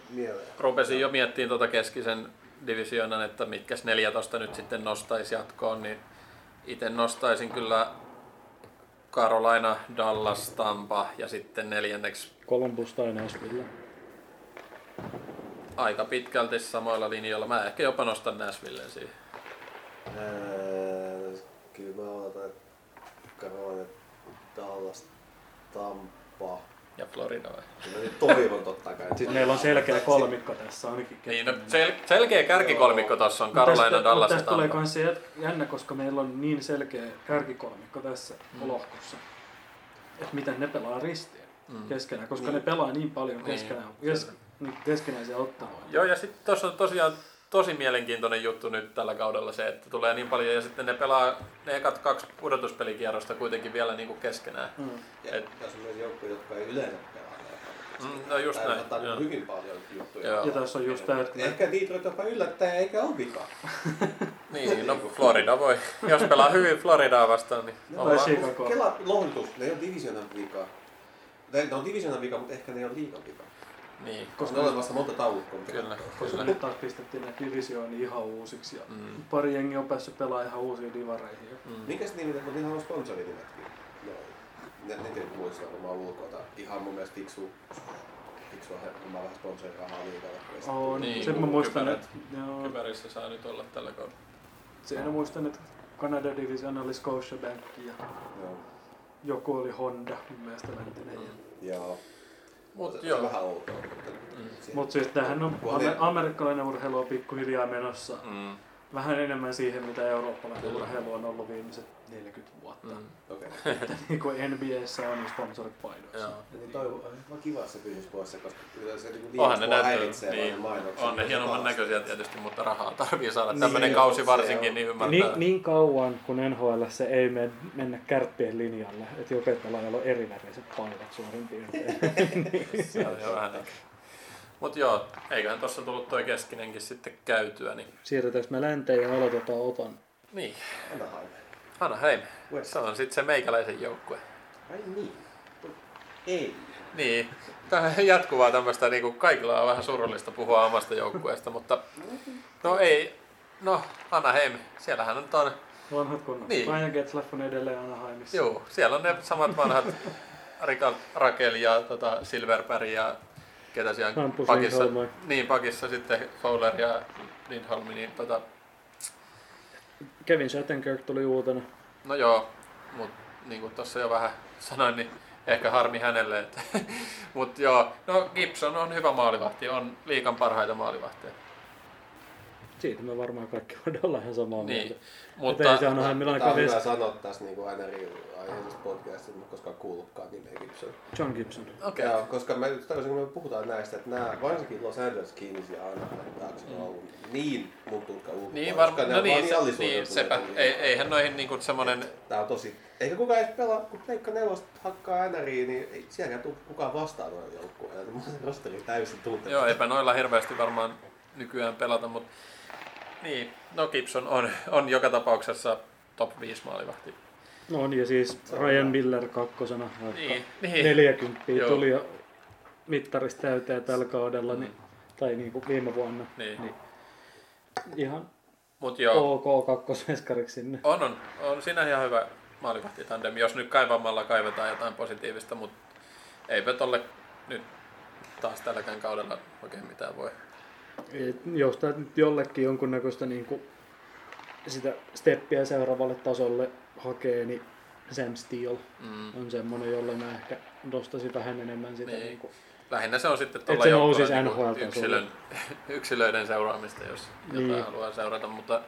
rupesin jo miettimään tuota keskisen divisioonan, että mitkä 14 nyt sitten nostaisi jatkoon, niin itse nostaisin kyllä Carolina, Dallas, Tampa ja sitten neljänneksi Columbus tai Nashville. aika pitkälti samoilla linjoilla. Mä ehkä jopa nostan Nashvillen siihen. Ää, Kyllä mä odotan, Dallas, Tampa. Ja Florida vai? Kyllä mä nyt toivon totta kai. että Siis meillä on selkeä kolmikko tässä ainakin. Niin, no, sel- selkeä kärkikolmikko tuossa on Carolina, Dallas ja tästä tulee Tampa. myös se jännä, koska meillä on niin selkeä kärkikolmikko tässä Mm. lohkossa. Että miten ne pelaa ristiin Mm. keskenään, koska Niin. ne pelaa niin paljon Niin, keskenään, kes, niin keskenäisiä otteluja. Joo, ja sitten tuossa on tosiaan tosi mielenkiintoinen juttu nyt tällä kaudella se, että tulee niin paljon ja sitten ne pelaa ne ekat kaksi pudotuspelikierrosta kuitenkin vielä niin kuin keskenään. Mm. Ja tässä on myös joukkoja, jotka ei yleensä pelaa. Mm, no just Tää näin. ottaa Joo. hyvin paljon juttuja. Joo. Ja tässä on just tämä, että Ehkä Detroit jopa yllättää eikä ole vika. Niin, no Florida voi. Jos pelaa hyvin Floridaa vastaan, niin No, ollaan. Kela lohdutus, ne ei ole divisionan vika. Tai Ne on divisionan vika, mutta ehkä ne ei ole liigan vika. Niin, Koska ne on vasta monta taulukkoa. Kyllä. koska Kyllä. nyt taas pistettiin näitä divisioonia ihan uusiksi ja Mm. pari jengi on päässyt pelaamaan ihan uusiin divareihin. Mm. Mikäs nimi, mutta niillä on sponsorinimetkin. No, ne, ne tietysti muistaa varmaan ulkoa. Ihan mun mielestä fiksu, fiksu hommaa vähän sponsorirahaa liikalle. On, Niin, sen mä muistan, kypärät- että joo, Kypärissä saa nyt olla tällä kaudella. mä muistan, että Canada Division oli Scotiabank ja Joo. joku oli Honda, mun mielestä läntinen. Mm. Joo. Mut se, joo. on vähän outoa. Mutta Mm. Mutta siis tämähän on, amerikkalainen urheilu on pikkuhiljaa menossa Mm. vähän enemmän siihen, mitä eurooppalainen urheilu on ollut viimeiset 40 vuotta. Mm. Okei. niin kuin NBAssä on sponsorit paidoissa. Joo. Niin toivon, on kiva, se pysyisi poissa, koska kyllä se niin Onhan ne häiritsee niin, niin, mainokset. on ne hienomman näköisiä tietysti, mutta rahaa tarvii saada. Niin, Tämmönen joo, kausi varsinkin, on. niin ymmärtää. Niin, niin kauan kun NHL se ei men, mennä kärppien linjalle, että joka pelaajalla on eriväriset paidat suurin piirtein. Se on jo vähän ehkä. Mut joo, eiköhän tossa tullut toi keskinenkin sitten käytyä, niin Siirrytäänkö me länteen ja aloitetaan otan? niin. Anaheim. Anaheim. West. Se on sitten se meikäläisen joukkue. Ai niin. Ei. Niin, tämä on jatkuvaa tämmöistä, niin kuin kaikilla on vähän surullista puhua omasta joukkueesta, mutta no ei, no Anaheim, siellähän nyt on, Vanhat kunnat. Niin. Ryan Getzlaff on edelleen Anaheimissa. juu, siellä on ne samat vanhat Rika, Rakel ja tota, Silverberg ja ketä siellä Hampus, pakissa, Lindholm. niin pakissa sitten Fowler ja Lindholm, niin tota, Kevin Shattenkirk tuli uutena. no joo, mutta niin kuin tuossa jo vähän sanoin, niin ehkä harmi hänelle, mutta joo, no Gibson on hyvä maalivahti, on liikan parhaita maalivahtia. Siitä me varmaan kaikki voidaan olla ihan samaa Niin, mieltä. mutta Mutta ei se Anaheimilla Tämä on hyvä sanoa tässä niin kuin NRI aiheisessa podcastissa, mutta koskaan kuullutkaan nimeä Gibson. John Gibson. Okei. Joo, koska mä nyt tajusin, kun me puhutaan näistä, että nämä, varsinkin Los Angeles Kings ja Anaheim taakse on ollut niin mun tutka ulkopuolella. Niin, koska varmaan. ne No on niin, vaan se, niin sepä. Ei, eihän noihin niinku semmonen... Tää on tosi... Eikä kukaan edes pelaa, kun Pleikka nelosta hakkaa NRI, niin ei sielläkään tule kukaan vastaan noilla joukkueilla. Mun rosteri täysin tuntematta. Joo, eipä noilla hirveästi varmaan nykyään pelata, mutta... Niin, no Gibson on, on joka tapauksessa top 5 maalivahti. No on, ja siis Ryan Miller kakkosena, vaikka Niin, niin. 40 Joo. tuli jo mittarista täyteen tällä kaudella, Mm. niin, tai niin kuin viime vuonna. Niin. Niin. Ihan Mut joo, ok kakkosveskariksi sinne. on, on, on siinä ihan hyvä, maalivahtitandem, jos nyt kaivamalla kaivetaan jotain positiivista, mutta eipä tolle nyt taas tälläkään kaudella oikein mitään voi. Et jos tämä nyt jollekin jonkunnäköistä niin kuin sitä steppiä seuraavalle tasolle hakee, niin Sam Steele Mm. on semmoinen, jolle mä ehkä nostaisin vähän enemmän sitä. Niin. Niin. kuin, Lähinnä se on sitten tuolla niinku NHL-tasolle. yksilön, yksilöiden seuraamista, jos jotain Niin. haluaa seurata, mutta,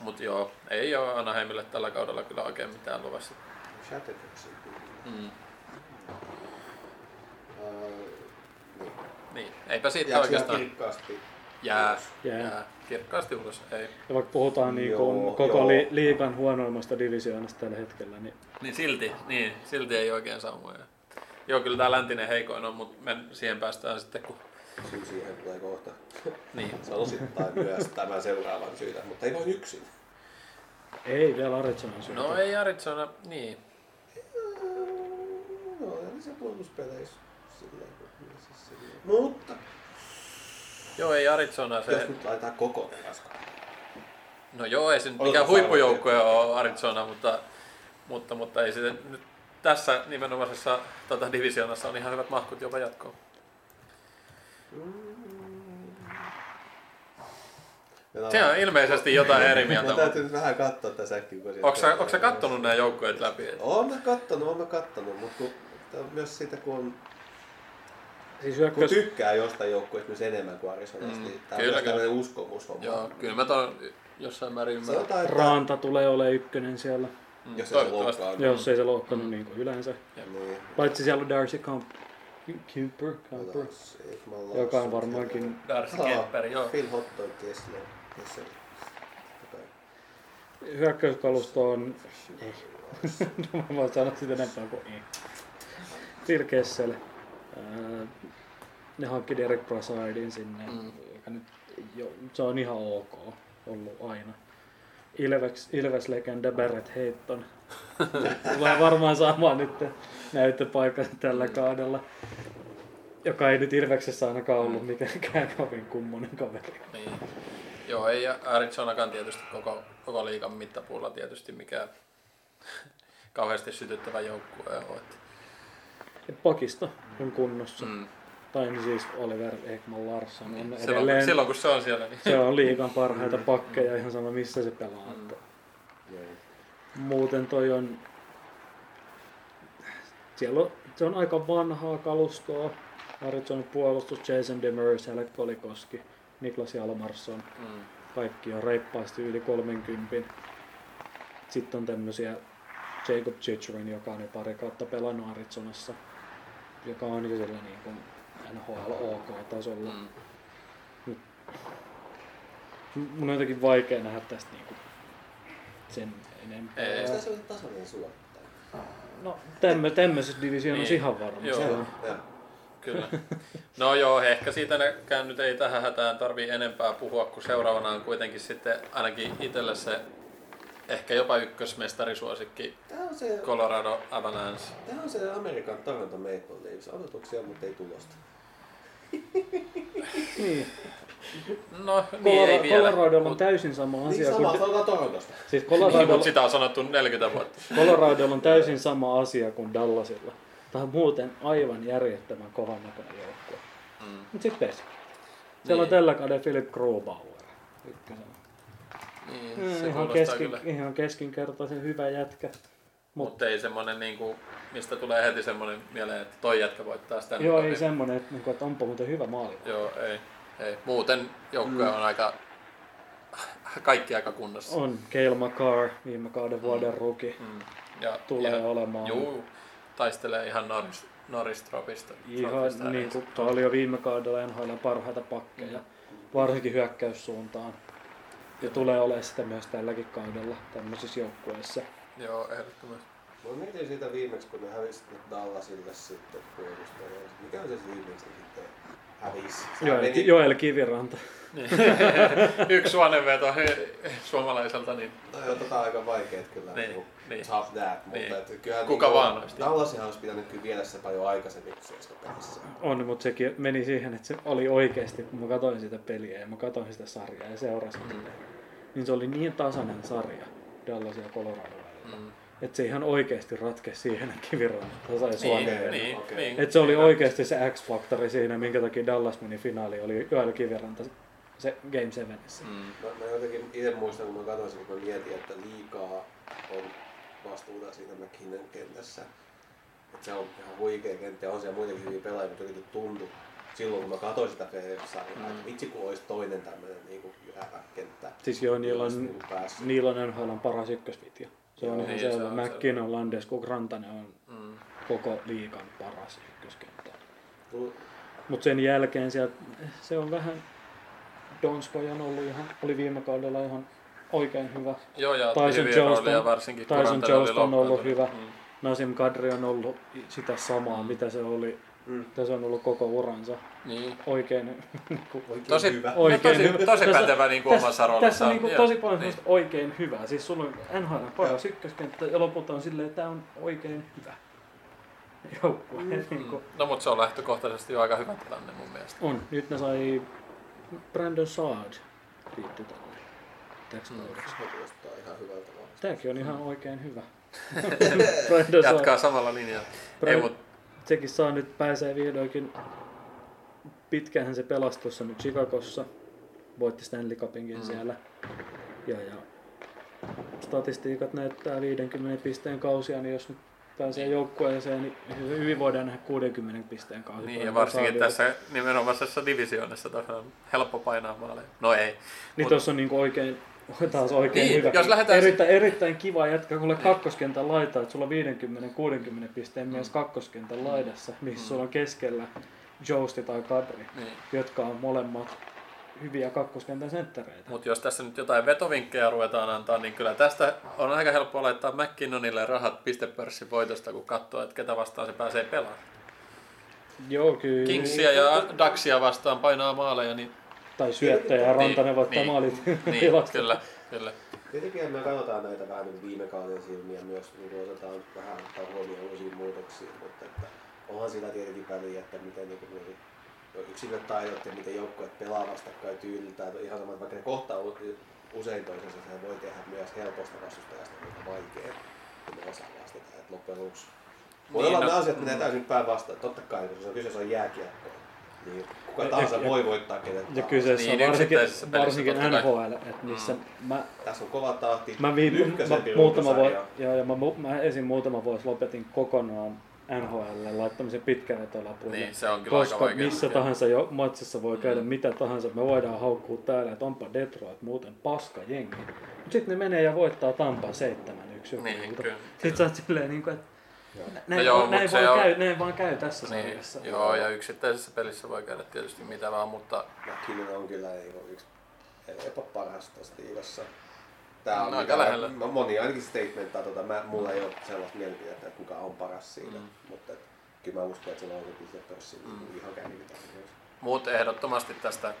mutta joo, ei ole Anaheimille tällä kaudella kyllä oikein mitään luvassa. Shatterboxin. Mm. Niin. Eipä siitä Jääkö oikeastaan kirkkaasti? jää? Jää. jää kirkkaasti ulos. Ei. Ja vaikka puhutaan niin kuin Joo, koko joo. li- liigan huonoimmasta divisioonasta tällä hetkellä, niin Niin silti, niin, silti ei oikein saumoja. Joo, kyllä tämä läntinen heikoin on, mutta me siihen päästään sitten, kun... Syy siihen tulee kohta. Niin, Se on osittain myös tämän seuraavan syytä, mutta ei vain yksin. ei vielä Arizonan syytä. no ei Arizona, niin. No, eli se puolustuspeleissä. Silleen. Mutta Joo, ei Arizona se... jos nyt laitetaan koko raska. No joo, ei se nyt mikään aivan huippujoukkue ole Arizona, mutta, mutta, mutta ei se nyt tässä nimenomaisessa tota, divisioonassa on ihan hyvät mahkut jopa jatkoon. Se on ilmeisesti jotain eri mieltä. Mä täytyy nyt vähän katsoa tässä äkkiä. Onko sä, kattonut nämä joukkueet läpi? Oon mä kattonut, oon mä kattonut, mutta kun, myös sitä, kun, on, Siis kun hyökkäys, tykkää jostain joukkueesta myös enemmän kuin Arizonasta, Mm, niin tää on kyllä, myös uskomushomma. Joo, kyllä mä ton jossain määrin ymmärrän. Että Ranta tulee olemaan ykkönen siellä, Mm, jos ei se loukkaannu. jos ei se loukkanut niin kuin yleensä. Niin. Paitsi siellä on Darcy Camp, Kemper, oon joka on varmaankin. Darcy Kemper, joo. Phil Hotton Kessler. Kessler. Okei. hyökkäyskalusto on... Ei. mä voin sanoa sitä enempää kuin ei. Phil Kessel. Ää, ne hankki Derek Brassardin sinne, Mm. joka nyt jo, se on ihan ok ollut aina. Ilves, Ilves-legenda Barrett Heitton. Tulee varmaan saamaan nyt näyttöpaikan tällä kaudella. Joka ei nyt Ilveksessä ainakaan ollut mikään kovin kummonen kaveri. Niin. Joo, ei Arizonakaan tietysti koko, koko liigan mittapuulla tietysti mikään kauheasti sytyttävä joukkue ole. Että- Ja Pakisto on kunnossa. Mm. Tai niin siis Oliver Ekman Larsson on Silloin, edelleen. silloin kun se on siellä, niin Se on liigan parhaita pakkeja ihan sama missä se pelaa. Mm. Joo. muuten toi on... Siellä on, se on aika vanhaa kalustoa. Arizonan puolustus, Jason Demers, Alec Kolikoski, Niklas Jalmarsson. mm. Kaikki on reippaasti yli 30. Sitten on tämmöisiä Jacob Chicherin, joka on jo pari kautta pelannut Arizonassa. Joka on jo sillä niin kuin NHL OK-tasolla. Mm. Mun on jotenkin vaikea nähdä tästä niinku sen enempää. Ei. Tässä ollut tasainen suorittaja? No tämmö, tämmöisessä divisioonassa Niin. ihan varmasti. Joo. on. Joo. Kyllä. No joo, ehkä siitä nyt ei tähän hätään tarvii enempää puhua, kun seuraavana on kuitenkin sitten ainakin itselle se ehkä jopa ykkösmestarisuosikki Tää on se, Colorado Avalanche. tää on se Amerikan Toronto Maple Leafs. Odotuksia, mutta ei tulosta. Niin. No niin, ei Colorado, vielä. Coloradolla on täysin sama Niin asia sama, kuin... Torontosta. Siis Niin, mutta sitä on sanottu 40 vuotta. Coloradolla on täysin sama asia kuin Dallasilla. Tämä on muuten aivan järjettömän kovan näköinen joukkue. Mm. Mut sit pesi. Siellä on Niin. tällä kaudella Philip Grubauer. Ykkösenä. Niin, Mm, se ihan, keskin, kyllä. ihan keskinkertaisen hyvä jätkä. Mutta ei semmonen niinku, mistä tulee heti semmonen mieleen, että toi jätkä voittaa sitä. Joo, ei semmonen, että, niinku, että onpa muuten hyvä maali. Joo, ei. ei. Muuten joukkue on aika, kaikki aika kunnossa. On Cale McCarr, viime kauden vuoden ruki. Mm. Ja, Tulee ja, olemaan. Juu, taistelee ihan Norris, Norris Tropista. Tropista Ihan niin kuin, oli jo viime kaudella NHL parhaita pakkeja, varsinkin hyökkäyssuuntaan. Ja tulee olemaan sitä myös tälläkin kaudella tämmöisissä joukkueissa. Joo, ehdottomasti. Mä mietin sitä viimeksi, kun ne hävisi nyt Dallasille sitten puolustajalle. Mikä on se viimeksi sitten hävisi? Joel, meni- Joel Kiviranta. Niin. Yksi suonenveto suomalaiselta, niin No joo, tota on aika vaikeet kyllä. Niin, Niin, niin. Tough that, mutta Niin. et kyllähän Kuka niinku vaan olisi. Dallasihan olisi pitänyt kyllä viedä se paljon aikaisemmin kuin se pelissä. On, mutta sekin meni siihen, että se oli oikeasti, kun mä katsoin sitä peliä ja mä katsoin sitä sarjaa ja seurasin Mm. sitä, niin se oli niin tasainen sarja Dallas ja Colorado välillä. mm, että se ihan oikeasti ratkesi siihen, että kiviranta sai Niin, Suomeen. niin, okei. niin. Et se oli oikeasti se X-faktori siinä, minkä takia Dallas meni finaali, oli Joel Kiviranta se Game 7. Mm. Mä, mä jotenkin itse muistan, kun mä katsoin kun mä mietin, että liikaa on vastuuta siinä McKinnon kentässä. Että se on ihan huikea kenttä ja on siellä muitakin hyviä pelaajia, mutta jotenkin tuntui silloin, kun mä katsoin sitä FF-sarjaa, Mm. että vitsi kun olisi toinen tämmöinen niin jyhävä kenttä. Siis joo, niillä on, niinku niillä on NHLn paras ykkösvitja. Se on Joo, ihan niin, se selvä. on McKinnon, Landeskog, Rantanen on Mm. koko liikan paras ykköskenttä. Tull- Mutta sen jälkeen sieltä, se on vähän, Donskoj on ollut ihan, oli viime kaudella ihan oikein hyvä. Joo, ja Tyson Jones varsinkin. Tyson Jones on ollut hyvä. Mm. Nasim Kadri on ollut sitä samaa, Mm. mitä se oli, Mm. se on ollut koko uransa. Niin. Oikein, niinku, Oikein Tosi- hyvä. Oi. oikein tosi- hyvä. tosi Tässä- pätevä niinku tässä- omassa roolissaan. Tässä on niinku tosi paljon niin. oikein hyvää. Siis sulla on NHL paras ykköskenttä ja lopulta on silleen, että tämä on oikein hyvä joukkue. Mm. Niinku, Mm. No mutta se on lähtökohtaisesti jo aika hyvä tilanne mun mielestä. on. Nyt ne sai Brandon Saad liitty kaudeksi. Se kuulostaa ihan hyvältä. Tämäkin on ihan oikein hyvä. Jatkaa samalla linjalla. Ei, mut, sekin saa nyt, pääsee vihdoinkin, pitkähän se pelasi tuossa nyt Chicagossa, voitti Stanley Cupinkin Mm. siellä. Ja, ja statistiikat näyttää 50 pisteen kausia, niin jos nyt pääsee joukkueeseen, niin hy- hyvin voidaan nähdä 60 pisteen kausi. niin, ja varsinkin tässä nimenomaisessa divisioonassa on helppo painaa maaleja. No ei. Niin Mut- tuossa on niinku oikein, taas oikein Niin, hyvä. jos lähdetään erittäin, erittäin kiva jätkä, kun kakkoskentän laita, että sulla on 50-60 pisteen mies Mm. kakkoskentän laidassa, missä Mm. sulla on keskellä Jousti tai Kadri, Niin. jotka on molemmat hyviä kakkoskentän senttereitä. Mutta jos tässä nyt jotain vetovinkkejä ruvetaan antaa, niin kyllä tästä on aika helppo laittaa McKinnonille rahat pistepörssin voitosta, kun katsoo, että ketä vastaan se pääsee pelaamaan. Joo, kyllä. Kingsia ja Daxia vastaan painaa maaleja, niin, Tai syöttäjä ja Rantanen voittaa niin, maalit. niin kyllä, kyllä. Tietenkin me katsotaan näitä vähän niin viime kauden silmiä myös, niin otetaan vähän ottaa huomioon uusia muutoksia, mutta että onhan sillä tietenkin väliä, että miten niin kuin, yksilöt taidot ja miten joukkueet pelaa vastakkain tyyliltä. Että ihan sama, että vaikka ne kohtaa usein toisensa, se voi tehdä myös helposta vastustajasta niin vaikea, kun ne osaa vastata. Että loppujen lopuksi voi Niin, olla no- asiat menee mm. täysin päinvastoin. Totta kai, kun se on kyseessä on jääkiekko, niin kuka Ja- tahansa ja- voi voittaa kenet Ja tahansa. kyseessä Niin, on varsinkin, pelissä varsinkin kai. NHL, että missä Mm. mä, Tässä on kova tahti. mä, viime, mä, muutama vuosi, runkosarja. ja, ja mä, mä esim. muutama vuosi lopetin kokonaan NHL laittamisen pitkänvetolapuille. Niin, se on kyllä aika Koska vaikea. missä tahansa jo matsissa voi käydä Mm. mitä tahansa, me voidaan haukkua täällä, että onpa Detroit muuten paska jengi. Mutta sitten ne menee ja voittaa Tampaa 7-1 joku Niin, kyllä. Sitten sä oot silleen, niin kuin, että Joo. näin, joo, vaan, näin, se vaan on- käy, näin vaan käy tässä Niin, sarjassa. joo, ja yksittäisessä pelissä voi käydä tietysti mitä vaan, mutta McKinnon on kyllä niin kuin yksi jopa paras tässä liigassa. Tää on No, aika mitä- lähellä. mä- Moni ainakin statementtaa, tota, mä, mulla ei ole sellaista mielipidettä, että kuka on paras siinä, Mm. mutta et, kyllä mä uskon, että sillä on se pistepörssi Mm. mm. ihan kännykitä. muut ehdottomasti tästä,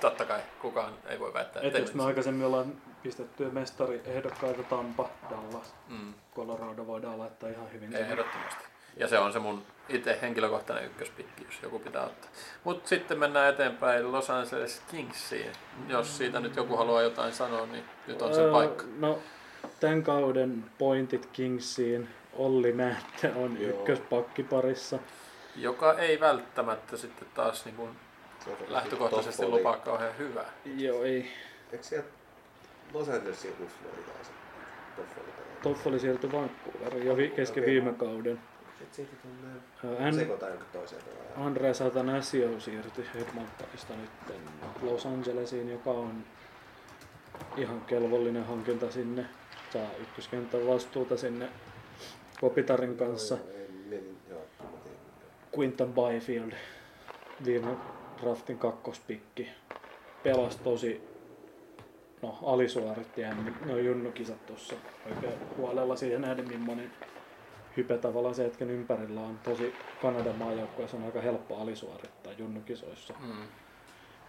totta kai kukaan ei voi väittää, Et ettei jos me aikaisemmin ollaan pistetty mestari-ehdokkaita Tampa, Dallas, Mm, Colorado voidaan laittaa ihan hyvin. ehdottomasti. Ja se on se mun itse henkilökohtainen ykköspikki, jos joku pitää ottaa. Mutta sitten mennään eteenpäin Los Angeles Kingsiin. Jos siitä nyt joku haluaa jotain sanoa, niin nyt on se Öö, paikka. No, tämän kauden pointit Kingsiin. Olli Määttä on Joo. ykköspakkiparissa. Joka ei välttämättä sitten taas niin on lähtökohtaisesti lupaa kauhean hyvää. Joo, ei. Eikö sieltä Los Angelesin joku Floridaa se Toffoli? Toffoli siirtyi Vancouveriin jo vi- kesken Okei. viime kauden. Sitten toiseen pelaajaan. Andre Satanasio siirtyi Edmontonista nyt Los Angelesiin, joka on ihan kelvollinen hankinta sinne. Saa ykköskentän vastuuta sinne Kopitarin kanssa. Quinton Byfield, viime draftin kakkospikki, pelasi tosi, no alisuoritti no junnukisat tuossa oikein huolella siihen nähden, millainen hype tavallaan se hetken ympärillä on. Tosi Kanadan maajoukkueessa on aika helppo alisuorittaa junnukisoissa. Mm.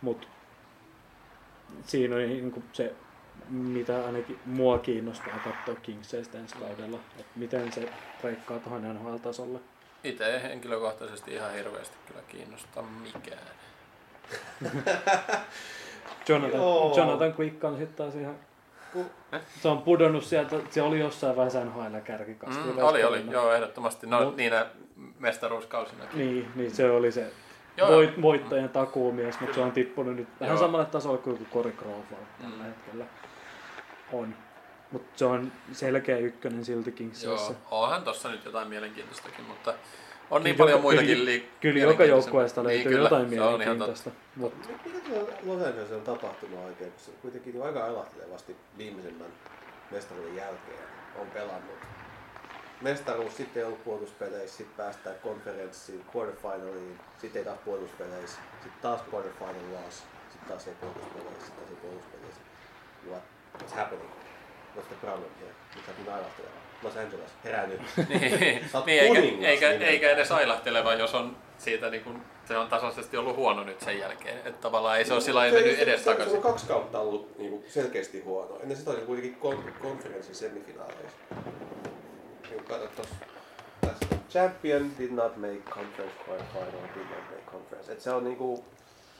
Mutta siinä on niin se, mitä ainakin mua kiinnostaa katsoa Kingseistä ensi kaudella, että miten se reikkaa tuohon NHL-tasolle. Itse henkilökohtaisesti ihan hirveästi kyllä kiinnosta mikään. Jonathan, Joo. Jonathan Quick on sitten taas ihan Se on pudonnut sieltä, se oli jossain vaiheessa NHL kärkikasti. Mm, oli, oli, joo, ehdottomasti. No, Mut- niinä mestaruuskausina. Niin, niin se oli se Joo, voit, voittajien takuumies, mutta se on tippunut nyt vähän Joo. samalle tasolle kuin joku Corey Crawford tällä Mm. hetkellä on. Mutta se on selkeä ykkönen silti Kingsissä. Joo, onhan tossa nyt jotain mielenkiintoistakin, mutta on niin Kyllä paljon muitakin kyllä- liik- Kyllä joka joukkueesta Niin, löytyy kyllä, jotain mielenkiintoista. Mut mikä tuolla Los Angelesilla on tapahtunut oikein, kun se kuitenkin aika ailahtelevasti viimeisemmän mestaruuden jälkeen on pelannut. Mestaruus, sitten ei ollut puolustuspeleissä, sitten päästään konferenssiin, quarterfinaliin, sitten ei taas puolustuspeleissä, sitten taas quarterfinal loss, sitten taas ei puolustuspeleissä, sitten taas ei puolustuspeleissä. What, what's happening? What's the problem here? Sä oot niin ailahteleva. Los Angeles, herää nyt. niin, niin eikä, eikä, eikä edes ailahteleva, jos on siitä niin kuin, se on tasaisesti ollut huono nyt sen jälkeen. Että tavallaan ei se ole sillä lailla mennyt edes se, se, takaisin. on kaksi kautta ollut niin kuin selkeästi huono. Ennen sitä oli kuitenkin kon- konferenssin semifinaaleissa. Niin. Champion did not make conference quarterfinal, did not make conference. Et se on niinku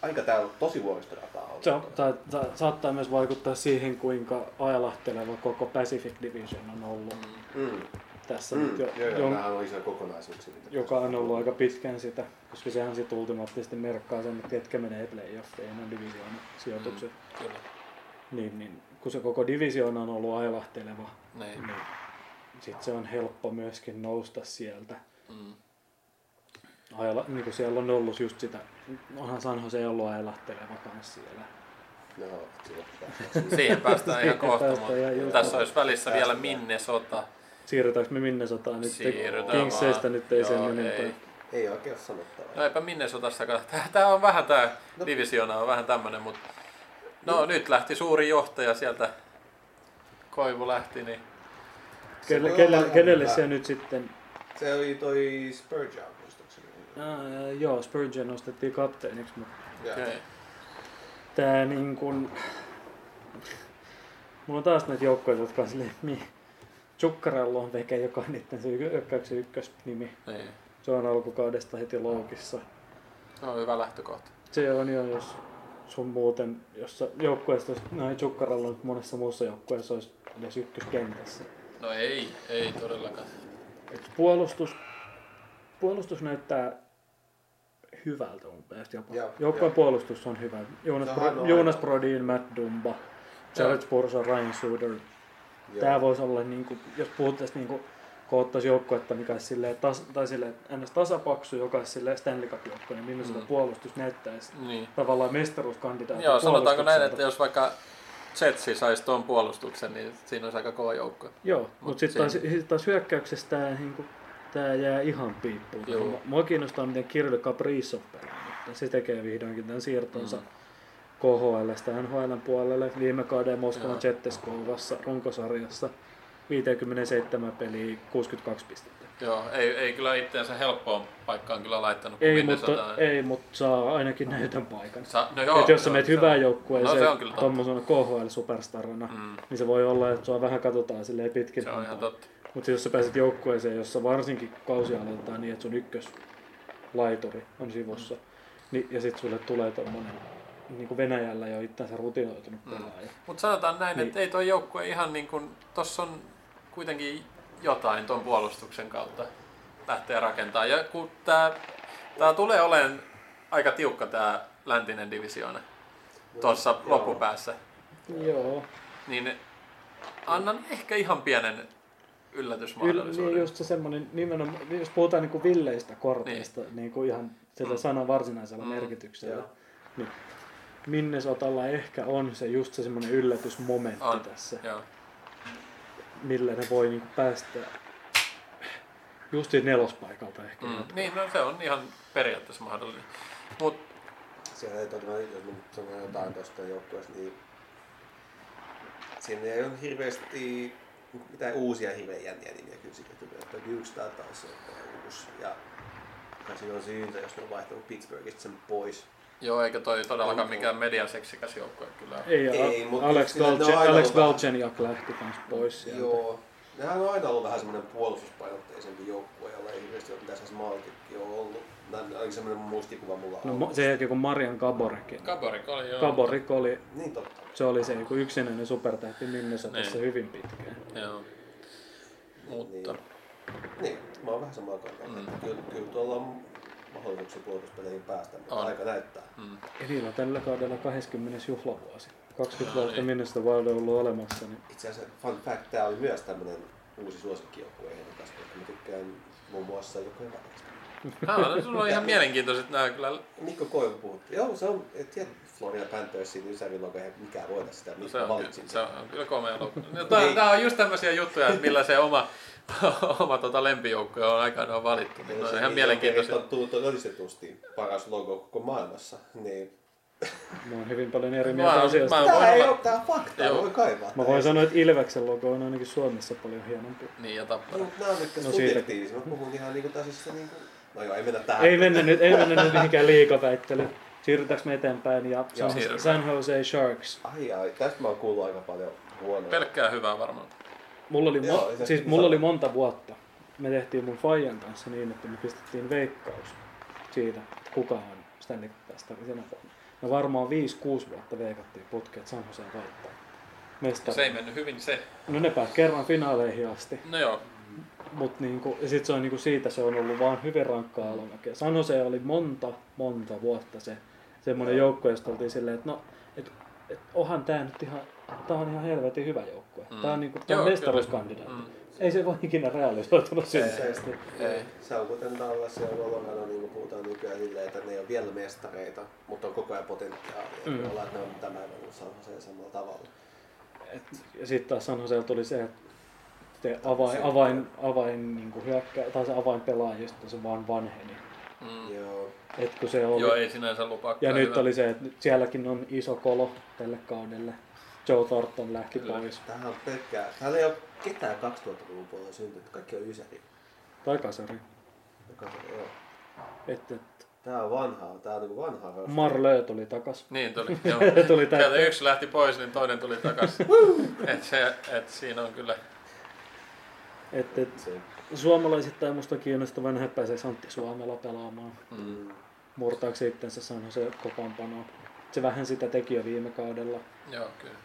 aika täällä tosi vuoristorataa ollut. se, on, tai, tai, saattaa myös vaikuttaa siihen, kuinka ailahteleva koko Pacific Division on ollut Mm. tässä Mm. nyt jo, Joo, joo, jon- on isoja kokonaisuuksia. mitä joka on ollut aika pitkään sitä, koska sehän sitten ultimaattisesti merkkaa sen, että ketkä menee playoffeihin on divisioona sijoitukset. Kyllä. Niin, niin, kun se koko divisioona on ollut ailahteleva, Niin. niin sitten se on helppo myöskin nousta sieltä. Mm. Aila, niin kuin siellä on ollut just sitä, onhan San Jose ollut ailahteleva kanssa siellä. No, Siihen päästään ihan kohta, tässä olisi välissä vielä Päästään. Minnesota. Siirrytäänkö me Minnesotaan nyt? Siirrytään Kingseistä vaan. nyt ei sen Joo, enempää. ei. Ei oikein ole sanottavaa. No eipä Minnesotassakaan. Tää on vähän tää No. divisiona on vähän tämmönen, mutta no nyt lähti suuri johtaja sieltä. Koivu lähti, niin Kelle, kelle, kenelle hyvä. se nyt sitten... Se oli toi Spurgeon, Ää, joo, Spurgeon nostettiin kapteeniksi, mutta tää niin kun... Mulla on taas näitä joukkoja, jotka on silleen, mi... Chukkarello on veke, joka on niiden se hyökkäyksen ykkösnimi. Niin. Se on alkukaudesta heti loukissa. Se on hyvä lähtökohta. Se on jo, jos sun muuten, jossa joukkueessa, jos näin Chukkarello nyt monessa muussa joukkueessa olisi edes ykköskentässä. No ei, ei todellakaan. Et puolustus, puolustus näyttää hyvältä mun mielestä jopa. Joukkueen puolustus on hyvä. Jonas, Bro, on Jonas Brodin, Matt Dumba, Jared Spurso, Ryan Suter. Joo. Tää voisi olla, niinku, jos puhuttaisiin niinku, koottaisi joukkuetta, mikä olisi silleen, tas, tai silleen, ns. tasapaksu, joka olisi silleen Stanley Cup-joukko, niin Minnesota Mm. puolustus näyttäisi Niin. tavallaan mestaruuskandidaatti. Joo, sanotaanko näin, että jos vaikka Jetsi saisi tuon puolustuksen, niin siinä olisi aika kova joukko. Joo, Mut mutta sitten taas, sit taas hyökkäyksessä tämä niinku, tää jää ihan piippuun. Joo. Mua- kiinnostaa, miten Kirill Kaprizov pelaa. nyt. Se tekee vihdoinkin tämän siirtonsa Mm. KHLstä NHLn puolelle. Viime kauden Moskovan Joo. Jetteskovassa runkosarjassa 57 peliä, 62 pistettä. Joo, ei, ei kyllä itseänsä helppoon paikkaan kyllä laittanut. Ei mutta, ei, mutta saa ainakin näytön paikan. Sa- no joo, Et jos sä hyvään on- joukkueeseen No on tuommoisena KHL-superstarana, Mm, niin se voi olla, että sua vähän katsotaan silleen pitkin. se on ihan totta. Mutta jos sä pääset joukkueeseen, jossa varsinkin kausi aloitetaan niin, että sun ykköslaituri on sivussa, niin, ja sitten sulle tulee tommonen niin kuin Venäjällä jo itseänsä rutinoitunut Mm. pelaaja. Mutta sanotaan näin, Niin. että ei tuo joukkue ihan niin kuin, tossa on kuitenkin jotain tuon puolustuksen kautta lähteä rakentamaan. Ja kun tää, tää tulee olemaan aika tiukka tää läntinen divisioona tuossa loppupäässä, Joo. niin annan ehkä ihan pienen Yl, yllätysmahdollisuuden. niin just se semmonen, nimenomaan, jos puhutaan niinku villeistä korteista, niin. niinku ihan sillä Mm. sanan varsinaisella Mm. merkityksellä, Joo. niin Minnesotalla ehkä on se just se semmoinen yllätysmomentti On. tässä, Joo. millä ne voi niinku päästä just siitä nelospaikalta ehkä. Mm. Niin, no se on ihan periaatteessa mahdollinen. Mut Siellä ei todella, jos sanon jotain tuosta joukkueesta, niin siinä ei ole hirveästi mitään uusia hirveän jänniä nimiä kyllä tulee. Että Bukestad taas on uusi ja kai siinä on syytä, jos ne on vaihtanut Pittsburghista sen pois. joo, eikä toi todellakaan on. mikään mediaseksikäs joukkue kyllä. Ei, Ei, A- mut Alex, sillä ne on Galche, aina Alex Galchenyuk lähti kans pois sieltä. Joo, Nehän on aina ollut vähän semmoinen puolustuspainotteisempi joukkue, jolla ei hirveästi ole mitään sellaista on ollut. Oli semmoinen muistikuva mulla No, ollut. mo- sen jälkeen kun Marian Gaborekin. Kaborik oli joo. Gaborik oli, Niin totta. se oli se joku yksinäinen supertähti Minnesotassa Niin. hyvin pitkään. Joo. Mutta Niin. Niin, mä oon vähän samaa kantaa. Mm. Kyllä, kyllä tuolla on mahdollisuuksia puolustuspeleihin päästä, mutta On. aika näyttää. mm, Edillä tällä kaudella 20. juhlavuosi. 20 No vuotta niin. Minnesota Wild on ollut olemassa, niin Itse asiassa fun fact, tää oli myös tämmönen uusi suosikkijoukkue ehdokas, koska mä tykkään muun muassa joukkojen välistä. No, sulla on ihan mielenkiintoiset nämä kyllä. Mikko Koivu puhutti. Joo, se on, et tiedä, Florida Panthersin Ysärin logo, eihän mikään voita sitä, No, se, mä on, valitsin se on kyllä komea logo. No, tää, tää on just tämmöisiä juttuja, että millä se oma, oma tota lempijoukkue on aikanaan valittu. Niin ne on ihan mielenkiintoisia. on tullut todistetusti paras logo koko maailmassa, niin... mä oon hyvin paljon eri Mä- mieltä asiasta. mä- Tää voin ei olla- ole tää fakta, Joo. voi kaivaa. Mä voin sanoa, että Ilveksen logo on ainakin Suomessa paljon hienompi. Niin ja No, tappara. mutta nää on nyt No no, siitä- subjektiivisia. Mä puhun ihan niinku tällaisista niinku... No joo, ei mennä tähän. Ei mennä nyt, ei mennä nyt mihinkään liikaväittelyyn. Siirrytäänkö me eteenpäin ja Joo, San, siirrytään. San Jose Sharks. Ai ai, tästä mä oon kuullut aika paljon huonoa. Pelkkää hyvää varmaan. Mulla oli, Joo, mo- siis mulla oli monta vuotta. Me tehtiin mun Fajan kanssa niin, että me pistettiin veikkaus siitä, että kuka on Stanley Cup-mestari sinä vuonna. Me varmaan 5-6 vuotta veikattiin putkeen, että San Jose voittaa. Mestari. Se ei mennyt hyvin se. No ne pääsi kerran finaaleihin asti. No joo. Mut niinku, ja sit se on niinku siitä se on ollut vaan hyvin rankkaa alamäkeä. San Jose oli monta, monta vuotta se semmoinen joukko, josta oltiin silleen, että no, et, et onhan tää nyt ihan, tää on ihan helvetin hyvä joukkue. Mm. Tää on niinku, tää Joo, on kyllä. mestaruuskandidaatti. Mm. Ei se voi ikinä realisoitunut selkeästi. Ei. Se on kuten Dallas ja Colorado, niin kuin puhutaan nykyään silleen, että ne ei ole vielä mestareita, mutta on koko ajan potentiaalia. Mm. Ollaan, että ne on tämän San Jose samalla tavalla. Et, ja sitten taas San Joseella tuli se, että se avain, avain, avain niin hyökkä, tai se avain pelaajista se vaan vanheni. Mm. Joo. Et kun se oli, Joo, ei sinänsä lupaa. ja nyt hyvä. oli se, että nyt sielläkin on iso kolo tälle kaudelle. Joe Thornton lähti Kyllä. pois. Tämähän on pelkkää. Täällä ei ole ketään 2000-luvun puolella syntynyt. Kaikki on ysäri. Tai kasari. Joo. Et, et, Tää on vanhaa. Tää on niinku vanhaa. rosteria. Marlö tuli takas. Niin tuli, joo. tuli Sieltä yksi lähti pois, niin toinen tuli takaisin. et se, et siinä on kyllä... Et, et, Se. suomalaisittain musta kiinnostava nähdä pääsee Antti Suomela pelaamaan. Mm. Mm. Murtaako se itsensä San Jose kokoonpanoa. Se vähän sitä teki jo viime kaudella. Joo, kyllä.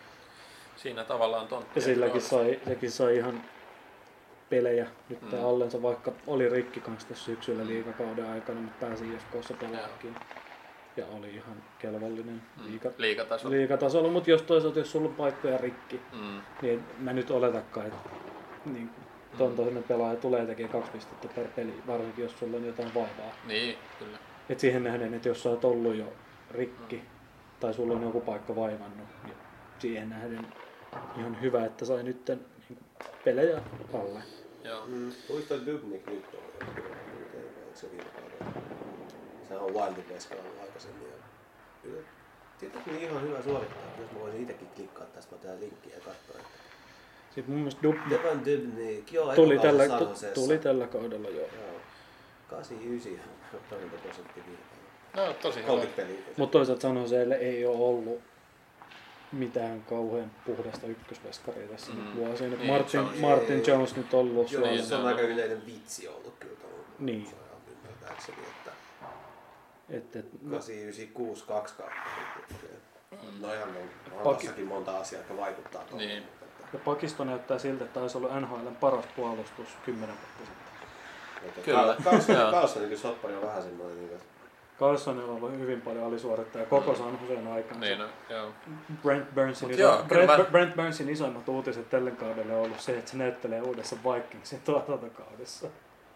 Siinä tavallaan tontti. Ja silläkin sai, sekin sai ihan pelejä nyt Mm. mm. allensa, vaikka oli rikki kanssa tässä syksyllä liikakauden aikana, mutta pääsi IFKssa pelaakin. Ja oli ihan kelvollinen Mm. liiga, Liikataso. liigatasolla, mutta jos toisaalta jos sulla on paikkoja rikki, Mm. niin mä nyt oletakaan, että niin, ton toinen pelaaja tulee tekemään kaksi pistettä per peli, varsinkin jos sulla on jotain vaivaa. Niin, kyllä. Et siihen nähden, että jos sä oot ollut jo rikki Mm. tai sulla on joku paikka vaivannut, niin siihen nähden ihan hyvä, että sai nyt niin pelejä alle. Joo. Mm. Dubnik nyt on? Se viime kaudella? Sehän on Wildin veska ollut aikaisemmin. Ja... Kyllä. Tietenkin niin ihan hyvä suorittaa. Jos mä voisin itsekin klikkaa tästä mä tää linkkiä ja katsoa. että- Sitten mun mielestä Dub, Devan Dubnik, joo, tuli, tällä, tuli tällä kaudella jo. Joo. 89 torjuntaprosentti No, tosi hyvä. 30 peliä. Mutta toisaalta San Joseelle ei ole ollut mitään kauhean puhdasta ykkösveskaria tässä Mm. mm. vuosina. Niin, Martin, Jones. Martin Jones nyt on ollut Joo, niin, se on aika yleinen vitsi ollut kyllä tuolla. Niin. Ymmärtääkseni, että Et, et, no, 896 kaksi kautta. No ihan on, on Paki- tossakin monta asiaa, jotka vaikuttaa tuohon. Niin. Mutta ja pakisto näyttää siltä, että taisi olla NHLn paras puolustus 10 vuotta sitten. Kyllä. Ka- Carlson, Joo. Carlson niin soppari on vähän semmoinen, niin Carlsonilla on ollut hyvin paljon alisuorittajia koko San Josen aikana. Niin, no, joo. Brent Burnsin, iso, joo, Brent, mä- Brent Burnsin isoimmat uutiset tälle kaudelle on ollut se, että se näyttelee uudessa Vikingsin tuotantokaudessa.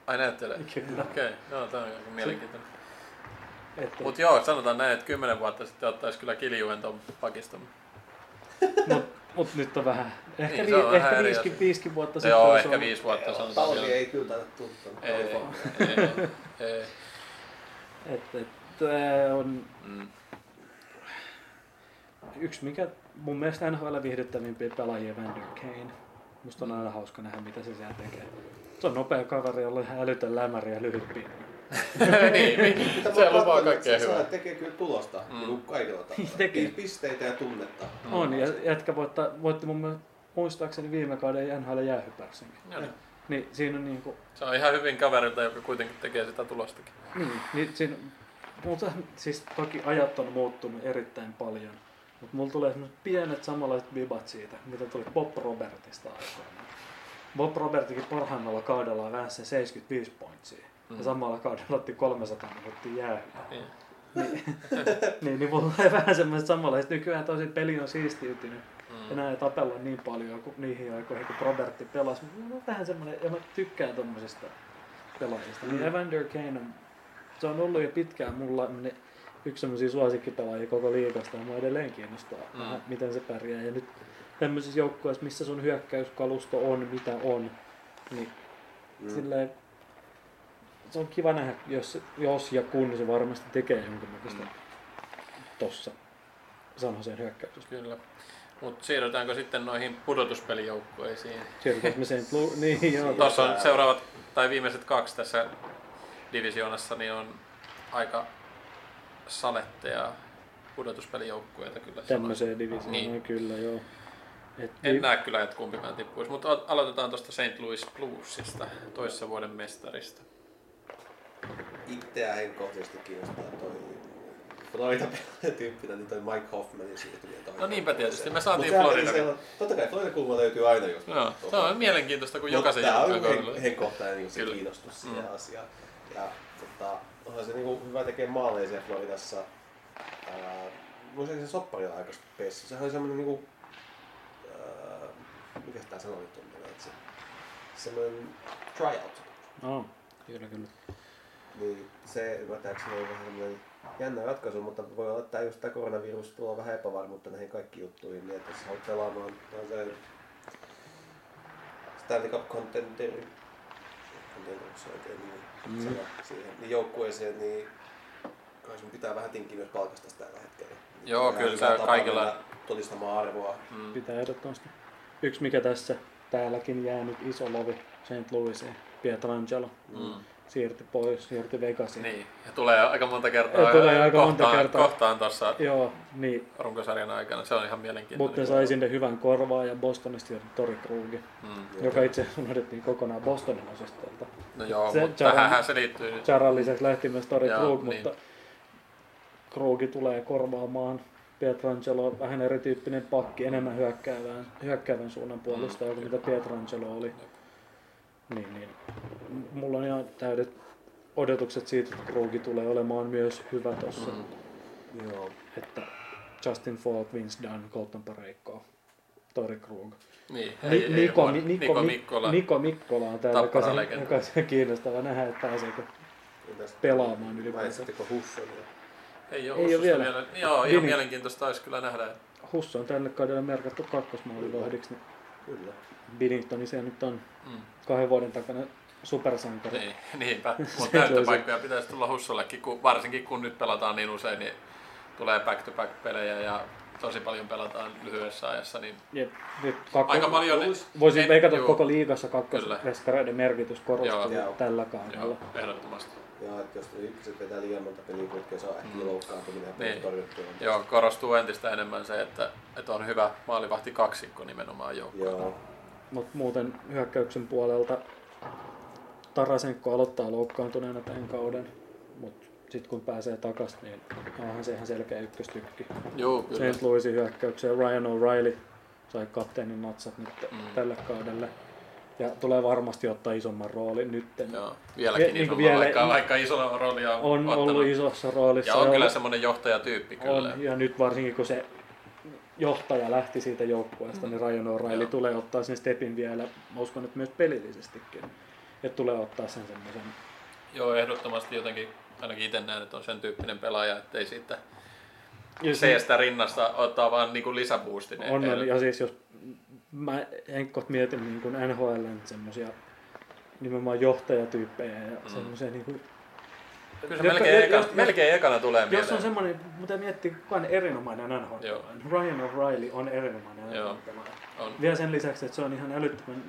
Ai näyttelee? Kyllä. Okei, joo, tää on aika mielenkiintoinen. Että, Mut joo, sanotaan näin, että kymmenen vuotta sitten ottaisi kyllä kiljuen ton pakiston. mut, mut nyt on vähän, ehkä, Niin, se on ehkä vähän viisikin, viisikin vuotta sitten. Joo, ehkä ollut- viisi vuotta Joo, sanotaan. Talvi ei kyllä tänne tuttanut. Ei, ei, ei, ei. Et, et, on Mm. yksi, mikä mun mielestä NHL viihdyttävimpiä pelaajia Vander Kane. Musta on aina hauska nähdä, mitä se siellä tekee. Se on nopea kaveri, jolla on ihan älytön lämäri ja lyhyt pinna. niin, niin. Se lupaa kaikkea että se hyvää. tekee kyllä tulosta Mm. mm. niin kaikilla tavalla. Tekee. Pisteitä ja tunnetta. On, ja jätkä voitti, voitti mun mielestä muistaakseni viime kauden NHL jäähypärsinkin. Joo. Niin siinä on niinku, Se on ihan hyvin kaverilta, joka kuitenkin tekee sitä tulostakin. niin, niin siinä, mutta siis toki ajat on muuttunut erittäin paljon. Mutta mulla tulee sellaiset pienet samanlaiset vibat siitä, mitä tuli Bob Robertista aikoinaan. Bob Robertikin parhaimmalla kaudella väänsi sen 75 pointsia. Mm. Ja samalla kaudella otti 300 minuuttia jäähyä. Niin. niin, niin mulla tulee vähän semmoiset samanlaiset. Nykyään tosi peli on siistiytynyt. Mm. Enää ei tapella niin paljon kuin niihin aikoihin, kun Robertti pelasi. Mulla on vähän semmoinen, ja mä tykkään tommosista pelaajista. Niin Mm. Evander Kane on, se on ollut jo pitkään mulla ne- yksi semmoisia suosikkipelaajia koko liigasta, ja mua edelleen kiinnostaa, Mm. vähän, miten se pärjää. Ja nyt tämmöisissä joukkueissa, missä sun hyökkäyskalusto on, mitä on, niin Mm. silleen, se on kiva nähdä, jos, jos ja kun se varmasti tekee jonkinnäköistä Mm. tossa San Joseen hyökkäyksessä. Kyllä. Mutta siirrytäänkö sitten noihin pudotuspelijoukkueisiin? Siirrytäänkö me. Louis? Niin, joo. Tuossa on seuraavat, tai viimeiset kaksi tässä divisioonassa, niin on aika saletteja pudotuspelijoukkueita kyllä. Tämmöiseen divisioonaan Niin. kyllä, joo. Et En vi- näe kyllä, että kumpikaan tippuisi, mutta aloitetaan tuosta St. Louis Bluesista, toissa vuoden mestarista. Itseä henkkohtaisesti kiinnostaa toi Florida tyyppinen, niin toi Mike Hoffmanin siirtyminen tuohon No niinpä tietysti, me Mut saatiin sehän- Florida. siellä- Totta kai Florida kulma löytyy aina jos. Joo, se on mielenkiintoista, kun jokaisen Tämä on joukkueen hen, kohdalla. henkkohtainen niin se Kyllä. kiinnostus siihen Mm. asiaan. Ja tota, onhan se niinku hyvä tekee maaleja siellä Floridassa. Ää, muistaakseni se soppari on aika spessi. Sehän on semmoinen niinku, ää, mikä tää sana nyt on, että se, semmoinen tryout. No, kyllä, kyllä. Niin se ymmärtääkseni on vähän semmoinen jännä ratkaisu, mutta voi olla, että just tämä koronavirus tuo vähän epävarmuutta näihin kaikkiin juttuihin, niin että jos haluat pelaamaan on se Stanley Cup contenderi, en tiedä onko se oikein niin, Mm. siihen, niin joukkueeseen, niin kai sun pitää vähän tinkiä myös palkasta tällä hetkellä. Joo, Ihan kyllä se kaikilla- Todistamaan arvoa. Mm. Pitää ehdottomasti. Yksi mikä tässä täälläkin jäänyt iso lovi St. Louisiin, Pietrangelo. Mm. Siirtyi pois, siirtyi Vegasiin. Niin, ja tulee aika monta kertaa. Ja tulee aika monta kohtaan, kertaa. Kohtaan tuossa Joo, niin. runkosarjan aikana, se on ihan mielenkiintoinen. Mutta ne sai sinne hyvän korvaa ja Bostonista siirtyi Tori Krugi, Mm. joka itse unohdettiin kokonaan Bostonin osastolta. No joo, Se mutta Charan- tähänhän se liittyy nyt. Charan lisäksi lähti myös Tori Krug, niin. mutta Krugi tulee korvaamaan Pietrangelo vähän erityyppinen pakki, enemmän hyökkäävän, hyökkäävän suunnan puolustaja kuin mitä Pietrangelo oli. Niin, niin. Mulla on ihan täydet odotukset siitä, että Krugi tulee olemaan myös hyvä tossa. Mm. Joo. Että Justin Falk, Vince Dunn, Colton Parayko, Tori Krug. Niin, Ni- Niko, Niko, Niko Mi- Mikkola. Niko Mikkola on täällä, joka, se, se kiinnostava nähdä, että pääseekö pelaamaan ylipäänsä. Mainitsitteko Hussonia? Ei ole, Ei ole vielä. vielä. Joo, ihan Vini. mielenkiintoista olisi kyllä nähdä. Husso on tälle kaudelle merkattu kakkosmaalivahdiksi, niin Kyllä. Binningtoni se nyt on Mm. kahden vuoden takana supersankari. Niin, niinpä. Mutta näyttöpaikkoja pitäisi tulla Hussollekin, kun, varsinkin kun nyt pelataan niin usein, niin tulee back-to-back-pelejä ja tosi paljon pelataan lyhyessä ajassa, niin Ja nyt kakko- aika paljon... Voisin en- veikata, että juu, koko liigassa kakkosveskareiden merkitys korostuu Joo. tällä kaudella. Joo, ehdottomasti. Ja että jos ykköset vetää liian monta peliä putkeen, se on äkkiä Mm. loukkaantuminen ja Niin. torjuttua. Joo, korostuu entistä enemmän se, että, että on hyvä maalivahti kaksikko nimenomaan joukkueella. Joo. Mutta muuten hyökkäyksen puolelta Tarasenko aloittaa loukkaantuneena tämän kauden, mutta sitten kun pääsee takaisin, niin onhan se ihan selkeä ykköstykki. Joo, kyllä. St. Louisin hyökkäykseen Ryan O'Reilly sai kapteenin natsat nyt Mm. tälle kaudelle. Ja tulee varmasti ottaa isomman roolin nytten. Joo, vieläkin Vie- niin niinku vielä, vielä- vaikka, vaikka isolla roolia on, On ottanut. ollut isossa roolissa. Ja on kyllä semmoinen johtajatyyppi kyllä. on, ja nyt varsinkin kun se johtaja lähti siitä joukkueesta, niin Ryan O'Reilly Joo. tulee ottaa sen stepin vielä, mä uskon, että myös pelillisestikin. Että tulee ottaa sen semmoisen Joo, ehdottomasti jotenkin, ainakin itse näen, että on sen tyyppinen pelaaja, ettei siitä Ja seestä rinnasta ottaa vaan niinku lisäboostin. On, on, ja siis jos mä en kohta mietin niin kuin NHLn semmosia nimenomaan johtajatyyppejä ja Mm. semmoisia niin kuin, Kyllä se melkein, jos- eka, jos- melkein ekana tulee jos mieleen. on semmoinen, mutta miettii kuka on erinomainen NHL. Ryan O'Reilly on erinomainen on. Vielä sen lisäksi, että se on ihan älyttömän,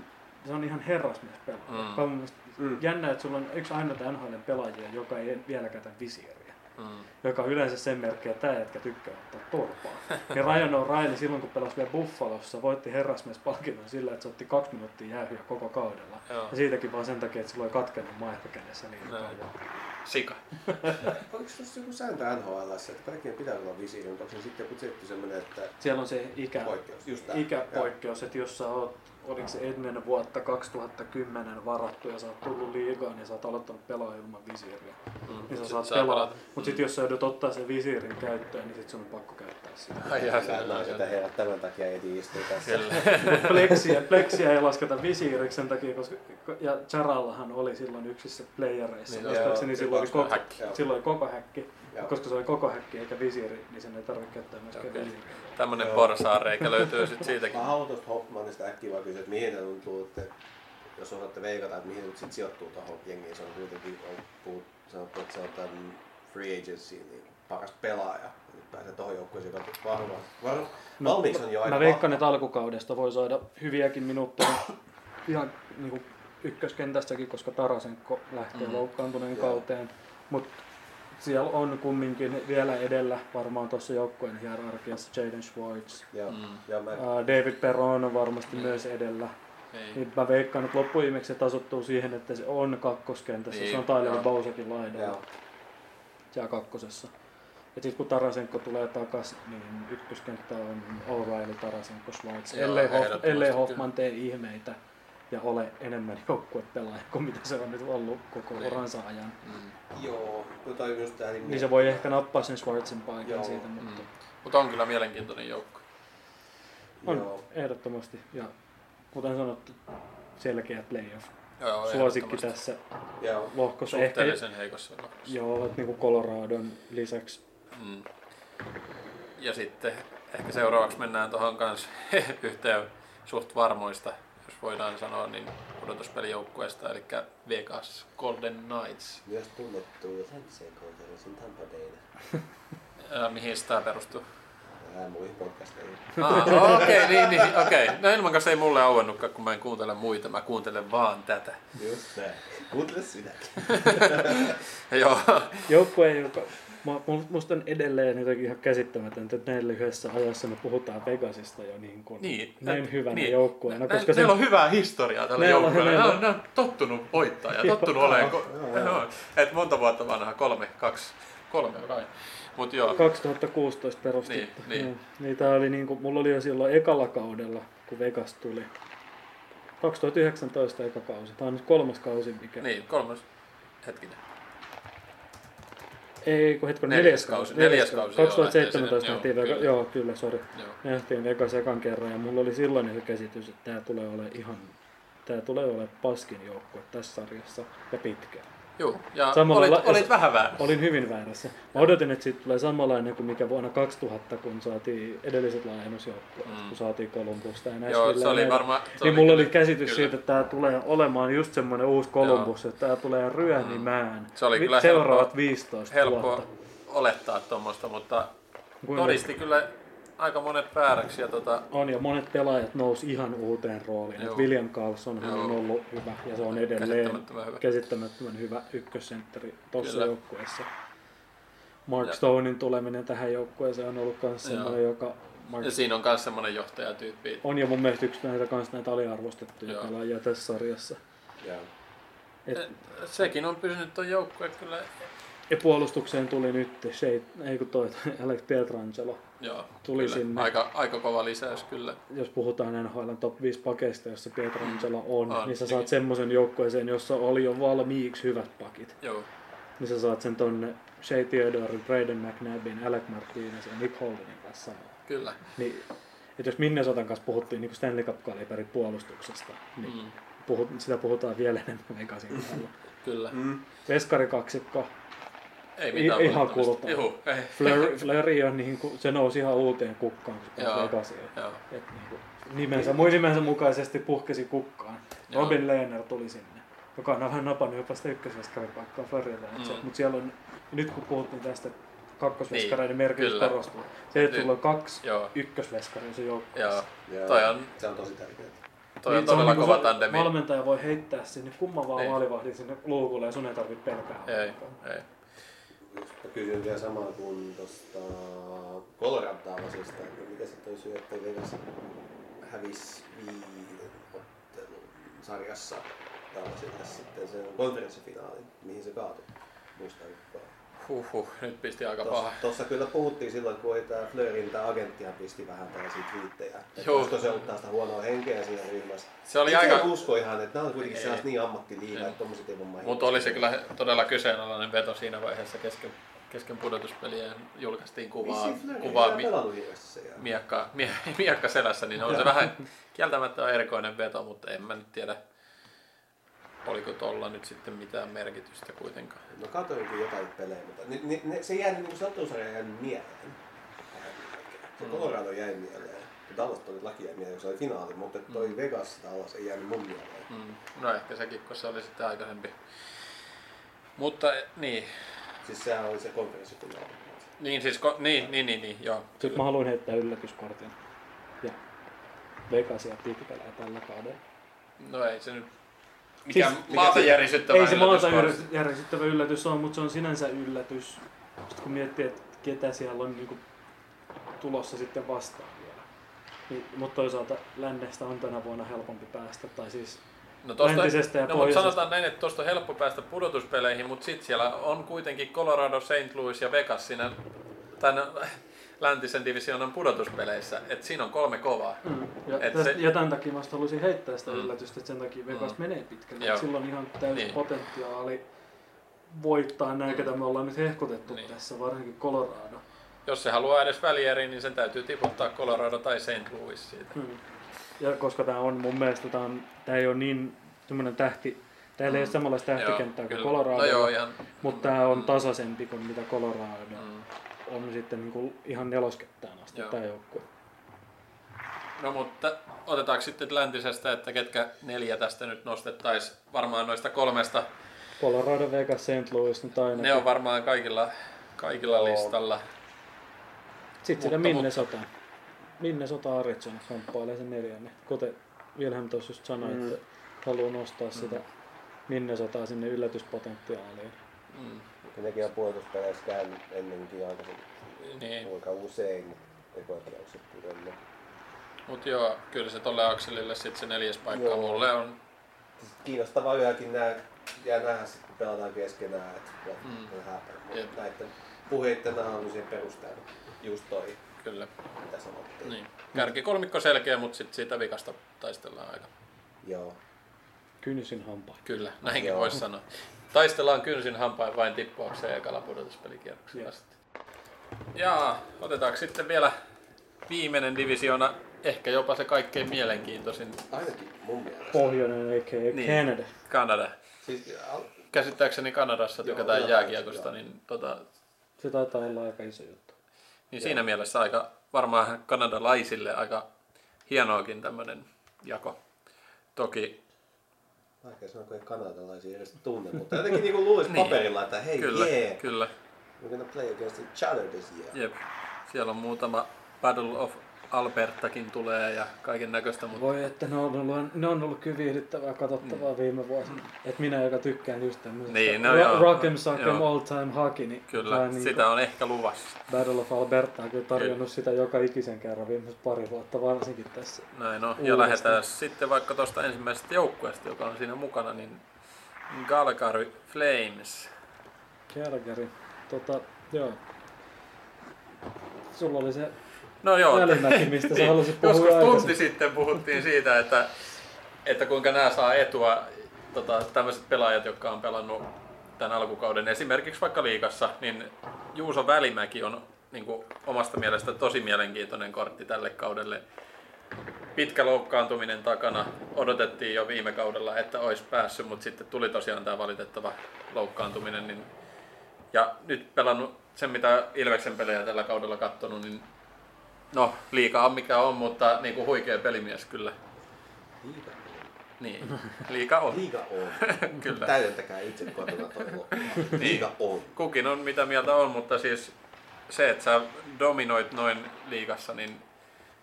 se on ihan herrasmies pelaaja. Mm. Mm. Jännä, että sulla on yksi ainoa NHL pelaajia, joka ei vieläkään käytä visiiriä. Mm. joka on yleensä sen merkki, että tämä jätkä tykkää ottaa turpaa. Ja Ryan O'Reilly silloin, kun pelasi vielä Buffalossa, voitti herrasmiespalkinnon sillä, että se otti kaksi minuuttia jäähyä koko kaudella. Joo. Ja siitäkin vaan sen takia, että sillä oli katkenut maito kädessä niin Näin. kauan. Sika. Onko tuossa joku sääntö NHL, että kaikkien pitää olla visiiri, mutta onko se sitten joku tietty semmoinen, että Siellä on se ikä, poikkeus? Just ikäpoikkeus, että jos sä oot, oliko se ennen vuotta 2010 varattu ja sä oot tullut liigaan ja sä oot aloittanut pelaa ilman visiiriä, Mm. niin sä Sit saat saa pelaa. pelata. Mutta sitten jos sä joudut ottaa sen visiirin käyttöön, niin sit sun on pakko käyttää sitä. Ai jaa, Hyvät se naiset ja herrat, tämän takia Edi istuu tässä. Pleksiä, pleksiä ei lasketa visiiriksi sen takia, koska ja Charallahan oli silloin yksissä playereissa. Niin, Niin, joo, silloin oli, koko, häkki. Silloin oli koko häkki. Joo. Koska se oli koko häkki eikä visiiri, niin sen ei tarvitse käyttää myöskään Okei. visiiriä. Tämmönen Joo. porsaareikä löytyy sit siitäkin. Mä haluan tuosta Hoffmanista äkkiä vaan kysyä, että mihin te tuntuu, että jos osaatte veikata, että mihin nyt sit sijoittuu tuohon jengiin, se on kuitenkin on puhut, sanottu, että se on tämän free agency niin paras pelaaja. Nyt pääsee tuohon joukkueeseen, joka varmaan. Var, valmiiksi on jo aika Mä veikkaan, että alkukaudesta voi saada hyviäkin minuutteja ihan niin kuin ykköskentässäkin, koska Tarasenko lähtee Mm. loukkaantuneen kauteen. Mutta siellä on kumminkin vielä edellä varmaan tuossa joukkueen hierarkiassa Jaden Schwartz. Joo, Mm. joo, mä, David Perron on varmasti Mm. myös edellä. Niin. Niin mä veikkaan, että loppuviimeksi se tasottuu siihen, että se on kakkoskentässä. Niin, se on Tyler joo. Bousakin laidalla. Siellä kakkosessa. Ja sitten kun Tarasenko tulee takas, niin ykköskenttä on O'Reilly, Tarasenko, Schwartz. Ellei, Hoff, ellei. Hoffman tee ihmeitä ja ole enemmän joukkuepelaaja kuin mitä se on nyt ollut koko Niin. uransa ajan. Mm. Joo, toi just tää Niin se voi ehkä nappaa sen Schwartzin paikan Joo. siitä, mutta Mm. Mutta on kyllä mielenkiintoinen joukko. on Joo. ehdottomasti. Ja kuten sanottu, selkeä playoff. Joo, Suosikki tässä Joo. lohkossa. Ehkä, Suhteellisen heikossa lohkossa. joo, että niin kuin Coloradon lisäksi. Mm. Ja sitten ehkä seuraavaksi mennään tuohon kanssa yhteen suht varmoista, jos voidaan sanoa, niin pudotuspelijoukkueesta, eli Vegas Golden Knights. Myös tunnettu Länseen konferenssin Tampa Bayna. Ää, mihin sitä perustuu? Vähän muihin podcasteihin. Ah, okei, okay, niin, niin, okei. Okay. No ilman kanssa ei mulle auennutkaan, kun mä en kuuntele muita, mä kuuntelen vaan tätä. Just näin. Kuuntele sinäkin. Joo, Joukkue, joka Musta on edelleen jotenkin ihan käsittämätöntä, että näin lyhyessä ajassa me puhutaan Vegasista jo niin kuin niin. näin hyvänä niin. joukkueena. Koska Neillä on hyvää historiaa tällä joukkueella. Ne on, ne on tottunut voittaa ja tottunut olemaan. Ko-. Et monta vuotta vanha, kolme, kaksi, kolme kai. Mut joo, 2016 perustettu. Niin, niin. Niin tää oli niinku, mulla oli jo silloin ekalla kaudella, kun Vegas tuli. 2019 eka kausi. Tää on nyt kolmas kausi, mikä... niin, kolmas, hetkinen. Ei, kun hetken, Neljäs kausi, neljäs kausi, joo, 2017 lähtee nähtiin joo, joo, kyllä, sori. Nähtiin Vegas ekan kerran ja mulla oli silloin käsitys, että tää tulee olemaan ihan... Tää tulee olemaan paskin joukkue tässä sarjassa ja pitkään. Joo, ja Samalla olit, la- olit vähän väärässä. Olin hyvin väärässä. Mä odotin, että siitä tulee samanlainen kuin mikä vuonna 2000, kun saatiin edelliset laajennusjoukkueet, Mm. kun saatiin Columbusta ja Joo, se oli varmaan... se Niin mulla oli käsitys kyllä. siitä, että tämä tulee olemaan just semmoinen uusi Columbus, että tämä tulee ryönimään Mm. Se oli kyllä seuraavat helppo- 15 Helppo vuotta. olettaa tuommoista, mutta Kuinka todisti kyllä aika monet vääräksi. Ja tota, On ja monet pelaajat nousi ihan uuteen rooliin. Joo. Et William Carlson Joo. on ollut hyvä ja se on edelleen käsittämättömän hyvä. käsittämättömän hyvä ykkössentteri tuossa joukkueessa. Mark Ja- Stonein tuleminen tähän joukkueeseen on ollut myös Joo. semmoinen, joka Mark ja siinä on myös semmoinen johtajatyyppi. on jo mun mielestä yksi näitä, kans näitä aliarvostettuja Joo. pelaajia tässä sarjassa. Joo. Et, Et Sekin on pysynyt tuon joukkueen kyllä. ja puolustukseen tuli nyt Shea, ei kun toi, Alex Pietrangelo. Joo, Tuli kyllä. sinne. Aika, aika kova lisäys kyllä. Jos puhutaan NHL top 5 pakeista, jossa Pietrangelo on, On, niin sä niin. saat semmoisen joukkueeseen, jossa oli jo valmiiksi hyvät pakit. Joo, Niin sä saat sen tonne Shea Theodore, Braden McNabbin, Alec Martinez ja Nick Holdenin kanssa samaan. kyllä. Niin, et jos Minnesotan kanssa puhuttiin niin Stanley Cup-kaliberin puolustuksesta, niin Mm, puhut, sitä puhutaan vielä enemmän Vegasin kohdalla. kyllä. Mm. Veskari kaksikko, Ei I- mitään ihan valittamista. kultaa. Juhu, ei. Flurry, Flurry on niin kuin, se nousi ihan uuteen kukkaan, kun se Joo. pääsi Vegasiin. Joo, Et niin kuin, nimensä, muin nimensä mukaisesti puhkesi kukkaan. Joo. Robin Lehner tuli sinne, joka on vähän napannut jopa sitä ykkösveskaripaikkaa Floridaan. Mm. Mm. Mutta siellä on, nyt kun puhuttiin tästä kakkosveskareiden Niin, merkitys kyllä. korostuu. Se, että Nyt- sulla on kaksi joo, ykkösveskaria se joukkueessa. joo. Joo. Toi on, Se on tosi tärkeää. toi on Niin, se todella niinku kova tandemi. Valmentaja voi heittää sinne kumman vaan Niin. maalivahdin sinne luukulle ja sun ei tarvitse pelkää. Ei, ei. Kysyn vielä samaa kuin tuosta Colorado Dallasista, niin mikä se toi syy, että Vegas hävisi viiden ottelun sarjassa Dallasille sitten sen konferenssifinaalin, mihin se kaatui. Muistan. Huhhuh, nyt pisti aika paha. Tuossa kyllä puhuttiin silloin, kun oli tämä Fleurin tämä agenttia pisti vähän tällaisia twiittejä. Että se ollut sitä huonoa henkeä siinä ryhmässä. Se oli Et aika- usko ihan, että nämä on kuitenkin Ei. sellaista niin ammattiliigaa, Joo. että tommoset ei voi. Mutta oli se kyllä todella kyseenalainen veto siinä vaiheessa kesken, kesken pudotuspeliä. Julkaistiin kuvaa, kuvaa mi, miekka, mie, miekka selässä, niin on se vähän kieltämättä erikoinen veto, mutta en mä nyt tiedä, oliko tolla nyt sitten mitään merkitystä kuitenkaan. No katoinkin jotain pelejä, mutta ne, ne, ne, se jäi niin se ottelusarja jäi mieleen. Se Mm. Colorado jäi mieleen. Dallas toi laki jäi mieleen, se oli finaali, mutta toi Mm. Vegas Dallas ei jäänyt mun mieleen. Mm. No ehkä sekin, kun se oli sitten aikaisempi. Mutta eh, niin, Siis sehän oli se konferenssifinaali. niin siis, ko, niin, niin, niin, niin, joo. Sitten mä haluan heittää yllätyskortin. Ja Vegas ja Pik pelaa tällä kaudella. No ei se nyt mikään Siis- maata mikä- järisyttävä Ei se maata yllätys, yllätys- on, mutta se on sinänsä yllätys. Sitten kun miettii, että ketä siellä on niin tulossa sitten vastaan vielä. Niin, mutta toisaalta lännestä on tänä vuonna helpompi päästä. Tai siis No, tosta, läntisestä ja no mutta sanotaan näin, että tuosta on helppo päästä pudotuspeleihin, mutta sitten siellä on kuitenkin Colorado, St. Louis ja Vegas siinä tämän läntisen divisioonan pudotuspeleissä. Et siinä on kolme kovaa. Mm. Ja, Et tästä, se- ja tämän takia mä just halusin heittää sitä Mm. yllätystä, että sen takia Vegas Mm. menee pitkälle. Joo. On ihan täysi Niin. potentiaali voittaa Mm. ketä me ollaan nyt hehkutettu Niin. tässä, varsinkin Colorado. Jos se haluaa edes välieriin, niin sen täytyy tiputtaa Colorado tai St. Louis siitä. Mm. Ja koska tämä on mun mielestä, tämä, on, tämä ei ole niin semmoinen tähti, täällä ei ole samanlaista tähtikenttää kuin. Colorado, No joo, ihan. mutta tämä on Mm. tasaisempi kuin mitä Colorado Mm. on sitten niin kuin ihan neloskettään asti Joo. tämä joukkue. No mutta otetaanko sitten läntisestä, että ketkä neljä tästä nyt nostettaisiin varmaan noista kolmesta. Colorado, Vegas, St. Louis nyt ainakin. Ne on varmaan kaikilla, kaikilla listalla. Sitten sitä Mutta- Minnesota. Arizona kamppailee sen neljänne. Kuten Wilhelm tuossa just sanoi, Mm. että haluaa nostaa sitä Minnesotaa sinne yllätyspotentiaaliin. Mm. Nekin on puolustuspeleissä käynyt ennenkin aikaisemmin. Niin. Aika usein, mutta ekoipelaukset pudonnut. Mutta joo, kyllä se tolle Akselille sitten se neljäs paikka Joo. mulle on. Kiinnostavaa yhäkin nää, jää nähdä sitten kun pelataan keskenään, että Mm. mm. Mutta näiden puheiden analyysien perusteella just toi, Kyllä. mitä sanottiin. Niin. Kärki kolmikko selkeä, mutta sitten siitä vikasta taistellaan aika. Joo. Kynsin hampain. Kyllä, näinkin Joo. voisi sanoa. Taistellaan kynsin hampain vain tippuakseen ekalla pudotuspelikierroksella sitten. Ja otetaanko sitten vielä viimeinen divisiona, ehkä jopa se kaikkein mielenkiintoisin, Ainakin mun mielestä. Pohjoinen, a.k.a. Niin. Canada. Kanada. Siis, al- Käsittääkseni Kanadassa tykätään jääkiekosta, niin, tota, Se taitaa olla aika iso juttu. Niin siinä mielessä aika varmaan kanadalaisille aika hienoakin tämmöinen jako. Toki vaikea sanoa, kun ei kanadalaisia edes tunne, mutta jotenkin niinku luulisi Niin. paperilla, että hei, kyllä, yeah, kyllä. we're gonna play against each other this year. Jep. Siellä on muutama Battle of Albertakin tulee ja kaiken näköistä, mutta Voi että ne on ollut, ne on ollut kyllä viihdyttävää katsottavaa mm. viime vuosina. Et minä, joka tykkään just tämmöisestä Niin, no ro- rock'em sock'em all time hockey, niin kyllä, niinku sitä on ehkä luvassa. Battle of Alberta on kyllä tarjonnut sitä joka ikisen kerran viimeiset pari vuotta varsinkin tässä. Näin on. Ja lähdetään sitten vaikka tuosta ensimmäisestä joukkueesta, joka on siinä mukana, niin Calgary Flames. Calgary, tota, joo. Sulla oli se No joo. välimäki, mistä sä halusit puhua Joskus tunti aikaisemmin. sitten puhuttiin siitä, että, että kuinka nämä saa etua, tota, tämmöiset pelaajat, jotka on pelannut tämän alkukauden esimerkiksi vaikka liigassa, niin Juuso Välimäki on niin kuin, omasta mielestä tosi mielenkiintoinen kortti tälle kaudelle. Pitkä loukkaantuminen takana. Odotettiin jo viime kaudella, että olisi päässyt, mutta sitten tuli tosiaan tämä valitettava loukkaantuminen. Niin... Ja nyt pelannut sen, mitä Ilveksen pelejä tällä kaudella katsonut, niin No, liikaa on mikä on, mutta niin kuin huikea pelimies kyllä. Liiga on. Niin, liika on. Liiga on. Kyllä. Täydentäkää itse kotona loppu. Liiga on. Kukin on mitä mieltä on, mutta siis se, että sä dominoit noin liigassa, niin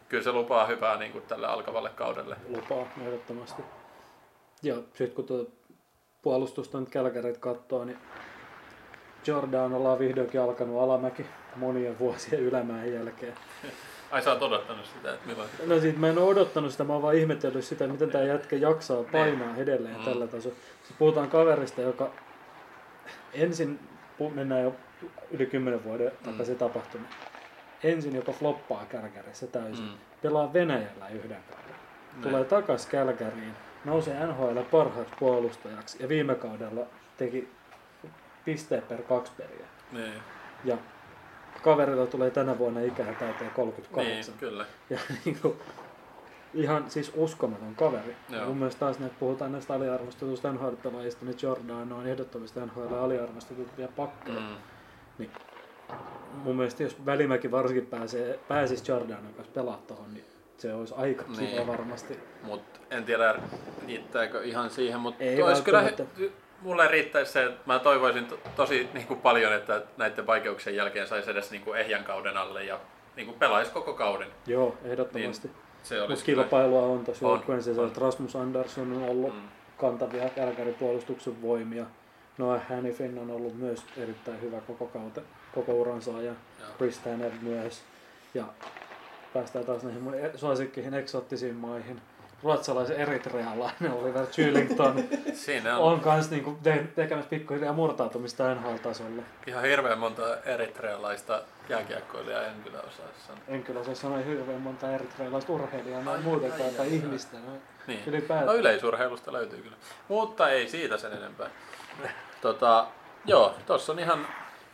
kyllä se lupaa hyvää niin kuin tälle alkavalle kaudelle. lupaa ehdottomasti. Ja sitten kun tuota puolustusta nyt Calgaryt katsoo, niin Jordan ollaan vihdoinkin alkanut alamäki monien vuosien ylämäen jälkeen. Ai sä oot odottanut sitä, että milloin? No sit mä en ole odottanut sitä, mä oon vaan ihmetellyt sitä, miten tää jätkä jaksaa painaa edelleen Mm. tällä tasolla. Siis puhutaan kaverista, joka ensin, mennään jo yli 10 vuoden takaisin tapahtuma. Ensin joka floppaa Kälkärissä täysin. Mm. Pelaa Venäjällä yhden kauden. Ne. Tulee takas Kälkäriin, nousee NHL parhaaksi puolustajaksi ja viime kaudella teki pisteen per kaksi peliä. Niin, Ja kaverilla tulee tänä vuonna ikää täyteen 38. niin, kyllä. Ja niinku, ihan siis uskomaton kaveri. Joo. Mun mielestä taas nyt puhutaan näistä aliarvostetuista NHL-pelaajista, niin Jordan on ehdottomasti NHL aliarvostetumpia pakkeja. Mm. Mun mielestä jos Välimäki varsinkin pääsee, pääsisi Jordanin kanssa pelaa tohon, niin se olisi aika kiva Niin. varmasti. Mut en tiedä riittääkö ihan siihen, mutta olisi kyllä. Mulle riittäisi se, että mä toivoisin to, tosi niin kuin paljon, että näiden vaikeuksien jälkeen saisi edes niin kuin ehjän kauden alle ja niin kuin pelaisi koko kauden. Joo, ehdottomasti. Niin, se olisi kilpailua on tosi On, joukkueen on. Rasmus Andersson on ollut Mm. kantavia Kälkärin puolustuksen voimia. Noah Hannifin on ollut myös erittäin hyvä koko, kaute, koko uransa ja. Chris Tanner myös. Ja päästään taas näihin mun e- suosikkeihin eksoottisiin maihin. Ruotsalaisen eritrealainen Oliver Chylington Siinä on, on kans niinku te- tekemässä pikkuhiljaa murtautumista NHL-tasolle. ihan hirveän monta eritrealaista jääkiekkoilijaa, en kyllä osaa sanoa. En kyllä osaa sanoa hirveän monta eritrealaista urheilijaa noin muutenkaan ai, tai ai, ihmistä. noin Niin. Ylipäätään. No yleisurheilusta löytyy kyllä. Mutta ei siitä sen enempää. Tota, joo, tossa on ihan...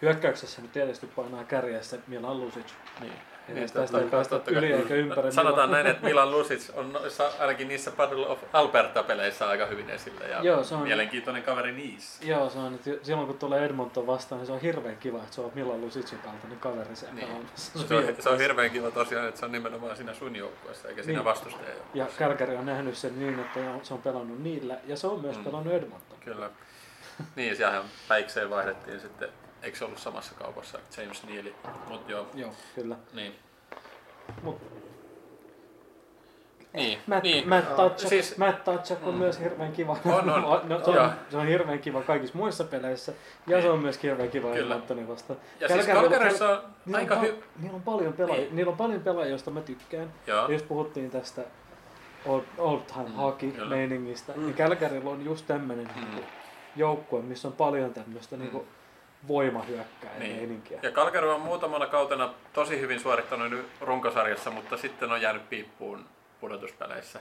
Hyökkäyksessä nyt tietysti painaa kärjessä Milan Lucic. Niin, Ei tästä päästä yli eikä ympäri. Sanotaan näin, että Milan Lusic on noissa, ainakin niissä Battle of Alberta-peleissä aika hyvin esillä ja Joo, se on- mielenkiintoinen kaveri niissä. Joo, se on, että silloin kun tulee Edmonton vastaan, niin se on hirveän kiva, että se on Milan Lucicin kaltainen kaveri siellä Niin. pelaamassa. Se on, se on hirveän kiva tosiaan, että se on nimenomaan siinä sun joukkueessa eikä siinä Niin. vastustajan Ja. Kälkäri on nähnyt sen niin, että se on pelannut niillä, ja se on myös Mm. pelannut Edmonton. Kyllä. Niin, siellähän päikseen vaihdettiin sitten, eikö se ollut samassa kaupassa James Neely, mutta joo, Joo, kyllä. niin. Mut Niin, Matt, niin. Matt, Tatchak, Siis- siis, Matt Tatchak on Mm. myös hirveän kiva. On, on. no, se, Joo. on, se on hirveän kiva kaikissa muissa peleissä, ja se on myös hirveän kiva Kyllä. Edmontonin vastaan. Ja siis Kälkäri- Calgaryssa on Niillä aika on, hyvä. pa- niillä on paljon pelaajia, Niin. niillä on paljon pelaajia, joista mä tykkään. Ja jos puhuttiin tästä old, old time Mm, hockey kyllä. meiningistä, Mm. niin Kälkärillä on just tämmönen Mm. niinku joukkue, missä on paljon tämmöistä Mm. niinku voimahyökkääjä Niin. meininkiä. Ja Calgary on muutamana kautena tosi hyvin suorittanut runkosarjassa, mutta sitten on jäänyt piippuun pudotuspeleissä.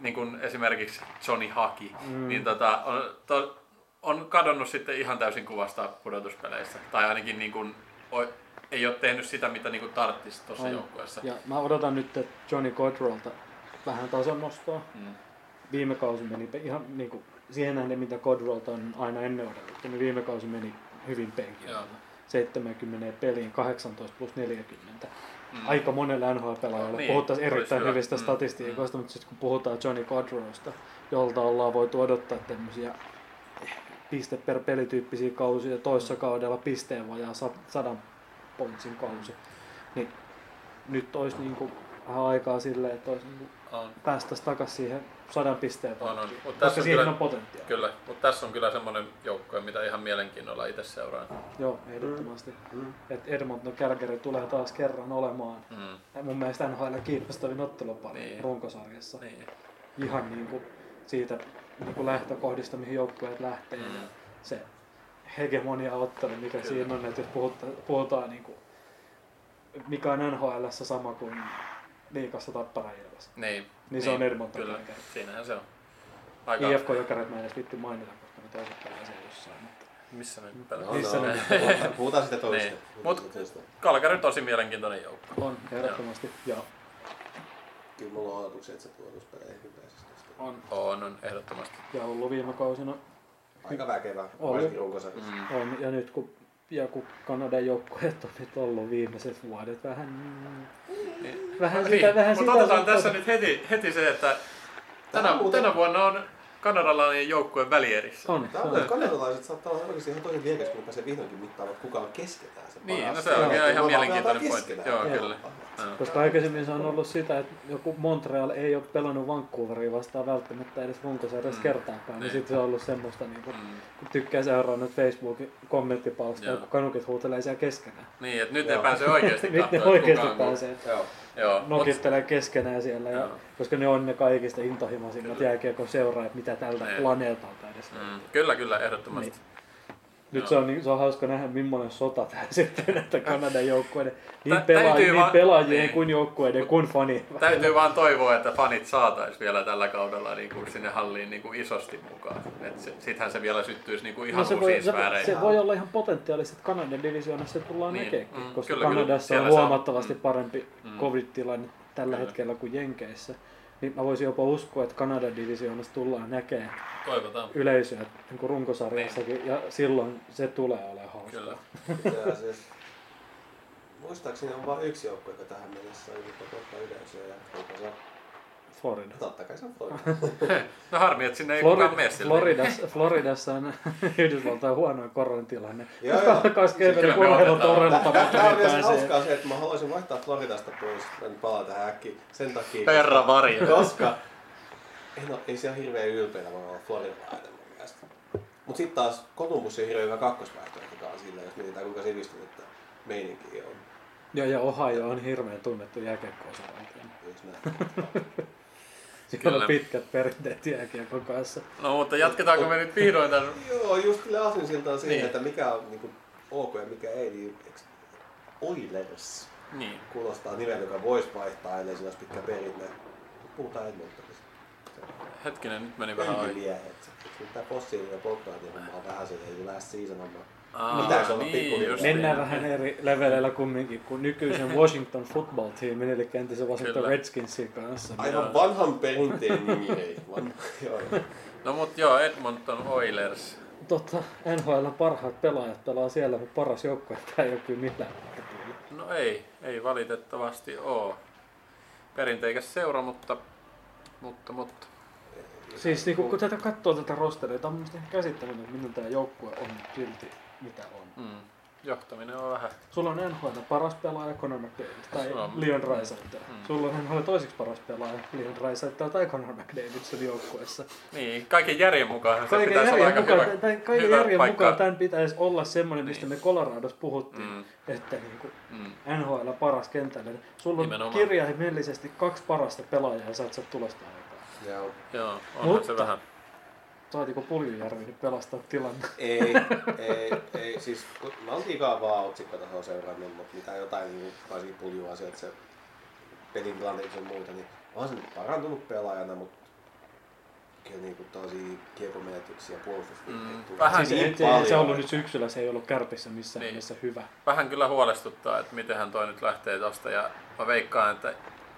Niin kuin esimerkiksi Johnny Haki, Mm. niin tota, on, to, on kadonnut sitten ihan täysin kuvasta pudotuspeleissä. Tai ainakin niin kuin, o, ei ole tehnyt sitä, mitä niin kuin tarttisi tuossa joukkueessa. Ja mä odotan nyt, että Johnny Godrolta vähän tason nostoa. Mm. Viime kausi meni ihan niinku siihen nähden, mitä Godrolta on aina ennen odotettu, niin viime kausi meni hyvin penkillä. Joo. 70 peliin 18 plus 40. Mm. Aika monelle NHL-pelaajalle Niin, puhuttaisiin erittäin hyvä. hyvistä Mm, statistiikoista, mutta sitten kun puhutaan Johnny Godrowsta, jolta ollaan voitu odottaa tämmöisiä piste per pelityyppisiä kausia, toissa Mm. kaudella pisteen vajaa sa- sadan pointsin kausi, niin nyt olisi niinku vähän aikaa silleen, että olisi niinku päästäisiin takaisin siihen sadan pisteen On, on. Mut tässä koska on siihen kyllä- on potentiaalia. Kyllä, mutta tässä on kyllä semmoinen joukkue, mitä ihan mielenkiinnolla itse seuraan. Joo, ehdottomasti. Mm. Et Edmonton Calgary tulee taas kerran olemaan Mm. mun mielestä NHL kiinnostavin ottelupari Niin. runkosarjassa. Niin. Ihan niinku siitä niinku lähtökohdista, mihin joukkueet lähtee. Mm. Ja se hegemonia-ottelu, mikä Kyllä. siinä on, että jos puhutaan, puhutaan niinku, mikä on NHL sama kuin liikassa tapparajelassa. Niin, Niin se on Edmonton Kyllä, Calgary. siinähän se on. Aika, IFK Jokerit mä en edes vitti mainita, koska ne toiset pelaa siellä jossain. Mutta missä ne No, pelaa? Missä no, ne- puhutaan- Puhutaan sitä toista. Niin. Mut-. Kalkari tosi mielenkiintoinen joukko. on ehdottomasti. Ja Kyllä mulla on odotuksia, että se puolustuspeleihin tästä. on. On, on ehdottomasti. Ja ollut viime kausina Aika väkevä, Oli. varsinkin runkosarjassa. Mm. On, ja nyt kun, ja kun Kanadan joukkueet on nyt ollut viimeiset vuodet vähän, Niin. vähän Niin, sitä, vähän mutta sitä. otetaan tässä nyt heti, heti se, että tänä, tänä vuonna on kanadalainen joukkue välierissä. On, Tämä kanadalaiset saattaa olla oikeasti ihan tosi viekäs, kun pääsee vihdoinkin mittaamaan, että kuka on keskenään se Niin, no se on ihan, ihan mielenkiintoinen pointti. Joo, kyllä. Koska aikaisemmin se on ollut sitä, että joku Montreal ei ole pelannut Vancouveria vastaan välttämättä edes runkosarjassa Mm. kertaakaan. Niin. Niin sitten se on ollut semmoista, niin kuin, Mm. kun tykkää seuraa nyt Facebookin kommenttipalstoja, Joo. kun kanukit huutelee siellä keskenään. Niin, että nyt ne pääsee oikeasti Nyt ne oikeasti pääsee Joo. Nokittelee keskenään siellä, koska ne on ne kaikista intohimoisimmat jääkiekon seuraajat, mitä tältä Niin. planeetalta edes. mm, kyllä, kyllä, ehdottomasti. Niin. Nyt Joo. se on, niin, se on hauska nähdä, millainen sota tämä sitten, että Kanadan joukkueiden, niin, Tä- pelaa, täytyy niin vaan- pelaajien niin. kuin joukkueiden kuin fanien. Täytyy vaan toivoa, että fanit saatais vielä tällä kaudella niin kuin sinne halliin niin kuin isosti mukaan. Et se, sittenhän se vielä syttyisi niin kuin ihan No se, voi, uusiin se, se voi olla ihan potentiaalisesti, että Kanadan divisioonassa se tullaan Niin, näkeekin, mm, koska kyllä, kyllä. Kanadassa Siellä on se on, huomattavasti mm. parempi Mm. covid-tilanne tällä Kyllä. hetkellä kuin Jenkeissä. Niin mä voisin jopa uskoa, että Kanadan divisioonassa tullaan näkemään Toivotaan. yleisöä niin kuin runkosarjassakin, ja silloin se tulee olemaan hauskaa. Kyllä. Asiassa, muistaakseni on vain yksi joukkue, joka tähän mennessä on yrittänyt ottaa yleisöä ja se, Florida. totta kai se on Florida. No harmi, että sinne ei kukaan Florida, mene sille. Floridassa, Floridassa on Yhdysvaltain huonoin koronatilanne. Joo, joo. Kas Kyllä Kevin me urheilutorilla Tää tää on myös pääsee. hauskaa se, että mä haluaisin vaihtaa Floridasta pois. Mä nyt palaan tähän äkkiä sen takia. Koska- varjo. Koska ei, no, ei se ole hirveän ylpeänä voi olla floridalainen mun mielestä. Mut sit taas Columbus ei hirveän hyvä kakkosvaihtoehtokaan sillä, jos mietitään kuinka sivistynyttä meininki on. Joo, ja Ohio on hirveän tunnettu jääkiekko-osavaltio. Siellä Kyllä. on pitkät perinteet jääkiekon kanssa. No mutta jatketaanko me nyt vihdoin tämän? Joo, just kyllä asinsiltaan siihen, Niin. että mikä on niinku ok ja mikä ei, niin Oilers Niin. kuulostaa nimeltä, joka voisi vaihtaa, ellei sillä olisi pitkä perinne. Puhutaan Edmontonista. Hetkinen, nyt meni vähän. Öljymiehet. Tämä fossiilinen polttoaine on vähän se, ei last season homma. Aa, Pitäisi olla niin, pikkuhiljaa. just Mennään niin. vähän eri leveleillä kumminkin kuin nykyisen Washington football teamin, eli entisen Washington Kyllä. Redskinsin kanssa. Aivan vanhan perinteen nimi, ei. Joo. No mut joo, Edmonton Oilers. Totta, NHL parhaat pelaajat pelaa siellä, mutta paras joukkue tämä ei ole kyllä millään tyyli. No ei, ei valitettavasti oo. Perinteikäs seura, mutta, mutta, mutta. Siis niin kun tätä katsoo tätä rosteria, tämä on mielestäni käsittämätöntä, että minun tämä joukkue on silti mitä on. Mm. Johtaminen on vähän. Sulla on NHL paras pelaaja Conor McDavid tai Sulla on- Leon Draisaitl. Mm. Sulla on NHL toiseksi paras pelaaja Leon Draisaitl tai Conor McDavid sun joukkueessa. Niin, kaiken järjen mukaan se Kaiken pitäisi olla aika järjen, mukaan, hyvä, tämän, kaiken hyvä järjen paikka. mukaan tämän pitäisi olla semmoinen, mistä Niin. me Coloradossa puhuttiin, Mm, että niin kuin mm. NHL paras kentällä. Sulla on Nimenomaan. kirjaimellisesti kaksi parasta pelaajaa ja saat sieltä tulosta aikaa. Joo. Joo, onhan Mutta- se vähän. Saatiko Puljujärvi nyt pelastaa tilanne? Ei, ei, ei, siis oon liikaa vaan otsikkotasoa seurannut, mutta mitä jotain niin varsinkin puljua sieltä se pelin tilanne ja muuta, niin on se nyt parantunut pelaajana, mutta kyllä niinku tosi kiekomenetyksiä ja puolustusvirheitä Mm, tulee vähän Siis niin ei, ei, se ollut nyt syksyllä, se ei ollut kärpissä missään Niin. nimessä hyvä. Vähän kyllä huolestuttaa, että mitenhän toi nyt lähtee tosta ja mä veikkaan, että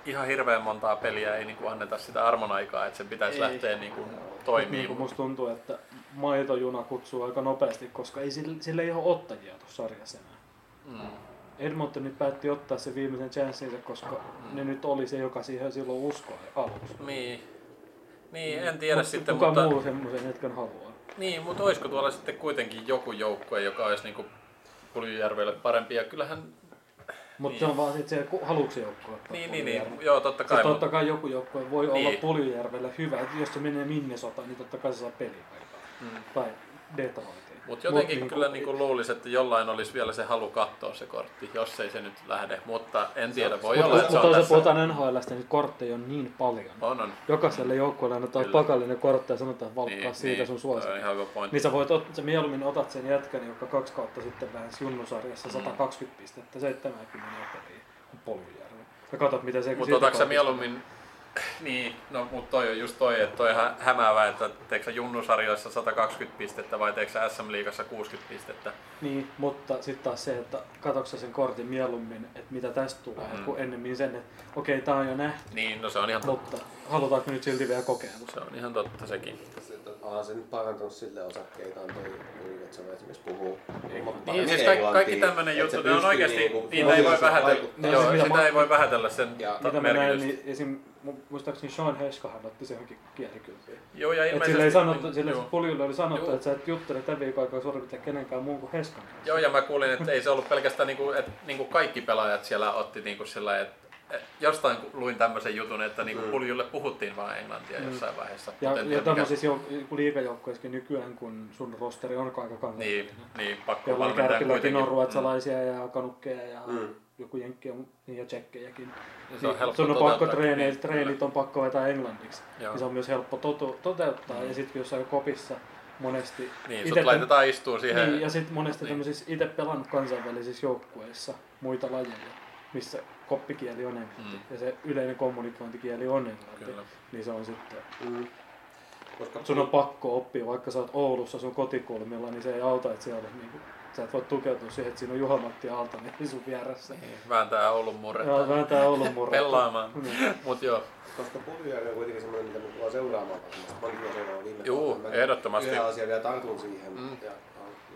ihan hirveän montaa peliä ei niinku anneta sitä armon aikaa, että sen pitäisi Ei. lähteä niinku Niin toimimaan. kuin musta tuntuu, että maitojuna kutsuu aika nopeasti, koska ei sillä, sillä ei ole ottajia tuossa sarjassa enää. Mm. Edmonton nyt päätti ottaa sen viimeisen chanssinsa, koska ne nyt oli se, joka siihen silloin uskoi aluksi. Niin. Niin, en tiedä Mut sitten, kuka mutta... muu semmoisen hetken haluaa. Niin, mutta olisiko tuolla sitten kuitenkin joku joukkue, joka olisi niinku Puljujärvelle parempi ja kyllähän... Mutta Niin. se on vaan sit se, se joukkue Niin, niin, niin, joo totta Se kai. totta Mut, kai joku joukkue voi Niin. olla Puljujärvellä hyvä, että jos se menee Minnesota, niin totta kai se saa peliaikaa. mm. Tai Detroitiin. Mut jotenkin Mut kyllä niinku- niinku luulisi, että jollain olisi vielä se halu katsoa se kortti, jos ei se nyt lähde. Mutta en tiedä, voi Mutta- olla, että se Mutta toisaalta puhutaan NHLstä, niin kortteja on niin paljon. On, on. Jokaiselle joukkueelle annetaan Kyllä. pakallinen kortti ja sanotaan valkkaa Niin, siitä niin, sun suosikki. on ihan hyvä pointti. Niin sä voit ot, sä mieluummin otat sen jätkän, joka kaksi kautta sitten lähes junnusarjassa Mm. 120 pistettä, 70 peliä, kuin Poljujärvi. Sä katsot, mitä se Mutta otatko sä mieluummin, niin, no mut toi on just toi, että toi hä- hämäävää, että teekö sä junnusarjoissa 120 pistettä vai teekö SM-liigassa 60 pistettä. Niin, mutta sitten taas se, että katsotko sä sen kortin mieluummin, että mitä tästä tulee, Mm. kuin ennemmin sen, että okei, tää on jo nähty, Niin, no se on ihan totta. mutta halutaanko nyt silti vielä kokeilla? Se on ihan totta sekin. Onhan se nyt parantunut sille osakkeitaan toi, että se voi esimerkiksi puhuu Niin, siis kaikki, kaikki tämmöinen juttu, ne on oikeasti, niinku niitä ei voi vähätellä, No, joo, se mitä sitä ei voi vähätellä sen Ja- Mitä mä merkitystä. niin esim. mu- muistaakseni Sean Heskahan otti se johonkin kielikylpiin. Joo, ja ilmeisesti... sille ei sanottu, niin, sille joo. puljulle oli sanottu, Joo. että sä et juttele tämän viikon aikaa suurin piirtein kenenkään muun kuin Heskan kanssa. Joo, ja mä kuulin, että ei se ollut pelkästään, niinku, että niinku kaikki pelaajat siellä otti niinku sillä että et jostain luin tämmöisen jutun, että niinku Mm. puljulle puhuttiin vaan englantia Mm. jossain vaiheessa. Ja, ja tiedä, mikä- tämmöisissä jouk- liigajoukkoissakin nykyään, kun sun rosteri on aika Niin, kansainvälinen. niin, pakko valmentaa kuitenkin. on ruotsalaisia ja kanukkeja ja Mm. joku jenkki on, niin ja tsekkejäkin. Mm. Se on Niin, helppo sun on pakko treeneillä, Niin, treenit on pakko vetää englanniksi. Joo. Ja se on myös helppo totu- toteuttaa. Mm. Ja sitten jossain kopissa monesti... Niin, ite- sut laitetaan istuu siihen. Niin, ja sitten monesti Niin. tämmöisissä itse pelannut kansainvälisissä joukkueissa muita lajeja, missä koppikieli on englanti Mm. ja se yleinen kommunikointikieli on englanti, Kyllä. niin se on sitten... Mm. Koska Sun on pakko oppia, vaikka sä oot Oulussa sun kotikulmilla, niin se ei auta, että siellä on niinku, sä et voi tukeutua siihen, että siinä on Juha-Matti Aaltonen sun vieressä. Niin, vääntää Oulun murretta. Ja vääntää Oulun murretta. Pelaamaan. Niin. Mut joo, Koska Puljujärvi on kuitenkin semmoinen, mitä me tullaan seuraamaan varmasti. Mä olin kyllä seuraamaan viime Juu. Mä ehdottomasti. Yhden asian vielä tartun siihen. Mm. Ja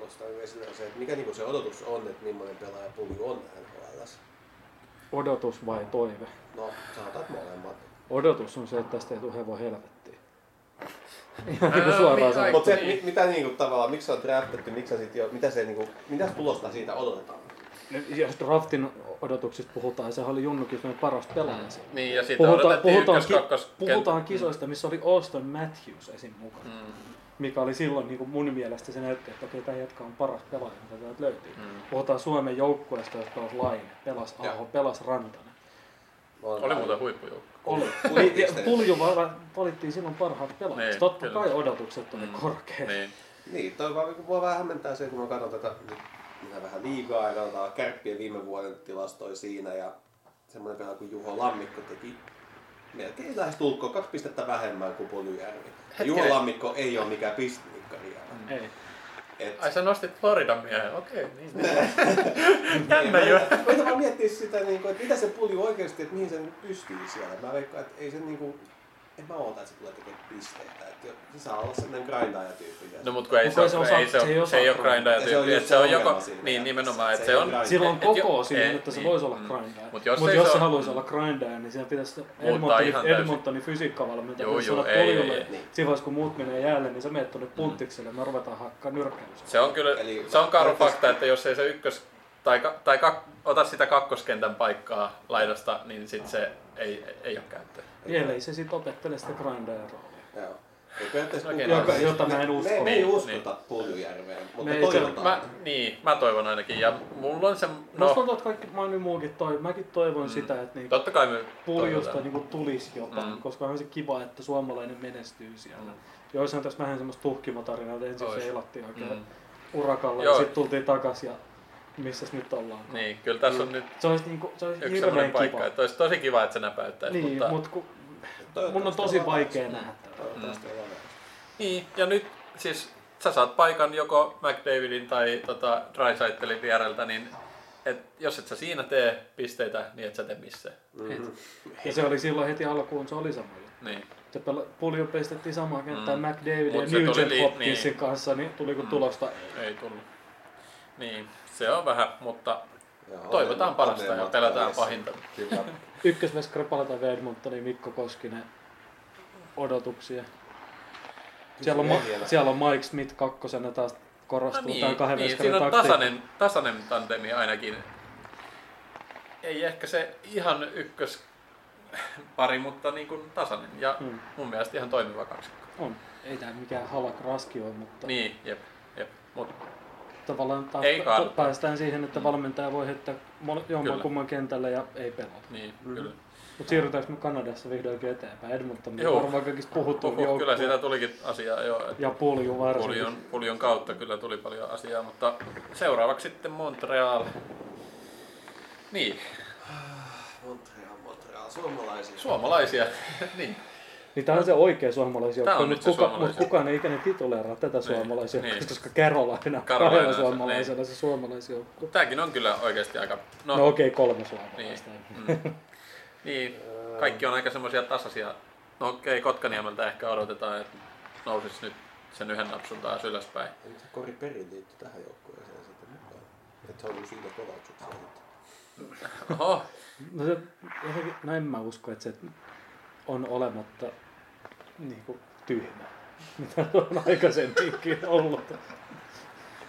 nostan esille se, että mikä niinku se odotus on, että millainen pelaaja Pulju on NHLs. Odotus vai toive? No, että molemmat. Odotus on se, että tästä ei tule hevon helvettiin. Ihan niin kuin suoraan sanottuna. Mutta se, Niin. mi- mitä niinku tavallaan, miksi se on draftettu, miksi se sit jo, mitä se niinku, mitä tulosta siitä odotetaan? Jos draftin odotuksista puhutaan, sehän oli Junnukin semmoinen paras pelaaja. niin ja sitten Puhutaan, odotettiin puhutaan, ykkös, ki, kakkos, puhutaan kisoista, missä oli Auston Matthews esim. mukana. Mm, Mikä oli silloin niin kuin mun mielestä se näytti, että okei, tämä jätkä on paras pelaaja, mitä täältä löytyy. mm. Puhutaan Suomen joukkueesta, jotka pelas Laine, pelas Aho, pelas Rantanen. Oli muuten huippujoukko. Oli. Pulju- valittiin silloin parhaat pelaajat. Niin, Totta kyllä. kai odotukset oli Mm, korkeat. Niin. Niin, toi vaan, mua vähän hämmentää se, kun mä katson tätä nyt minä vähän liigaa ja katsotaan kärppien viime vuoden tilastoja siinä ja semmoinen pelaaja kuin Juho Lammikko teki melkein lähes tulkoon kaksi pistettä vähemmän kuin Hetkinen. Juho Lammikko ei ole mikään pistenikkari vielä. Ei. Et, Ai sä nostit Floridan miehen, okei. Niin. Jännä Mä- jo. Koitan vaan miettiä sitä, niin kuin, että mitä se pulju oikeasti, että mihin se nyt pystyy siellä. Mä veikkaan, että ei se niin kuin, en mä oota, että se tulee tekemään pisteitä. Että se saa olla sellainen grindaaja-tyyppi. No mut kun ei se, se osaa- ei se, se ei ole, se ei ole grindaja Ja se on tyyppi, just että se on se joko, niin nimenomaan, Se että se on, grind. Sillä on Et jo- koko siinä, että se niin, voisi olla mm. grindaja. Mut jos Mut jos se se haluaisi olla grindaja, niin siinä pitäisi Edmontonin. Edmontonin fysiikkavalmentaja. Joo, sanot ei, ei. siinä vaiheessa kun muut menee jäälle, niin sä meet tuonne punttikselle ja me ruvetaan hakkaa nyrkkeilyssä. Se on kyllä, se on karu fakta, että jos ei se ykkös, tai, ka- tai kak, ota sitä kakkoskentän paikkaa laidasta, niin sit se ei, ei ole käyttöä. Ellei se sitten opettele sitä grindajan roolia. Joo. Joka- jota mä en me- usko. Me, me ei Niin, uskota Puljujärveen, mutta Me ei- se- toivotaan. Mä, niin, mä toivon ainakin, ja mulla on se, No. Musta no, tuntuu, että kaikki, moni muukin toi, mäkin toivon Mm. sitä, että niinku totta kai me puljusta niinku tulisi jotain, Mm. koska on se kiva, että suomalainen menestyy siellä. Mm. Ja olisihan tässä vähän semmoista tuhkimotarinaa, että ensin Ois. seilattiin oikein Mm. urakalla Joo. ja sitten tultiin takas ja missäs nyt ollaan. Niin, kyllä tässä on nyt Se olisi, niinku, se olisi yksi sellainen kiva. paikka, että olisi tosi kiva, että se näpäyttäisi, niin, mutta... mutta kun, mun on tosi vaikea nähdä tätä. Toivottavasti päässyt. Niin, ja nyt siis sä saat paikan joko McDavidin tai tota, Drysaitelin viereltä, niin et, jos et sä siinä tee pisteitä, niin et sä tee missään. Mhm. Ja se oli silloin heti alkuun, se oli sama juttu. Niin. Se pela- pulju pistettiin samaan kenttään Mm. McDavid Mut ja se Nugent li- Hopkinsin niin. kanssa, niin tuliko Mm. tulosta? Ei tullut. Niin, se on vähän, mutta Joo, toivotaan parasta ja pelätään pahinta. Kyllä. Ykkösveskari palataan vielä Edmontoniin, Mikko Koskinen. Odotuksia. Siellä on, Ma- siellä on Mike Smith kakkosena taas No korostuu niin, tämän kahden niin, siinä on tasainen, tasainen tandemi ainakin. Ei ehkä se ihan ykkös pari, mutta niin kuin tasainen. Ja Mm. mun mielestä ihan toimiva kaksikko. On. Ei tämä mikään halak raski ole, mutta Niin, jep, jep. Mut, tavallaan taas Ei ta- kaadu. päästään siihen, että valmentaja voi heittää jomman kumman kentälle ja ei pelata. niin, Mhm. kyllä. Mutta siirrytäänkö me Kanadassa vihdoinkin eteenpäin? Edmonton on Joo. varmaan kaikista puhuttu Puhu, joukkue. kyllä siitä tulikin asiaa jo. Ja pulju varsinkin. Puljon, puljon kautta kyllä tuli paljon asiaa, mutta seuraavaksi sitten Montreal. Niin, Montreal, Montreal, suomalaisia. suomalaisia. niin, Niin tämä on se oikea suomalaisjoukko, Tää on mutta nyt se kuka, mut suomalaisjoukko. kukaan ei ikinä tituleeraa tätä suomalaisjoukkoa, niin. koska Carolina Carolina, kahdella se- suomalaisella se suomalaisjoukko. tämäkin on kyllä oikeasti aika... No, no okei, okay, kolme suomalaista. Niin. Mm. niin, kaikki on aika semmoisia tasaisia. No okei, okay, Kotkaniemeltä ehkä odotetaan, että nousisi nyt sen yhden napsun taas ylöspäin. Nyt se Kori Perin liittyi tähän joukkueeseen sitten mukaan. Että se on ollut siitä kovaukset siellä. Oho, No, se, jotenkin, no en mä usko, että se on olematta niin kuin, tyhmä, mitä on aikaisemminkin ollut.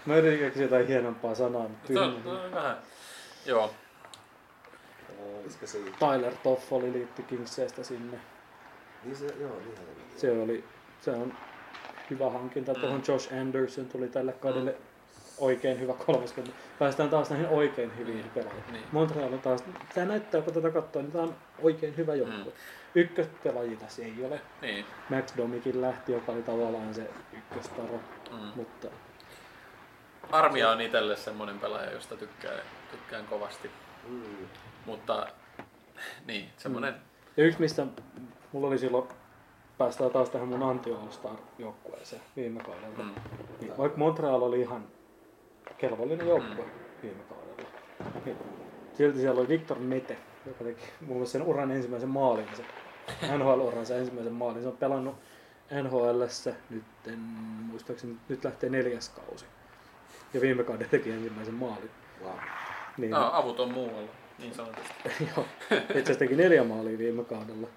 Mä yritin keksiä jotain hienompaa sanaa, mutta tyhmä. se on vähän, joo. Se... Tyler Toffoli liittyi Kingsseistä sinne. Niin se, joo, niinhän se oli, se on hyvä hankinta. Mm. Tuohon Josh Anderson tuli tälle kaudelle oikein hyvä 30. Päästään taas näihin oikein hyviin Niin. pelaajiin. Niin. Montreal on taas, tämä näyttää kun tätä katsoo, niin tämä on oikein hyvä joukkue. Mm. Ykköspelaajia tässä ei ole. Niin. Max Domikin lähti, joka oli tavallaan se ykköstaro, Mm. mutta Armia on itselle semmoinen pelaaja, josta tykkään, tykkään kovasti. Mm. Mutta niin, semmoinen, ja yksi mistä mulla oli silloin, päästään taas tähän mun anti joukkueeseen viime kaudelta. mm. Niin, vaikka Montreal oli ihan kelvollinen joukkue Mm. viime kaudella, niin silti siellä oli Victor Mete, joka teki muun muassa sen uran ensimmäisen maalinsa. NHL-uransa ensimmäisen maalin. Se on pelannut NHLssä nyt, en, muistaakseni nyt lähtee neljäs kausi. Ja viime kaudella teki ensimmäisen maalin. Wow. Niin, no, avut on muualla, niin sanotusti. Joo, itse asiassa teki neljä maalia viime kaudella.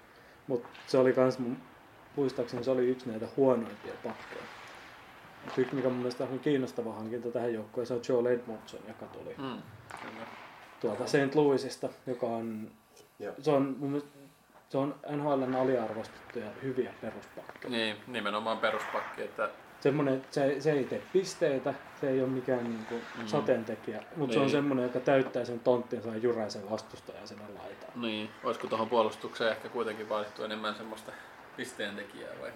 Mutta se oli kans mun, muistaakseni se oli yksi näitä huonoimpia pakkeja. Mut yksi mikä mun mielestä on kiinnostava hankinta tähän joukkoon, on Joel Edmondson, joka tuli Mm. Kyllä. tuolta St. Louisista, joka on, Joo. se on mun mielestä, se on NHLn aliarvostettuja hyviä peruspakkeja. Niin, nimenomaan peruspakki, että Semmoinen, se, se ei tee pisteitä, se ei ole mikään niinku Mm. sateentekijä, mutta se on Niin. semmoinen, joka täyttää sen tonttinsa ja jyrää sen vastustajan sinne laitaan. niin, olisiko tuohon puolustukseen ehkä kuitenkin vaadittu enemmän semmoista pisteentekijää vai?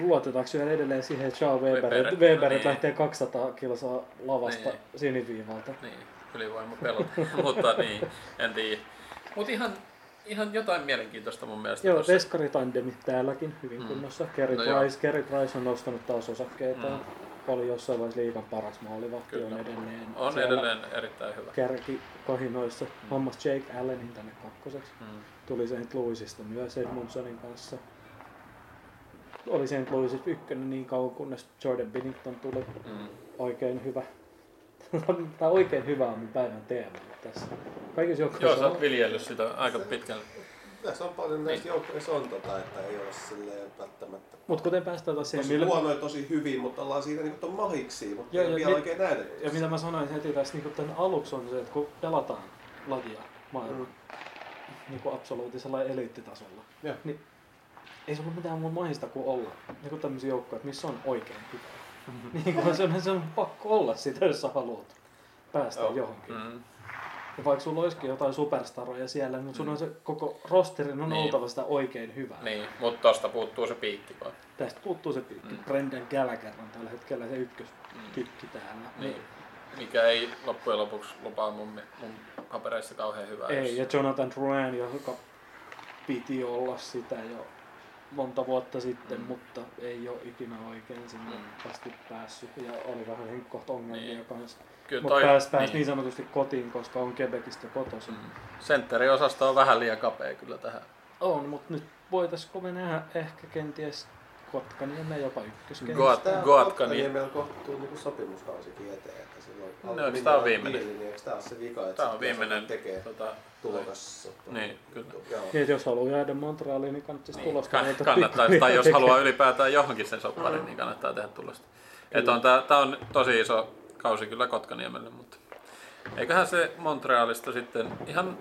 Luotetaanko vielä edelleen siihen, että Charles Weber, Weber, Weber, Weber niin. lähtee 200 kilsaa lavasta Niin. siniviivalta? Niin, ylivoima pelot. Mutta niin, en tiedä. Mutta ihan, ihan jotain mielenkiintoista mun mielestä Joo, tossa. veskaritandemi täälläkin hyvin Mm. kunnossa. Kerry, No Price. Kerry Price on nostanut taas osakkeita. Mm. Oli jossain vaiheessa liigan paras maalivahti, on edelleen. On edelleen erittäin hyvä. Kärki kahinoissa. Hommas Jake Allenin tänne kakkoseksi. Mm. Tuli St. Louisista myös Edmundsonin kanssa. Oli St. Louisista ykkönen niin kauan, kunnes Jordan Binnington tuli. Mm. oikein hyvä. Tämä oikein hyvä on päivän teema tässä. Kaikissa Joo, joukkueissa sä on, oot viljellyt sitä aika pitkälle. Tässä on paljon näistä joukkueissa on tota, että ei ole silleen välttämättä. mutta kuten päästään taas siihen, Tosi millä, huonoja tosi hyvin, mutta ollaan siinä niinku ton mahiksi, mutta Joo, ei ja vielä mi- oikein näytetty. ja mitä mä sanoin heti tässä niin tämän aluksi on se, että kun pelataan lajia maailman Mm. niin kuin absoluuttisella eliittitasolla, Joo. niin ei se ole mitään muuta mahista kuin olla niin tämmöisiä joukkoja, missä on oikein hyvä. niin kuin se, on, se on pakko olla sitä, jos sä haluat päästä Joo. johonkin. Mm. Ja vaikka sulla olisikin jotain superstaroja siellä, mutta sun on se koko rosterin on Niin. oltava sitä oikein hyvää. Niin, mutta tosta puuttuu se piikki vaan. Tästä puuttuu se piikki. Mm. Mm. Brendan Gallagher on tällä hetkellä se ykköspikki täällä. Niin. Mikä ei loppujen lopuksi lupaa mun, mun papereissa kauhean hyvää. Ei, ja jos- Jonathan Drouin, joka piti olla sitä jo monta vuotta sitten, Mm. mutta ei ole ikinä oikein sinne Mm. asti päässyt. Ja oli vähän henkkoht ongelmia Niin. niin. kanssa. Kyllä Mutta toi, pääsi pääs niin. niin. niin sanotusti kotiin, koska on Quebecistä kotoisin. Mm. Sentteriosasto on vähän liian kapea kyllä tähän. On, mutta nyt voitaisiko me nähdä ehkä kenties Kotkaniemen jopa Goatkani. Kotkaniemellä meillä kohtuu niinku sopimuskausikin eteen, silloin No, eikö tää on viimeinen? Niin, eikö tää on se vika, että Tämä on viimeinen tekee tota, tulokas. Niin, kyllä. Niin, jos haluaa jäädä Montrealiin, niin kannattaisi Niin, tulosta kann- kannattaa, tai jos haluaa ylipäätään johonkin sen soppariin, niin kannattaa tehdä tulosta. Että on, tää, tää on tosi iso kausi kyllä Kotkaniemelle, mutta eiköhän se Montrealista sitten ihan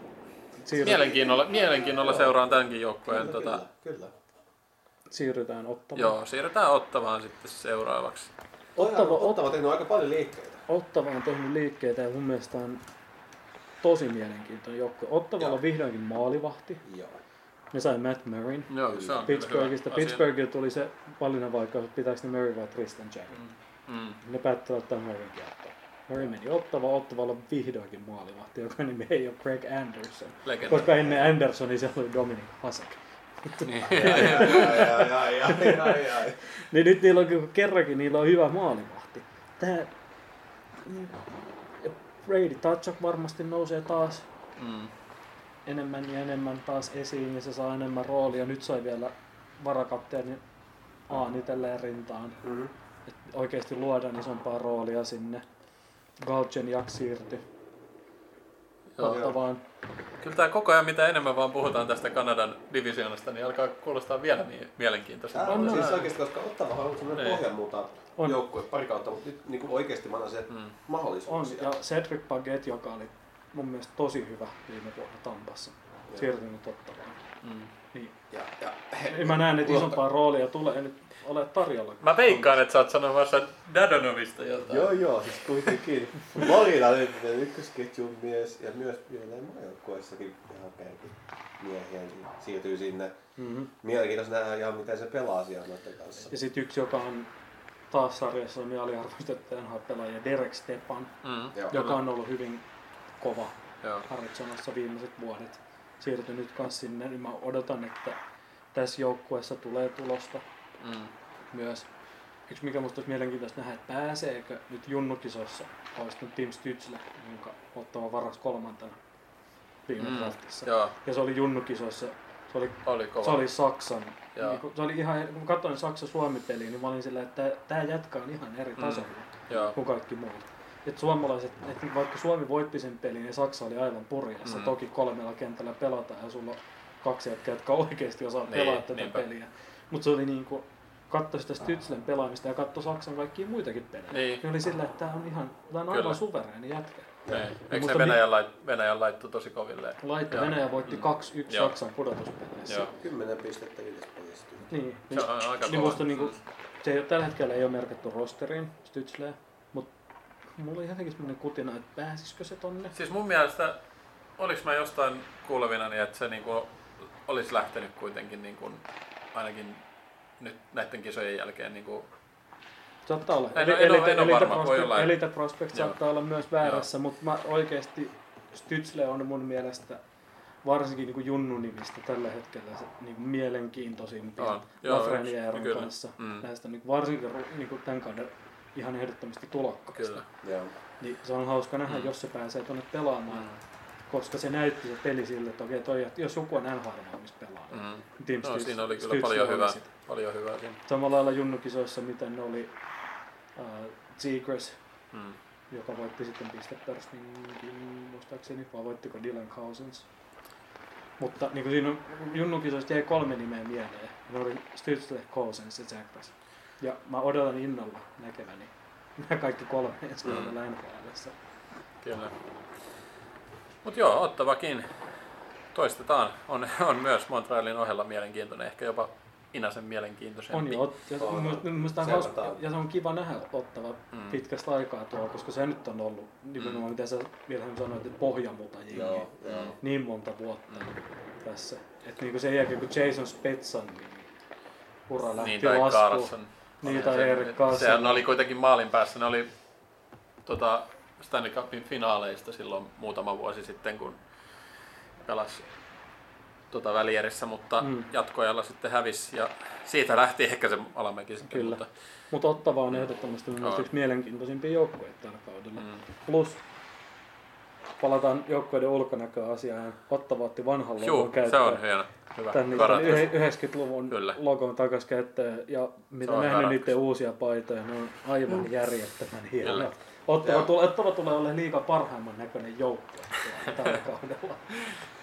Siirry- mielenkiinnolla, mielenkiinnolla seuraan tämänkin joukkueen. Kyllä, Tota, kyllä, kyllä. siirrytään ottamaan. joo, siirrytään Ottavaan sitten seuraavaksi. Ottava, Ottava- Ottava on tehnyt aika paljon liikkeitä. Ottava on tehnyt liikkeitä ja mun mielestä on tosi mielenkiintoinen joukkue. Ottavalla on vihdoinkin maalivahti. Joo. Ne sai Matt Murrayn. Joo, se on Pittsburghista. Pittsburghilla tuli se valinnanvaikeus, että pitääkö ne Murray vai Tristan Jack. Mm. Ne päätti ottaa Murrayn kieltoon. Murray meni Ottava, Ottavalla on vihdoinkin maalivahti, joka nimi ei ole Greg Anderson. Legenda. Koska ennen Andersonia siellä oli Dominic Hasek. Niin. Niin nyt niillä on kerrankin niillä on hyvä maalivahti. Tää... niin, ja Brady Tatchak varmasti nousee taas Mm. enemmän ja enemmän taas esiin ja se saa enemmän roolia. Nyt sai vielä varakapteeni Aan itselleen rintaan. Mhm. Et oikeasti luodaan isompaa roolia sinne. Galchenyuk siirtyi. Joo. Ottavaan. Kyllä tämä koko ajan, mitä enemmän vaan puhutaan tästä Kanadan divisioonasta, niin alkaa kuulostaa vielä mie- Tää mielenkiintoiselta. on siis oikeasti, koska Ottavahan on semmoinen Niin. pohjanmuuta On. joukkue pari kautta, mutta nyt niin kuin oikeasti mä annan se Mm. On, mahdollisuuksia. ja Cedric Paget, joka oli mun mielestä tosi hyvä viime vuonna Tampassa, Joo. siirtynyt Ottavaan. Mm. Niin. Ja, ja, Ei mä näen, että isompaa roolia tulee nyt ole tarjolla. Mä veikkaan, että sä oot sanomassa Dadonovista jotain. Joo, joo, siis kuitenkin. Florida nyt ykkösketjun mies ja myös jollain maajoukkueessakin ihan kärkimiehiä niin siirtyy sinne. Mm-hmm. Mielenkiintoista nähdä ihan miten se pelaa siellä noiden kanssa. Ja sitten yksi, joka on taas sarjassa on aliarvostettu NHL-pelaaja Derek Stepan, Mm. Joka on ollut hyvin kova Joo. Haritsonassa viimeiset vuodet. Siirtyi nyt kanssa sinne, niin mä odotan, että tässä joukkueessa tulee tulosta Mm. myös. Yksi mikä musta olisi mielenkiintoista nähdä, että pääseekö nyt junnukisoissa olisi nyt Tim Stützle, jonka ottava varas kolmantena viime Mm. draftissa. Joo, Ja se oli junnukisoissa, se oli, oli kova. se oli Saksan. Joo. Niin kun, se oli ihan, kun katsoin Saksa-Suomi-peliä, niin mä olin sillä, että tämä jätkä on ihan eri Mm. tasolla Joo. kuin kaikki muut. Et suomalaiset, et vaikka Suomi voitti sen pelin, niin Saksa oli aivan purjeessa. Mm. Toki kolmella kentällä pelataan ja sulla on kaksi jätkää, jotka oikeasti osaa Niin, pelaa tätä niinpä. peliä. Mutta se oli niinku, katso sitä Stützlen pelaamista ja katso Saksan kaikkia muitakin pelejä. Niin. niin oli sillä, että tämä on ihan, tää on aivan suvereeni jätkä. Niin. Eikö musta se Venäjän, lait, Venäjän laittu tosi koville? Laitto Joo. Venäjä voitti Mm. 2-1 Joo. Saksan pudotuspeleissä. Joo. 10 pistettä viides pelistä. Niin, Se niin, on aika niin kova. musta niinku, se ei ole, tällä hetkellä ei ole merkitty rosteriin Stützleä, mutta mulla oli jotenkin semmoinen kutina, että pääsisikö se tonne. Siis mun mielestä, oliks mä jostain kuulevina, niin että se niinku olisi lähtenyt kuitenkin niinku, ainakin nyt näiden kisojen jälkeen niinku, Saattaa olla. En- Eli- en ole- Elite, en ole Elite, varma, voi Prospect, olla. Elite Prospect Joo. saattaa olla myös väärässä, mutta mä oikeasti Stützle on mun mielestä varsinkin niin Junnu-nimistä tällä hetkellä se niin kuin mielenkiintoisimpia On. Joo, Lafrenierin kyllä. kanssa. Mm. Näistä niin kuin varsinkin niin kuin tämän kauden ihan ehdottomasti tulokkaista. kyllä. Joo. Niin se on hauska nähdä, Mm. jos se pääsee tuonne pelaamaan. Koska se näytti se peli sille, että okei, toi, jos joku on NHL valmis pelaamaan. Mm. Tim No, Stütz- siinä oli kyllä Stützle paljon hyvää, paljon hyvää siinä. Samalla lailla junnukisoissa, miten ne oli Zegras, Mm. joka voitti sitten pistepörssinkin, muistaakseni, vai voittiko Dylan Cousins. Mutta niin kuin siinä on, junnukisoista jäi kolme nimeä mieleen. Ne oli Stützle, Cousins ja Zegras. Ja mä odotan innolla näkeväni nämä kaikki kolme ensi Mm. kaudella NHLssä. Kyllä. Mut joo, ottavakin. Toistetaan. On, on myös Montrealin ohella mielenkiintoinen, ehkä jopa Inasen mielenkiintoisempi. On jo, ja se, On. mielestä on hauska, ja se on kiva nähdä ottava Mm. pitkästä aikaa tuolla, koska se nyt on ollut nimenomaan, mitä sä Vilhelm sanoit, että pohjamuta jengi. Joo, joo. niin monta vuotta tässä. Et niinku sen jälkeen kun Jason Spetsan niin ura lähti Niin, tai laskuun. Carlson. Niin, Oli tai se- Erik Karlsson. Sehän oli kuitenkin maalin päässä. Ne oli tota, Stanley Cupin finaaleista silloin muutama vuosi sitten, kun pelasi tota välierissä, mutta Mm. mm. jatkoajalla sitten hävisi ja siitä lähti ehkä se alamäki sitten. Kyllä. Mutta, Mutta Ottava on ehdottomasti On. yksi mielenkiintoisimpia joukkueita tällä kaudella. mm, Plus palataan joukkueiden ulkonäköasiaan. Ottava otti vanhan logon juu, se käyttöön. on hieno. Hyvä. Tän ratkaisu. yhe- 90-luvun Kyllä. logon takas käyttöön ja mitä nähnyt niiden uusia paitoja, ne on aivan järjettömän hienoja. Ottava, Joo. tulee, Ottava tulee olemaan liiga parhaimman näköinen joukkue tällä kaudella.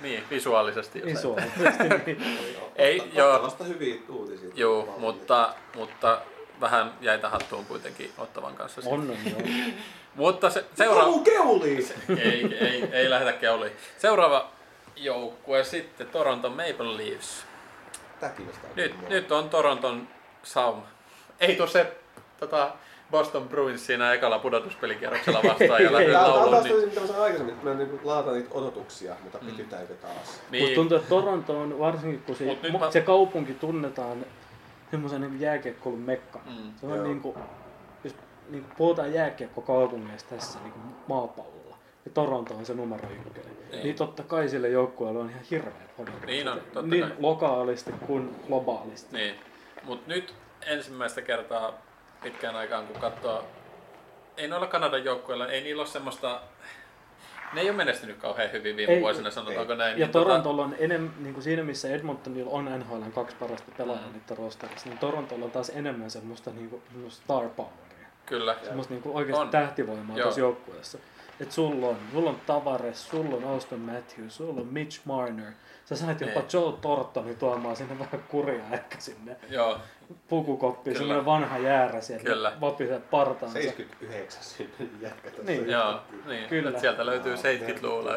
Niin, visuaalisesti. jos Visuaalisesti niin. Ei, joo. Ottavasta hyviä uutisia. Joo, mutta, mutta vähän jäitä hattuun kuitenkin ottavan kanssa. sitten. On, on, joo. Mutta se, seuraava... Halu keuliin! ei, ei, ei lähdetä keuliin. Seuraava joukkue sitten Toronto Maple Leafs. Nyt, nyt on Toronton sauma. Ei tuu se tota, Boston Bruins siinä ekalla pudotuspelikierroksella vastaan ja lähden Tää on lauluun. taas Niin, mitä mä sanoin aikaisemmin, että mä niin laataan niitä odotuksia, mutta Mm. pytytäänkö taas? Niin, tuntuu, että Toronto on varsinkin, kun se, mä- se kaupunki tunnetaan semmoisen niin jääkiekkoilun mekkana. Mm, se on joo. niin kuin, jos niin kuin puhutaan jääkiekkokaupungeista tässä niin kuin maapallolla, niin Toronto on se numero ykkönen. Niin. Niin totta kai sille joukkueelle on ihan hirveät odotukset. Niin on, totta niin kai. lokaalisti kuin globaalisti. niin. Mut nyt ensimmäistä kertaa pitkään aikaan kun katsoo, ei noilla Kanadan joukkueilla, ei niillä ole semmoista, ne ei ole menestynyt kauhean hyvin viime Ei, vuosina, sanotaanko ei. näin. Ja niin tota- Torontolla on enemmän, niin kuin siinä missä Edmontonilla on NHLn kaksi parasta pelaajaa Mm. niiden rosterissa, niin Torontolla on taas enemmän semmoista niin kuin, star poweria. Kyllä. Semmoista niin kuin oikeasti On. tähtivoimaa Joo. tuossa joukkueessa. että sulla on, sulla on Tavares, sulla on Austin Matthews, sulla on Mitch Marner. Sä sait jopa Niin. Joe Tortonin tuomaan sinne vähän kuria ehkä sinne Joo, pukukoppiin, Kyllä. semmoinen vanha jäärä sieltä, Kyllä. vopisen partaansa. 79 syntynyt jätkä tuossa. Niin. joo, niin. Kyllä. Et sieltä löytyy Joo, 70-luvulla.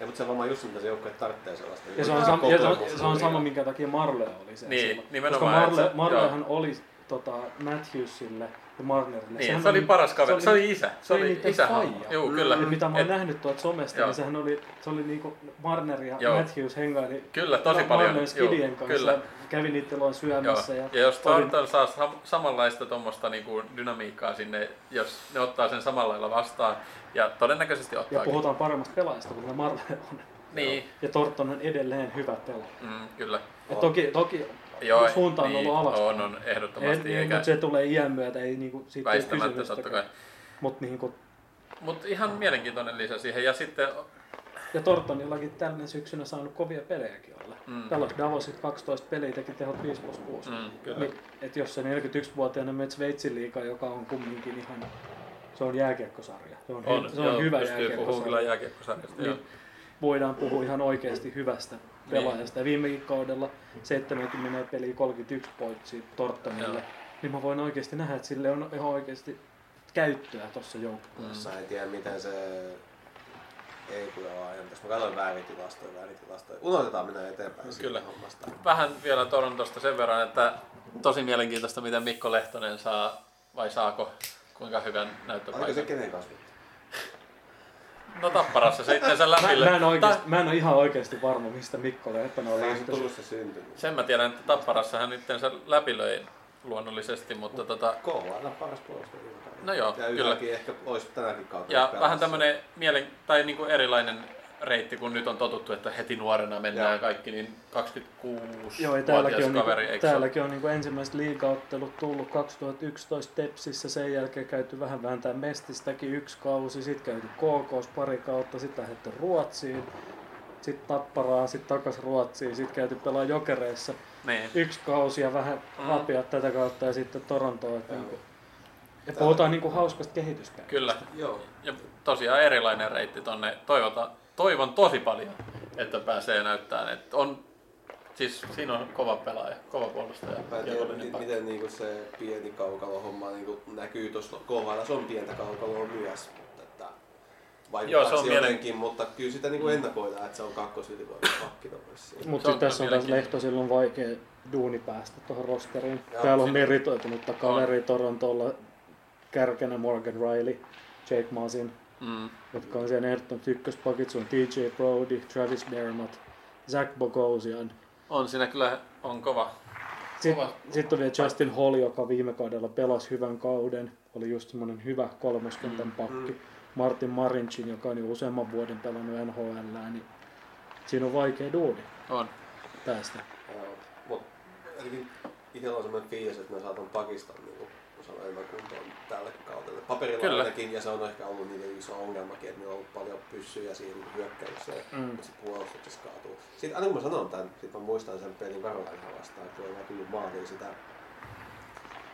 Ja, mutta se on varmaan just mitä se joukkue tarvitsee sellaista. Ja se on, sam- ja se on, se on sama, minkä takia Marle oli se. Niin, silloin. Koska nimenomaan, Marle, että se- Marlehan oli tota, Matthewsille ja Marnerille. Niin, Sehän se oli paras kaveri. Se oli isä. Se se oli oli isä. faija. Joo, kyllä. Ja mitä mä oon Et- nähnyt tuolta somesta, Joo. niin sehän oli, se oli niinku Marner ja Joo. Matthews hengaili Kyllä, tosi paljon. Marner Skidien Joo, kanssa kyllä. ja kävi niiden luon Joo. syömässä. Ja, Ja jos oli- Thornton saa sam- samanlaista tuommoista niinku dynamiikkaa sinne, jos ne ottaa sen samalla lailla vastaan, ja todennäköisesti ja ottaa. puhutaan paremmasta pelaajasta kuin Marle on. Niin, Ja Torton on edelleen hyvä pelaaja. mm, kyllä. Ja toki, toki Joo, suunta on niin, ollut alaspäin. On, on, ehdottomasti. Ei, eikä mutta se tulee iän myötä, ei niinku, siitä väistämättä totta kai. Mutta niinku, Mutta ihan mielenkiintoinen lisä siihen. Ja sitten, ja Tortonillakin tänne syksynä saanut kovia pelejäkin olla. Mm. Pelas Davosit 12 peliä, teki tehot 5 plus 6. mm, kyllä. Niin, et jos se 41-vuotiaana menet Sveitsin liikaa, joka on kumminkin ihan, se on jääkiekkosarja. Se on, On, se on joo, hyvä puhumaan kyllä jääkiekkosarja. joo. Niin voidaan puhua ihan oikeasti hyvästä Niin. Pelaajasta. Ja viimekin kaudella 70 peliä 31 pointsia Tortonille. Joo. Niin mä voin oikeasti nähdä, että sille on ihan oikeasti käyttöä tuossa joukkueessa. Mä en tiedä miten se ei kyllä ole ajan. Mä katsoin vääritilastoja, vääritilastoja. Unohdetaan mennä eteenpäin siitä Kyllä. hommasta. Vähän vielä Torontosta sen verran, että tosi mielenkiintoista, miten Mikko Lehtonen saa, vai saako, kuinka hyvän Oliko se näyttöpaikan. kenen kanssa? No Tapparassa se itsensä Mä, läpi. mä, en oikeasti, mä en ole ihan oikeasti varma, mistä Mikko Lehtonen on se se syntynyt? Sen mä tiedän, että Tapparassa hän itsensä läpilöi luonnollisesti, mutta tota, KHL on paras puolustaja kaudella. No joo, ja kyllä. ehkä olisi tänäkin kautta. ja vähän tämmönen mielen, tai niinku erilainen reitti, kun nyt on totuttu, että heti nuorena mennään Joo. kaikki, niin 26 Joo, ja täälläkin on, kaveri, niinku, se ole? täälläkin on niinku ensimmäiset liigaottelut tullut 2011 Tepsissä, sen jälkeen käyty vähän vääntää Mestistäkin yksi kausi, sitten käyty KKs pari kautta, sitten lähdetty Ruotsiin, sitten Tapparaan, sitten takas Ruotsiin, sitten käyty pelaa Jokereissa Niin. yksi kausi ja vähän Mm. rapia tätä kautta ja sitten Torontoon. Että niinku, ja puhutaan niinku hauskasta kehityskäytöstä. Kyllä. Joo. Ja tosiaan erilainen reitti tonne. Toivota, toivon tosi paljon, että pääsee näyttämään. Että on, siis siinä on kova pelaaja, kova puolustaja. Mä en tiedä, kiekollinen miten, niinku se pieni kaukalo homma niinku näkyy tuossa KHL. Se on pientä kaukaloa myös. Mutta että Joo, se on vaikuttaisi mielen- jotenkin, mutta kyllä sitä niinku ennakoidaan, että se on kakkosylivoiman pakki. Mutta tässä on taas Lehtosilla on vaikea duuni päästä tuohon rosteriin. Joo, Täällä on meritoitunutta kaveri Torontolla, kärkenä Morgan Riley, Jake Masin, Mm. jotka on siellä ehdottomat ykköspakit. Se on TJ Brody, Travis Dermott, Zach Bogosian. On siinä kyllä on kova. Sitten sit on vielä Justin Hall, joka viime kaudella pelasi hyvän kauden. Oli just semmoinen hyvä kolmoskentän pakki. Mm. Martin Marincin, joka on jo useamman vuoden pelannut NHL, niin siinä on vaikea duuni On. päästä. Joo, mut itsellä on semmoinen fiilis, että me saatan Pakistan niin osana enemmän kuntoon tällä kaudella. Paperilla Kyllä. ainakin, ja se on ehkä ollut niiden iso ongelmakin, että niillä on ollut paljon pyssyjä siinä hyökkäyksessä ja Mm. mm. sitten puolustuksessa kaatuu. Sitten aina kun mä sanon tämän, sit mä muistan sen pelin Karolainaa vastaan, kun ei vaan tullut maaliin sitä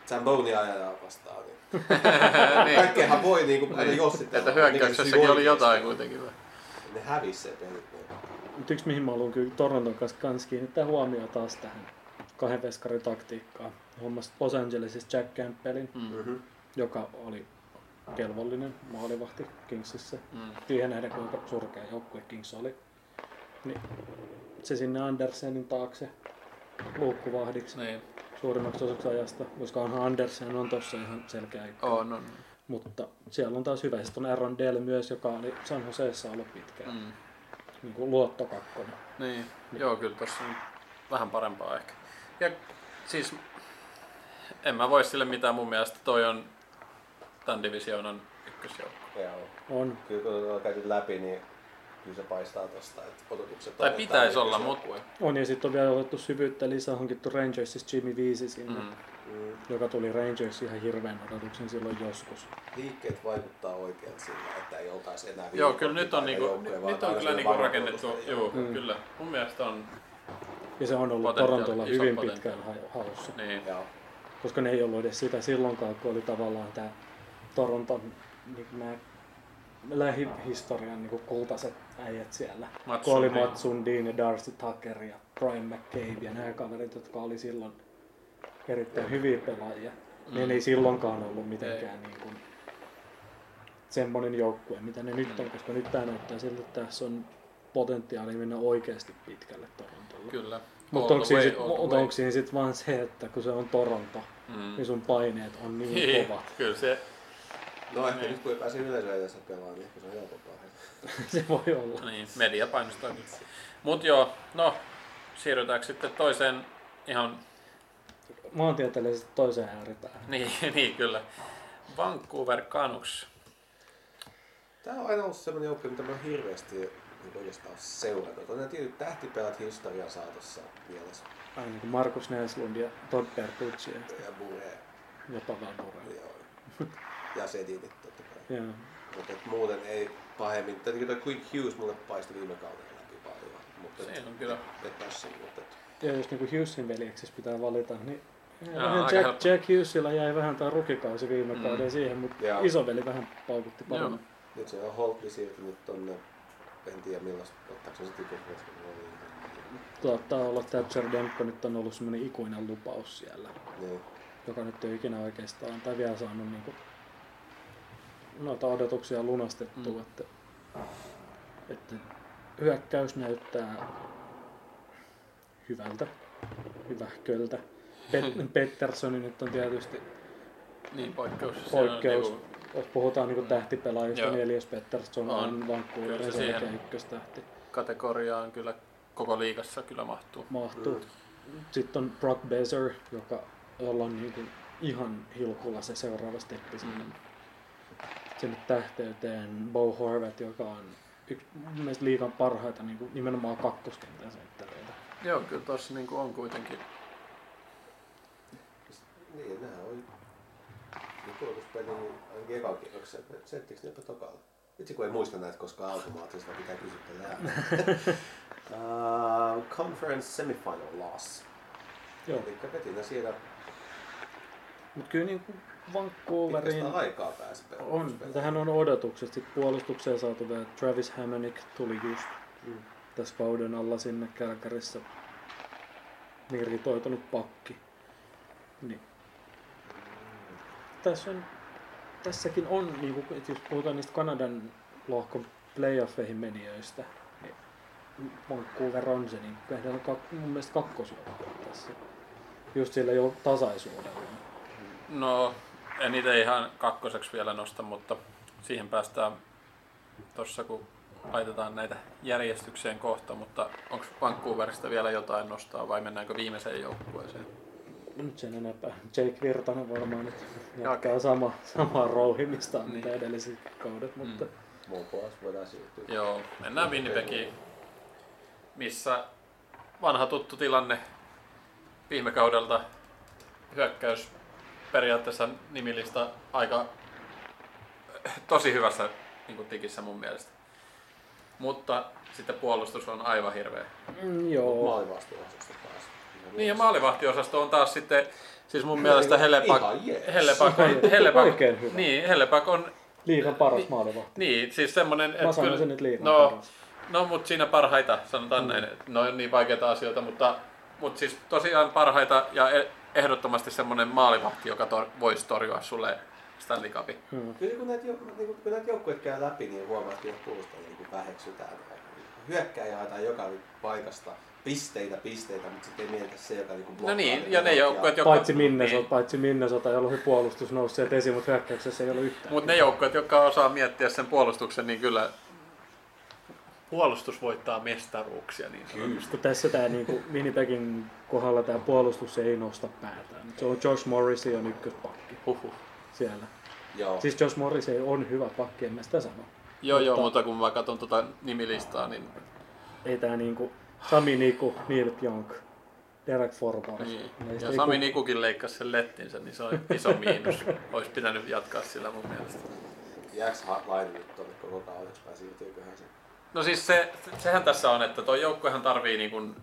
Zambonia ajaa vastaan. Niin. niin. Kaikkeahan voi niin kuin, aina Niin. jossitella. Että hyökkäyksessäkin oli jotain kuitenkin. Ne hävisi se peli. Niin. Mutta yksi mihin mä haluan kyllä Toronton kanssa kans kiinnittää huomioon taas tähän kahden veskarin taktiikkaan. Hommas Los Angelesissa Jack Campbellin, Mm. Mm-hmm. joka oli kelvollinen maalivahti Kingsissä. Mm. Siihen nähden kuinka surkea joukkue Kings oli. Niin se sinne Andersenin taakse luukkuvahdiksi Niin. suurimmaksi osaksi ajasta, koska onhan Andersen on tossa ihan selkeä ikkuna. On, on. Mutta siellä on taas hyvä. Sitten on Aaron Dell myös, joka oli San Joseessa ollut pitkään. Mm. Niin kuin luottokakkonen. Niin. Joo, kyllä tossa on vähän parempaa ehkä. Ja siis en mä voi sille mitään mun mielestä. Toi on tämän divisioonan ykkösjoukko. Joo. On. Kyllä kun on käyty läpi, niin kyllä se paistaa tosta, että odotukset Tai pitäisi olla, ykkösjoukkue. On ja sitten on vielä otettu syvyyttä lisää, hankittu Rangersista Jimmy Viisi sinne, Mm. Mm. joka tuli Rangers ihan hirveän odotuksen silloin joskus. Liikkeet vaikuttaa oikein sillä, että ei oltaisi enää Joo, kyllä nyt on, niinku, joukkue, nyt, on kyllä niinku rakennettu. Joo, Mm. kyllä. Mun mielestä on. Ja se on ollut Torontolla hyvin pitkään ha- haussa. Niin. Joo. Koska ne ei ollut edes sitä silloinkaan, kun oli tavallaan tämä Toronton niin nämä lähihistorian niin kultaiset äijät siellä. Mats Kun oli Sundin ja Darcy Tucker ja Brian McCabe ja nämä kaverit, jotka oli silloin erittäin hyviä pelaajia. Mm. Ne ei silloinkaan ollut mitenkään niin kuin semmoinen joukkue, mitä ne nyt on, koska nyt tämä näyttää siltä, että tässä on potentiaali mennä oikeasti pitkälle Torontolle. Kyllä. Mutta onko siinä sitten vaan se, että kun se on Toronto, Mm. niin sun paineet on niin Niin, kovat. Kyllä se, No ehkä Niin. nyt kun ei pääse yleisöön edessä pelaamaan, niin ehkä se on helpompaa. se voi olla. niin, media painostaa kyllä. Mut joo, no, siirrytäänkö sitten toiseen ihan, Maantieteellisesti toiseen ääripäähän. niin, niin kyllä. Vancouver Canucks. Tää on aina ollut semmoinen joukko, mitä mä oon hirveästi niin oikeastaan seurannut. On ne tietyt tähtipelat historian saatossa mielessä. Aina niin kuin Markus Näslund ja Todd Bertucci ja Ja Bure. jopa Valbure. Joo. Ja Sedinit totta kai. Joo. Mutta muuten ei pahemmin. Tietenkin toi Quick Hughes mulle paistoi viime kaudella läpi paljon. Mutta Siinä on kyllä. et päässyt, mutta et- Ja jos niin Hughesin veljeksistä pitää valita, niin Joo, vähän aika Jack, helppo. Jack Hughesilla jäi vähän tämä rukikausi viime Mm. kauden siihen, mutta Joo. isoveli vähän paukutti Joo. paremmin. nyt se on Holtby siirtynyt tonne. En tiedä millaista, ottaako se sitten Tuottaa olla, että Thatcher Demko nyt on ollut semmoinen ikuinen lupaus siellä, Niin. joka nyt ei ikinä oikeastaan, tai vielä saanut niin kuin, noita odotuksia lunastettua, Mm. että, että hyökkäys näyttää hyvältä, hyvähköltä. Pet- Petterssoni nyt on tietysti Niin, poikkeus. Se on poikkeus. niinku- Jos puhutaan niin tähtipelaajista, Joo. niin Elias Pettersson On. on, se selkeä ykköstähti. kategoriaan kyllä koko liigassa kyllä mahtuu. Mahtuu. Sitten on Brock Bezer, joka, jolla on niin kuin ihan hilkulla se seuraava steppi sinne, Mm. sinne tähteyteen. Bo Horvat, joka on yksi mun mielestä liigan parhaita niin kuin nimenomaan kakkoskentän senttereitä. Joo, kyllä tossa niinku on kuitenkin. Niin, nämä on niin puolustuspeli ainakin ekan kierroksen. Settikö ne jopa tokalla? Vitsi kun ei muista näitä koskaan automaattisesti, vaan pitää kysyä uh, Conference semifinal loss. Joo, Eli veti ne siellä mutta kyllä niin kuin Vancouverin aikaa pääsi on. Tähän on odotukset. Sitten puolustukseen saatu vielä Travis Hammonick tuli just Mm. tässä kauden alla sinne Kälkärissä meritoitunut pakki. Niin. Tässä on, tässäkin on, niin kuin, jos puhutaan niistä Kanadan lohkon playoffeihin menijöistä, Vancouver on se, niin kyllä on kak, mun mielestä kakkosjoukkue tässä. Just sillä jo tasaisuudella. No, en niitä ihan kakkoseksi vielä nosta, mutta siihen päästään tossa kun laitetaan näitä järjestykseen kohta, mutta onko Vancouverista vielä jotain nostaa vai mennäänkö viimeiseen joukkueeseen? Nyt sen enempää. Jake Virtanen varmaan nyt jatkaa sama, samaa rouhimista Niin. mitä edelliset kaudet, mutta Muun puolesta voidaan siirtyä. Joo, mennään Winnipegiin, missä vanha tuttu tilanne viime kaudelta hyökkäys periaatteessa nimilista aika tosi hyvässä niin kuin tikissä mun mielestä. Mutta sitten puolustus on aivan hirveä. mm, joo. Maalivastuosasta taas. Niin ja maalivahtiosasto on taas sitten, siis mun mielestä Hellepak, jees. Hellepak on, Oikein Hellepak, hyvä. niin, Hellepak on, Liigan paras maalivahti. niin, siis semmonen, Mä että sanoisin nyt liigan no, paras. No, mutta siinä parhaita, sanotaan Mm. näin. että Ne on niin vaikeita asioita, mutta, mutta siis tosiaan parhaita ja e- ehdottomasti semmoinen maalivahti, joka tor- voisi torjua sulle Stanley Cupin. Hmm. Kyllä kun näitä, niin kun näitä joukkueet käy läpi, niin huomaa, että puolustajia niin väheksytään. Hyökkääjä haetaan joka paikasta pisteitä, pisteitä, mutta sitten ei mietitä se, joka niin No niin, ja ne joukkueet, jotka... Paitsi Minnesota, Niin, paitsi Minnesota, jolla oli puolustus nousseet esiin, mutta hyökkäyksessä ei ollut yhtään. mutta ne joukkueet, jotka osaa miettiä sen puolustuksen, niin kyllä puolustus voittaa mestaruuksia niin sanotusti. Kun tässä tämä niinku Winnipegin kohdalla tämä puolustus ei nosta päätään. Se on Josh Morris on ykköspakki Huhhuh. siellä. Joo. Siis Josh Morris on hyvä pakki, en mä sitä sano. Joo, joo, Mutta- mutta kun mä katson tuota nimilistaa, niin, Ei tää niinku Sami Niku, Neil Pionk, Derek Forbort. niin. Ja ei Sami ku- Nikukin leikkasi sen lettinsä, niin se on iso miinus. Olisi pitänyt jatkaa sillä mun mielestä. Jääks Laine nyt tonne koko kaudeksi vai siirtyyköhän se? No siis se, sehän tässä on, että tuo joukkuehan tarvii niin kuin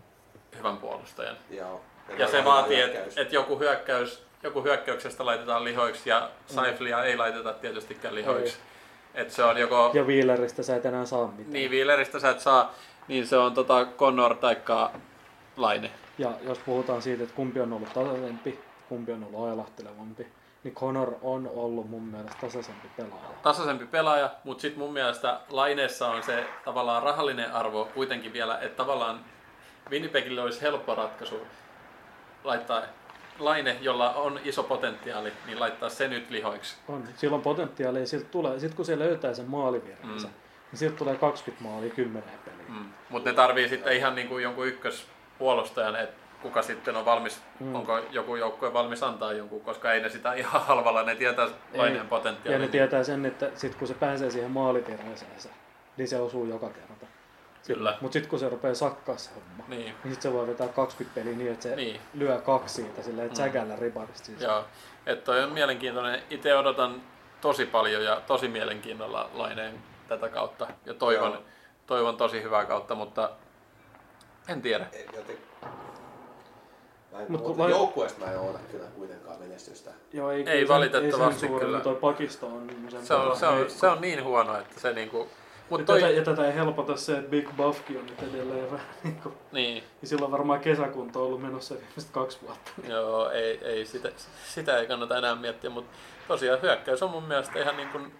hyvän puolustajan. Joo. Ja se hyvä vaatii, että et joku, hyökkäys, joku hyökkäyksestä laitetaan lihoiksi ja Saiflia ei laiteta tietystikään lihoiksi. että se on joko... Ja Wheeleristä sä et enää saa mitään. Niin, Wheeleristä sä et saa, niin se on tota Connor taikka Laine. Ja jos puhutaan siitä, että kumpi on ollut tasaisempi, kumpi on ollut ailahtelevampi, niin Connor on ollut mun mielestä tasaisempi pelaaja. Tasaisempi pelaaja, mutta sitten mun mielestä Laineessa on se tavallaan rahallinen arvo kuitenkin vielä, että tavallaan Winnipegille olisi helppo ratkaisu laittaa Laine, jolla on iso potentiaali, niin laittaa se nyt lihoiksi. On. Silloin potentiaalia siltä tulee. Sitten kun se löytää sen maalivirheensä, Mm. niin siltä tulee 20 maalia 10 peliä. Mm. Mutta ne tarvii sitten ihan niin kuin jonkun ykköspuolustajan, että kuka sitten on valmis, Mm. onko joku joukkue valmis antaa jonkun, koska ei ne sitä ihan halvalla, ne tietää Laineen Ja potentiaalin. ne tietää sen, että sit kun se pääsee siihen maalivirheeseensä, niin se osuu joka kerta. Kyllä. Mutta sitten kun se rupeaa sakkaa se homma, niin, Niin. sitten se voi vetää 20 peliä niin, että se Niin. lyö kaksi siitä silleen, että Mm. säkällä riparista siis. Joo, että toi on mielenkiintoinen. Itse odotan tosi paljon ja tosi mielenkiinnolla Laineen tätä kautta ja toivon, Joo. toivon tosi hyvää kautta, mutta en tiedä. Ei, joten... Mä en, Mut mutta vai- joukkueesta mä en oota kyllä kuitenkaan menestystä. Joo, ei, Ei sen- valitettavasti ei kyllä. Toi pakisto on sen Se on, se on, heikko. se on niin huono, että se niinku... Ja, Mut toi, tätä, ja tätä ei helpota se, että Big Buffkin on nyt edelleen vähän niin kuin, niin, ja sillä on varmaan kesäkunto ollut menossa viimeiset kaksi vuotta. joo, ei, ei sitä, sitä ei kannata enää miettiä, mutta tosiaan hyökkäys on mun mielestä ihan niin kuin,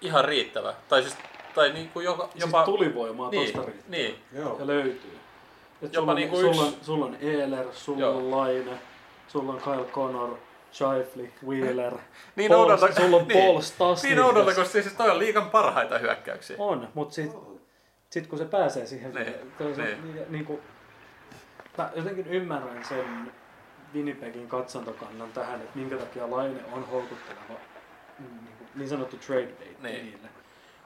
ihan riittävä. Tai siis, tai niin kuin joka, Jopa, jopa... siis tulivoimaa niin, tosta riittää. niin, Joo. Ja löytyy. Et Jopa sulla, on, niinku sulla, yksi- sulla on Eeler, sulla Joo. on Laine, sulla on Kyle Connor, Shifley, Wheeler, Niin Paul, oudolta- sulla on niin. Paul Stasny. niin oudolta, koska siis toi on liikan parhaita hyökkäyksiä. On, mutta sit, sit kun se pääsee siihen, Niin, toi se, niin. niin, niin kuin, mä jotenkin ymmärrän sen Winnipegin katsontokannan tähän, että minkä takia Laine on houkutteleva niin, kuin, niin sanottu trade bait Niin. niille.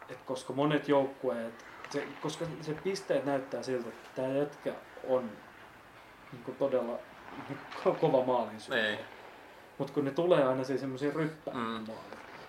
Et koska monet joukkueet, se, koska se pisteet näyttää siltä, että tämä jätkä on niin kuin todella niin kuin kova maalin Niin. Mutta kun ne tulee aina siis semmoisia ryppää Mm. mm.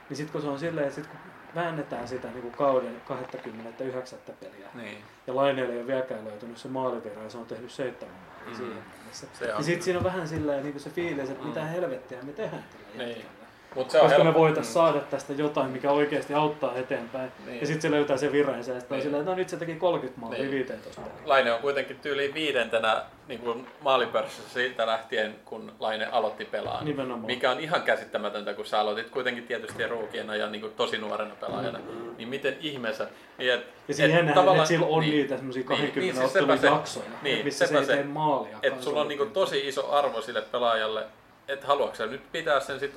niin sitten kun se on silleen, että sit kun väännetään sitä niin kuin kauden 29. peliä, Niin. ja Laineelle ei ole vieläkään löytynyt se maalivirra, ja se on tehnyt seitsemän maalia Mm. siihen mennessä. Se. Niin sitten siinä on vähän silleen niin kuin se fiilis, että Mm. mitä helvettiä me tehdään tällä Niin. jätkällä. Mut se on Koska me helppo- voitaisiin mm. saada tästä jotain, mikä oikeasti auttaa eteenpäin. Niin. Ja sitten se löytää sen virreensa ja sitten Niin. silleen, että no nyt se teki 30 maalia Niin. 15 peliä. Laine on kuitenkin tyyliin viidentenä niin kuin maalipörssissä siitä lähtien, kun Laine aloitti pelaamaan. Nimenomaan. Mikä on ihan käsittämätöntä, kun sä aloitit kuitenkin tietysti ruukiena ja niin kuin tosi nuorena pelaajana. Niin miten ihmeessä... Niin et, Ja siihen nähden, tavallaan- että sillä on niin, niitä semmoisia 20 niin, niin, siis jaksoja, Niin, missä se ei se. tee maalia. Et sulla on niinku tosi iso arvo sille pelaajalle, että haluatko nyt pitää sen sit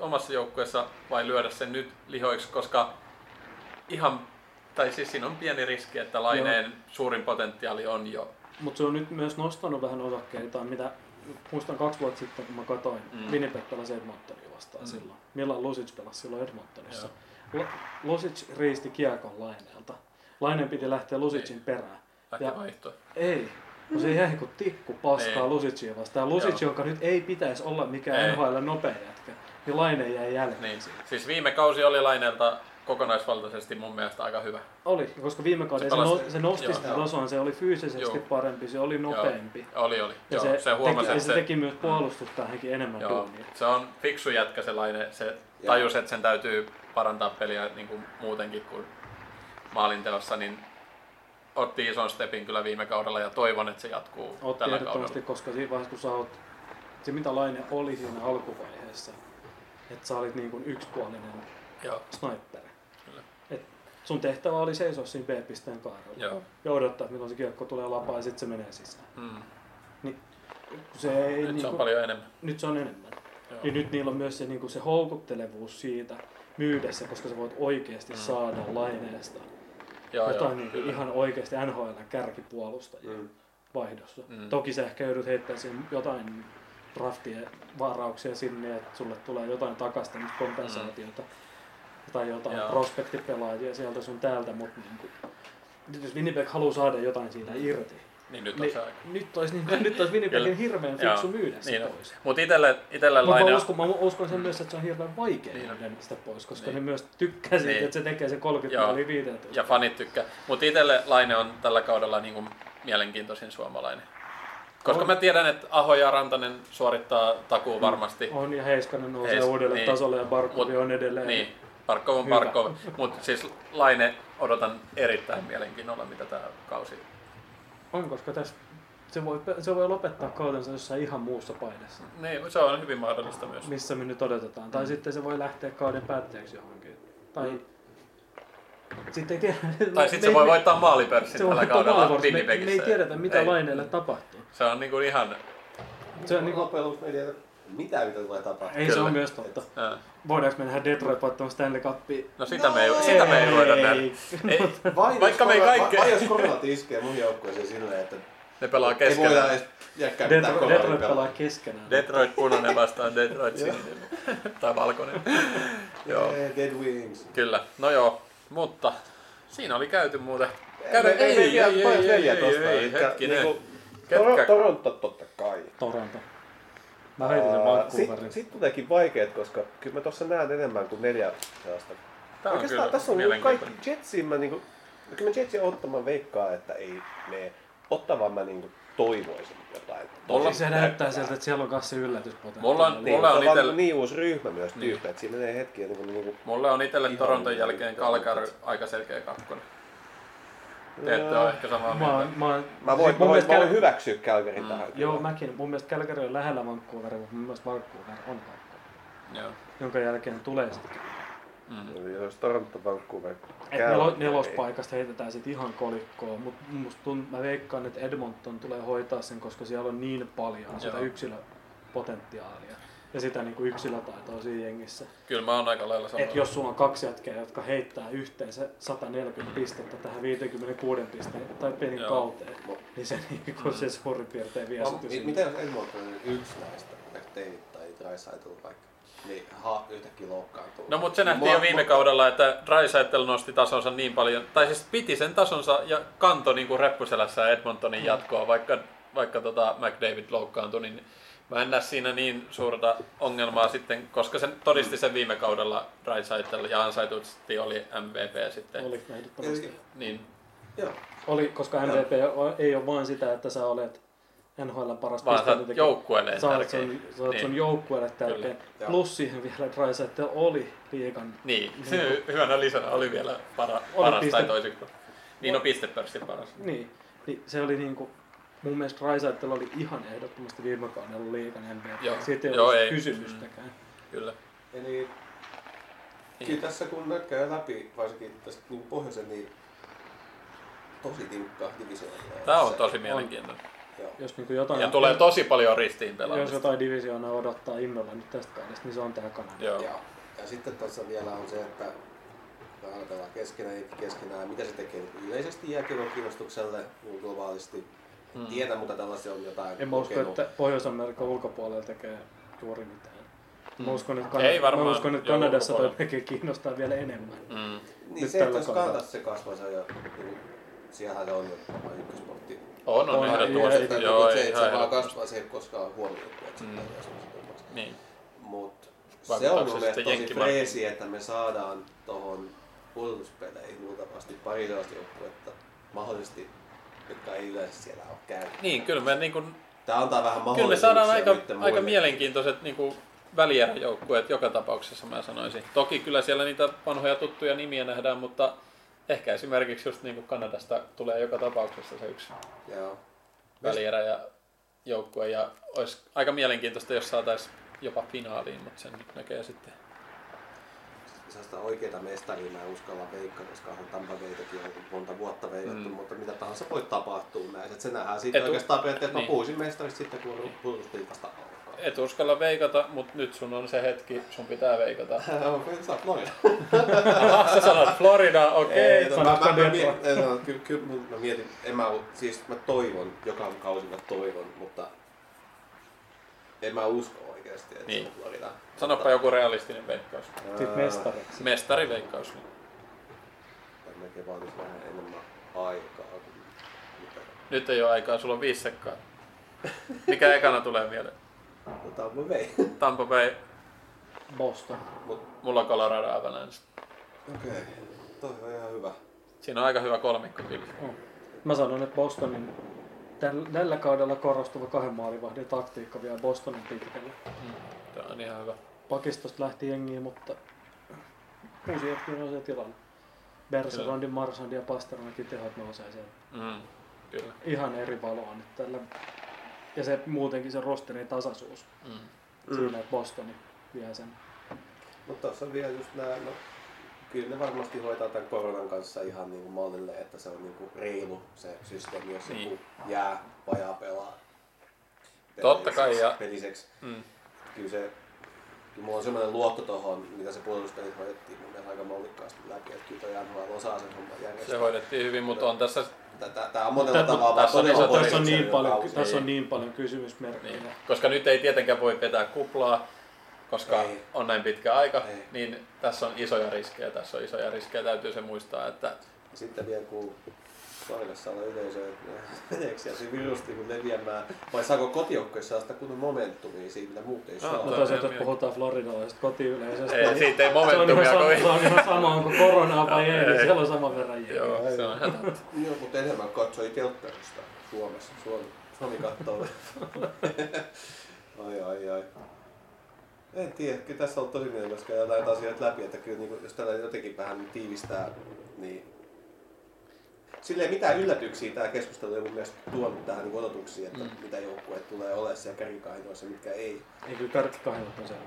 omassa joukkueessa vai lyödä sen nyt lihoiksi, koska ihan, tai siis siinä on pieni riski, että Laineen suurin potentiaali on jo. Mutta se on nyt myös nostanut vähän osakkeitaan, mitä muistan kaksi vuotta sitten, kun mä katsoin, Mm. Winnipeg pelasi Edmontonia vastaan Mm. silloin. Milan Lusic pelasi silloin Edmontonissa. Lusic riisti kiekon Laineelta. Laineen piti lähteä Lusicin perään. Lähti Ja- vaihto. Ei, kun se jäi kuin tikku paskaa. Lusicia vastaan. Lusic, Joo. joka nyt ei pitäisi olla mikään Ei. NHL nopea jätkä, niin Laine jäi jälkeen Niin. Siis viime kausi oli Laineelta kokonaisvaltaisesti mun mielestä aika hyvä. Oli, koska viime kaudella Se se, pelasi- no, se nosti joo. sitä tasoa, se oli fyysisesti Joo. parempi, se oli nopeampi. Oli, oli. Ja Joo, se, se, huomasi, teki, että se, teki myös puolustustaankin enemmän Joo, duunia. se on fiksu jätkä se Laine. Se tajus, että sen täytyy parantaa peliä niin kuin muutenkin kuin maalinteossa, niin otti ison stepin kyllä viime kaudella ja toivon, että se jatkuu Otti tällä kaudella. koska siinä vaiheessa kun sä oot, se mitä Laine oli siinä alkuvaiheessa, että sä olit niin kuin yksipuolinen Joo, sniperi. Kyllä. Et sun tehtävä oli seisoa siinä B-pisteen kaarella joo. ja odottaa, että milloin se kiekko tulee lapaan ja sitten se menee sisään. Mm. Kun Se ei, Nyt niin se on kuin, paljon enemmän. nyt se on enemmän. Joo. Ja nyt niillä on myös se, niin kuin se houkuttelevuus siitä myydessä, koska sä voit oikeasti Mm. saada laineesta Joo, jotain joo, niin kyllä. ihan oikeasti NHL kärkipuolustajia Mm. vaihdossa. Mm. Toki sä ehkä joudut heittämään siihen jotain draftien varauksia sinne, että sulle tulee jotain takaisin kompensaatiota tai jotain Mm. Joo. prospektipelaajia sieltä sun täältä, mutta niin kuin, jos Winnipeg haluaa saada jotain siitä irti, Niin nyt on niin nyt olisi, niin, nyt olisi Winnipegin hirveän fiksu myydä se Niin pois. Mutta itelle, itelle Mutta Laine mä on... uskon, mä uskon sen myös, että se on hirveän vaikea Niin myydä sitä pois, koska Niin. ne myös tykkää siitä, Niin. että se tekee sen 30 Joo. maalia 15. Ja fanit tykkää. Mutta itelle Laine on tällä kaudella niin kuin mielenkiintoisin suomalainen. Koska On. mä tiedän, että Aho ja Rantanen suorittaa takuu varmasti. On ja Heiskanen nousee Heis- uudelle niin. tasolle ja Barkovi Mut- on edelleen Niin. Barkov on. Barkov, mutta siis Laine odotan erittäin mielenkiinnolla, mitä tämä kausi. On, koska tässä se voi, se voi lopettaa kautensa jossain ihan muussa paidassa, Niin, se on hyvin mahdollista myös. missä me nyt odotetaan. Tai Mm. sitten se voi lähteä kauden päätteeksi johonkin. Tai sitten ei tiedä. Tai sitten se voi voittaa maalipörssin tällä kaudella maalivuorossa. me, me ei tiedetä, mitä Ei. laineelle tapahtuu. Se on niinku ihan... Se on niinku, loppujen lopuksi me ei tiedä mitään, mitä tulee tapahtumaan. ei se Kyllä. on myös totta. Voidaanko me nähdä Detroit voittamaan Stanley Cupia? No sitä me ei, No sitä me ei ei. voida nähdä. Ei, Vai, Vaikka me ei korona- kaikke- Vai jos koronat iskee mun joukkueeseen silleen, että ne pelaa ei voida keskenään. edes jäkkää mitään Detroit, pelaa pelaa. keskenään. Detroit punainen vastaan Detroit sininen. tai valkoinen. joo, Yeah, Dead Wings. kyllä. No joo, mutta siinä oli käyty muuten. Ei, Käydä, ei, ei, ei, vielä- ei, paljon ei, neljä ei, tosta, ei, elikkä hetkinen. niinku- Toro- Ketkä? Toronto totta kai. Toronto. Mä heitin sen Vancouverin. Sitten sit tuleekin vaikeet, koska kyllä mä tuossa näen enemmän kuin neljä sellaista. Tää on Oikeastaan kyllä tässä on niinku kaikki. Jetsiin mä niinku, kyllä mä Jetsiin ottamaan veikkaa, että ei mene. Ottavan mä niinku toivoisin jotain. Mulla- tosi Se näyttää siltä, että siellä on kanssa se yllätyspotentiaali. Mulla on- Niin, Mulla on niinku niin uusi ryhmä myös Niin. tyyppejä, että siinä menee hetkiä niinku, niinku Mulle on itselle Toronton jälkeen niin, Calgary niin. aika selkeä kakkonen. Te ette ole ehkä samaa Mä, mieltä. mä, oon- Mä voin, siis mä mun voin, mielestä mä voin hyväksyä Calgaryn Mm. tähän. Joo, mäkin. Mun mielestä Calgary on lähellä Vancouveria, mutta mun mielestä Vancouver on kakkonen. Joo. Jonka jälkeen tulee sitten. Mm. Eli Jos Toronto, Vancouver, Calgary. nelospaikasta heitetään sitten ihan kolikkoon, mutta musta tunt, mä veikkaan, että Edmonton tulee hoitaa sen, koska siellä on niin paljon sitä Joo. yksilöpotentiaalia ja sitä niin kuin yksilötaitoa siinä jengissä. Kyllä mä oon aika lailla samaa. Et jos sulla on kaksi jätkää, jotka heittää yhteensä 140 pistettä tähän 56 pisteen tai pelin Joo. kauteen, niin se, niin kuin se suurin piirtein vie sut Mi-. Mitä jos Edmonton on yksi näistä, McDavid tai Draisaitl vaikka, niin ha, yhtäkkiä loukkaantuu? No mutta se nähtiin Mua- jo viime mua- kaudella, että Draisaitl nosti tasonsa niin paljon, tai siis piti sen tasonsa ja kantoi niin kuin reppuselässä Edmontonin jatkoa, vaikka, vaikka tota McDavid loukkaantui, niin mä en näe siinä niin suurta ongelmaa sitten, koska sen todisti sen viime kaudella Draisaitl ja ansaitusti oli MVP sitten. Oli ehdottomasti. Niin, Joo. Oli, koska MVP ei ole vain sitä, että sä olet NHL paras vaan sä oot pisteentekijä. joukkueelle tärkeä. sun, sä oot Niin. sun joukkueelle. Kyllä, joo. Plus siihen vielä Draisaitl oli liigan. Niin, hyvänä lisänä oli vielä para, Oli paras piste- tai toisikko. Niin on pistepörssin paras. Niin, niin se oli niinku, mun mielestä Draisaitl oli ihan ehdottomasti viime kaudella MVP. Joo. Siitä ei Joo, ole ei. kysymystäkään. Kyllä. Eli kyllä tässä kun käy läpi, varsinkin tästä niin pohjoisen, niin tosi tiukka divisioona. Tämä on tosi mielenkiintoinen. Joo. Jos niinku jotain, Ja tulee tosi paljon ristiin jos pelaamista. jotain divisioonaa odottaa innolla nyt tästä kaudesta, niin se on tää Kanada. Joo. Ja, ja sitten tuossa vielä on se, että pelaa keskenään, keskenään, mitä se tekee niin yleisesti jääkiekon kiinnostukselle niin globaalisti. Mm. tiedä, mutta tällaisia on jotain En mä usko, kokenut. että Pohjois-Amerikan ulkopuolella tekee juuri mitään. Mä uskon, että, Ei varmaan mä uskon, että Kanadassa toi peke kiinnostaa vielä enemmän. Mm. Niin nyt se, että jos. Kanadassa se jo, niin, siellähän se on jo ykkösportti. On, on, On, ehdottomasti. Joo, se, että ihan se vaan kasvaa, se ei ole koskaan että se Mm. mm. Niin. Mutta se on mun mielestä tosi freesi, että me saadaan tuohon pudotuspeleihin luultavasti pari sellaista joukkuetta mahdollisesti, jotka ei yleensä siellä ole käynyt. Niin, kyllä me, niin kuin, Tää antaa vähän kyllä me saadaan aika, aika mielenkiintoiset niin kuin joka tapauksessa mä sanoisin. Toki kyllä siellä niitä vanhoja tuttuja nimiä nähdään, mutta ehkä esimerkiksi just niin kuin Kanadasta tulee joka tapauksessa se yksi Joo. välierä ja joukkue ja olisi aika mielenkiintoista, jos saataisiin jopa finaaliin, mutta sen nyt näkee sitten. Sellaista oikeita mestaria mä en uskalla veikkaa, koska on Tampa Baytakin on monta vuotta veikattu, Mm. mutta mitä tahansa voi tapahtua näin. Et se nähdään sitten Etu- oikeastaan periaatteessa, että niin. mä puhuisin mestarista sitten, kun on pudotusliikasta alkaa. Et uskalla veikata, mutta nyt sun on se hetki, sun pitää veikata. Sä oot noin. Aha, sä sanot Florida, okei. Ei, Okay, mä, mä, mä, mä, mietin, no, kyllä, kyllä mä mietin, en mä, siis mä toivon, joka kausi mä toivon, mutta en mä usko oikeasti, että Niin. se on Florida. Sanoppa joku realistinen veikkaus. Sitten mestariksi. Mestariveikkaus. niin. Tai melkein vaatisi vähän enemmän aikaa. kuin mitä. Nyt ei ole aikaa, sulla on viisi sekkaa. Mikä ekana tulee mieleen? Mutta mä vei. Tampa Bay, Boston. mulla on Colorado Avalanche. Okei, okay. toi on ihan hyvä. Siinä on aika hyvä kolmikko kyllä. Oh. Mä sanon, että Bostonin täl- tällä kaudella korostuva kahden maalivahdin taktiikka vie Bostonin pitkälle. Tämä on ihan hyvä. Pakistosta lähti jengiä, mutta uusi jätki nousee tilalle. Berserondin, Marsandin ja Pasternakin tehot nousee sieltä. Mm, kyllä. Ihan eri valoa nyt tällä. Ja se muutenkin se rosterin tasaisuus Mm. mm. siinä, että Bostoni vie sen. Mutta tuossa on vielä just nämä, no, kyllä ne varmasti hoitaa tämän koronan kanssa ihan niin kuin mallille, että se on niin kuin reilu se systeemi, jos Niin. joku jää vajaa pelaa. Totta kai, ja- Peliseksi. Mm. Kyllä se, kyllä mulla on semmoinen luotto tohon, mitä se puolustuspelit hoidettiin mun mielestä aika mallikkaasti läpi, että kyllä toi NHL osaa sen homman Se järjestää. hoidettiin hyvin, mutta on tässä Tämä on monella tavalla tässä on Tässä on, niin paljon, tässä on Niin. niin paljon kysymysmerkkejä. Niin, koska nyt ei tietenkään voi vetää kuplaa, koska Ei. on näin pitkä aika, Ei. niin tässä on isoja riskejä, tässä on isoja riskejä, täytyy se muistaa, että sitten vielä kun Floridassa on yleisö, että meneekö siellä se virus niin leviämään, vai saako kotijoukkoissa sitä kunnon momentumia siitä, mitä muut ei No, saa? No toisaalta, on jos puhutaan floridalaisesta kotiyleisöstä, ei, niin siitä ei se on, momentumia kovin. se on ihan sama, onko koronaa vai ei, Ei. niin siellä on sama verran jengiä. Joo, se on ihan totta. Joo, mutta enemmän katsoi telkkarista Suomessa. Suomi, Suomi katsoo. ai ai ai. En tiedä, kyllä tässä on tosi mielenkiintoista käydä näitä asioita läpi, että kyllä niin kuin, jos tällä jotenkin vähän tiivistää, niin Silleen mitään yllätyksiä tämä keskustelu ei mun mielestä tuonut tähän niin odotuksiin, että Mm. mitä joukkueet tulee olemaan siellä kärkikainoissa mitkä ei. Ei kyllä karkkikahdot on selvä.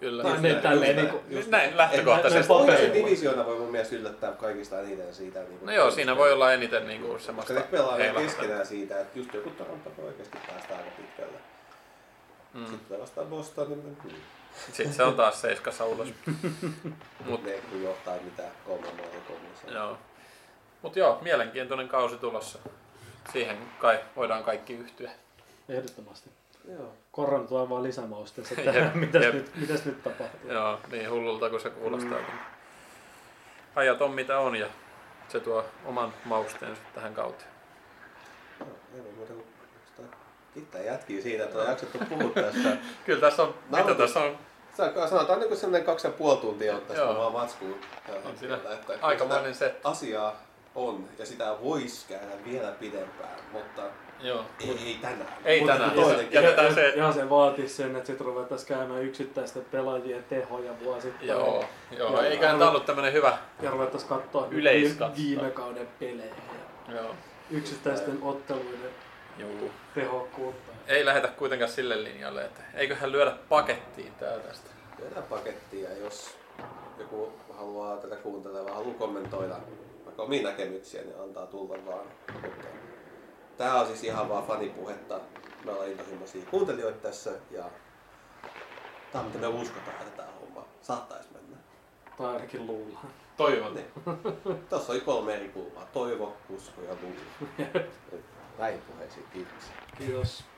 Kyllä. Tai ne näin, tälleen just niinku- näin, just Näin näin. lähtökohtaisesti. Paperilla. divisioona voi mun mielestä yllättää kaikista eniten siitä. Niin kuin No joo, siinä voi olla eniten niinku Koska semmoista ne pelaa keskenään siitä, että just joku Toronto voi oikeasti päästä aika pitkälle. Mm. Sitten vastaan Boston, niin hmm, Sitten se on taas seiskassa ulos. Mut, ne ei kyllä johtaa mitään kolme maalia kolmessa. joo. Mut joo, mielenkiintoinen kausi tulossa. Siihen kai voidaan kaikki yhtyä. Ehdottomasti. Joo. Korona tuo vaan lisämausteessa, että Jep, mitäs, jep. nyt, mitäs nyt tapahtuu. Joo, niin hullulta kuin se kuulostaa. Mm. Ajat on mitä on ja se tuo oman mausteensa tähän kauteen. No, ei voi muuta kiittää jätkiä siitä, että on jaksettu puhua tässä. Kyllä tässä on, mitä Nautus. tässä on, Sanotaan niin kuin sellainen kaksi ja puoli tuntia ottaisi Joo. vaan matskuun. On aikamoinen se. Asiaa on ja sitä voisi käydä vielä pidempään, mutta Joo. ei, ei tänään. Ei Mutta tänään. toinen Ja- Jätetään se- Ja se vaatisi sen, että sitten ruvettaisiin käymään yksittäisten pelaajien tehoja vuosittain. Joo, joo. Joo. eiköhän tämä ollut tämmönen hyvä. Ja ruvettaisiin katsoa viime kauden pelejä ja Joo. yksittäisten otteluiden Joo. tehokkuutta. Ei lähetä kuitenkaan sille linjalle, että eiköhän lyödä pakettiin tää tästä. Lyödään pakettia, jos joku haluaa tätä kuuntella vai haluaa kommentoida vaikka omia näkemyksiä, niin antaa tulla vaan. Mutta Tää on siis ihan vaan fanipuhetta. Me ollaan intohimoisia kuuntelijoita tässä ja tää on mitä me uskotaan, että tää homma saattaisi mennä. Tai ainakin luullaan. Toivon. Niin. Tossa oli kolme eri kulmaa. Toivo, usko ja luulo. Näin puheisiin, kiitos. Kiitos.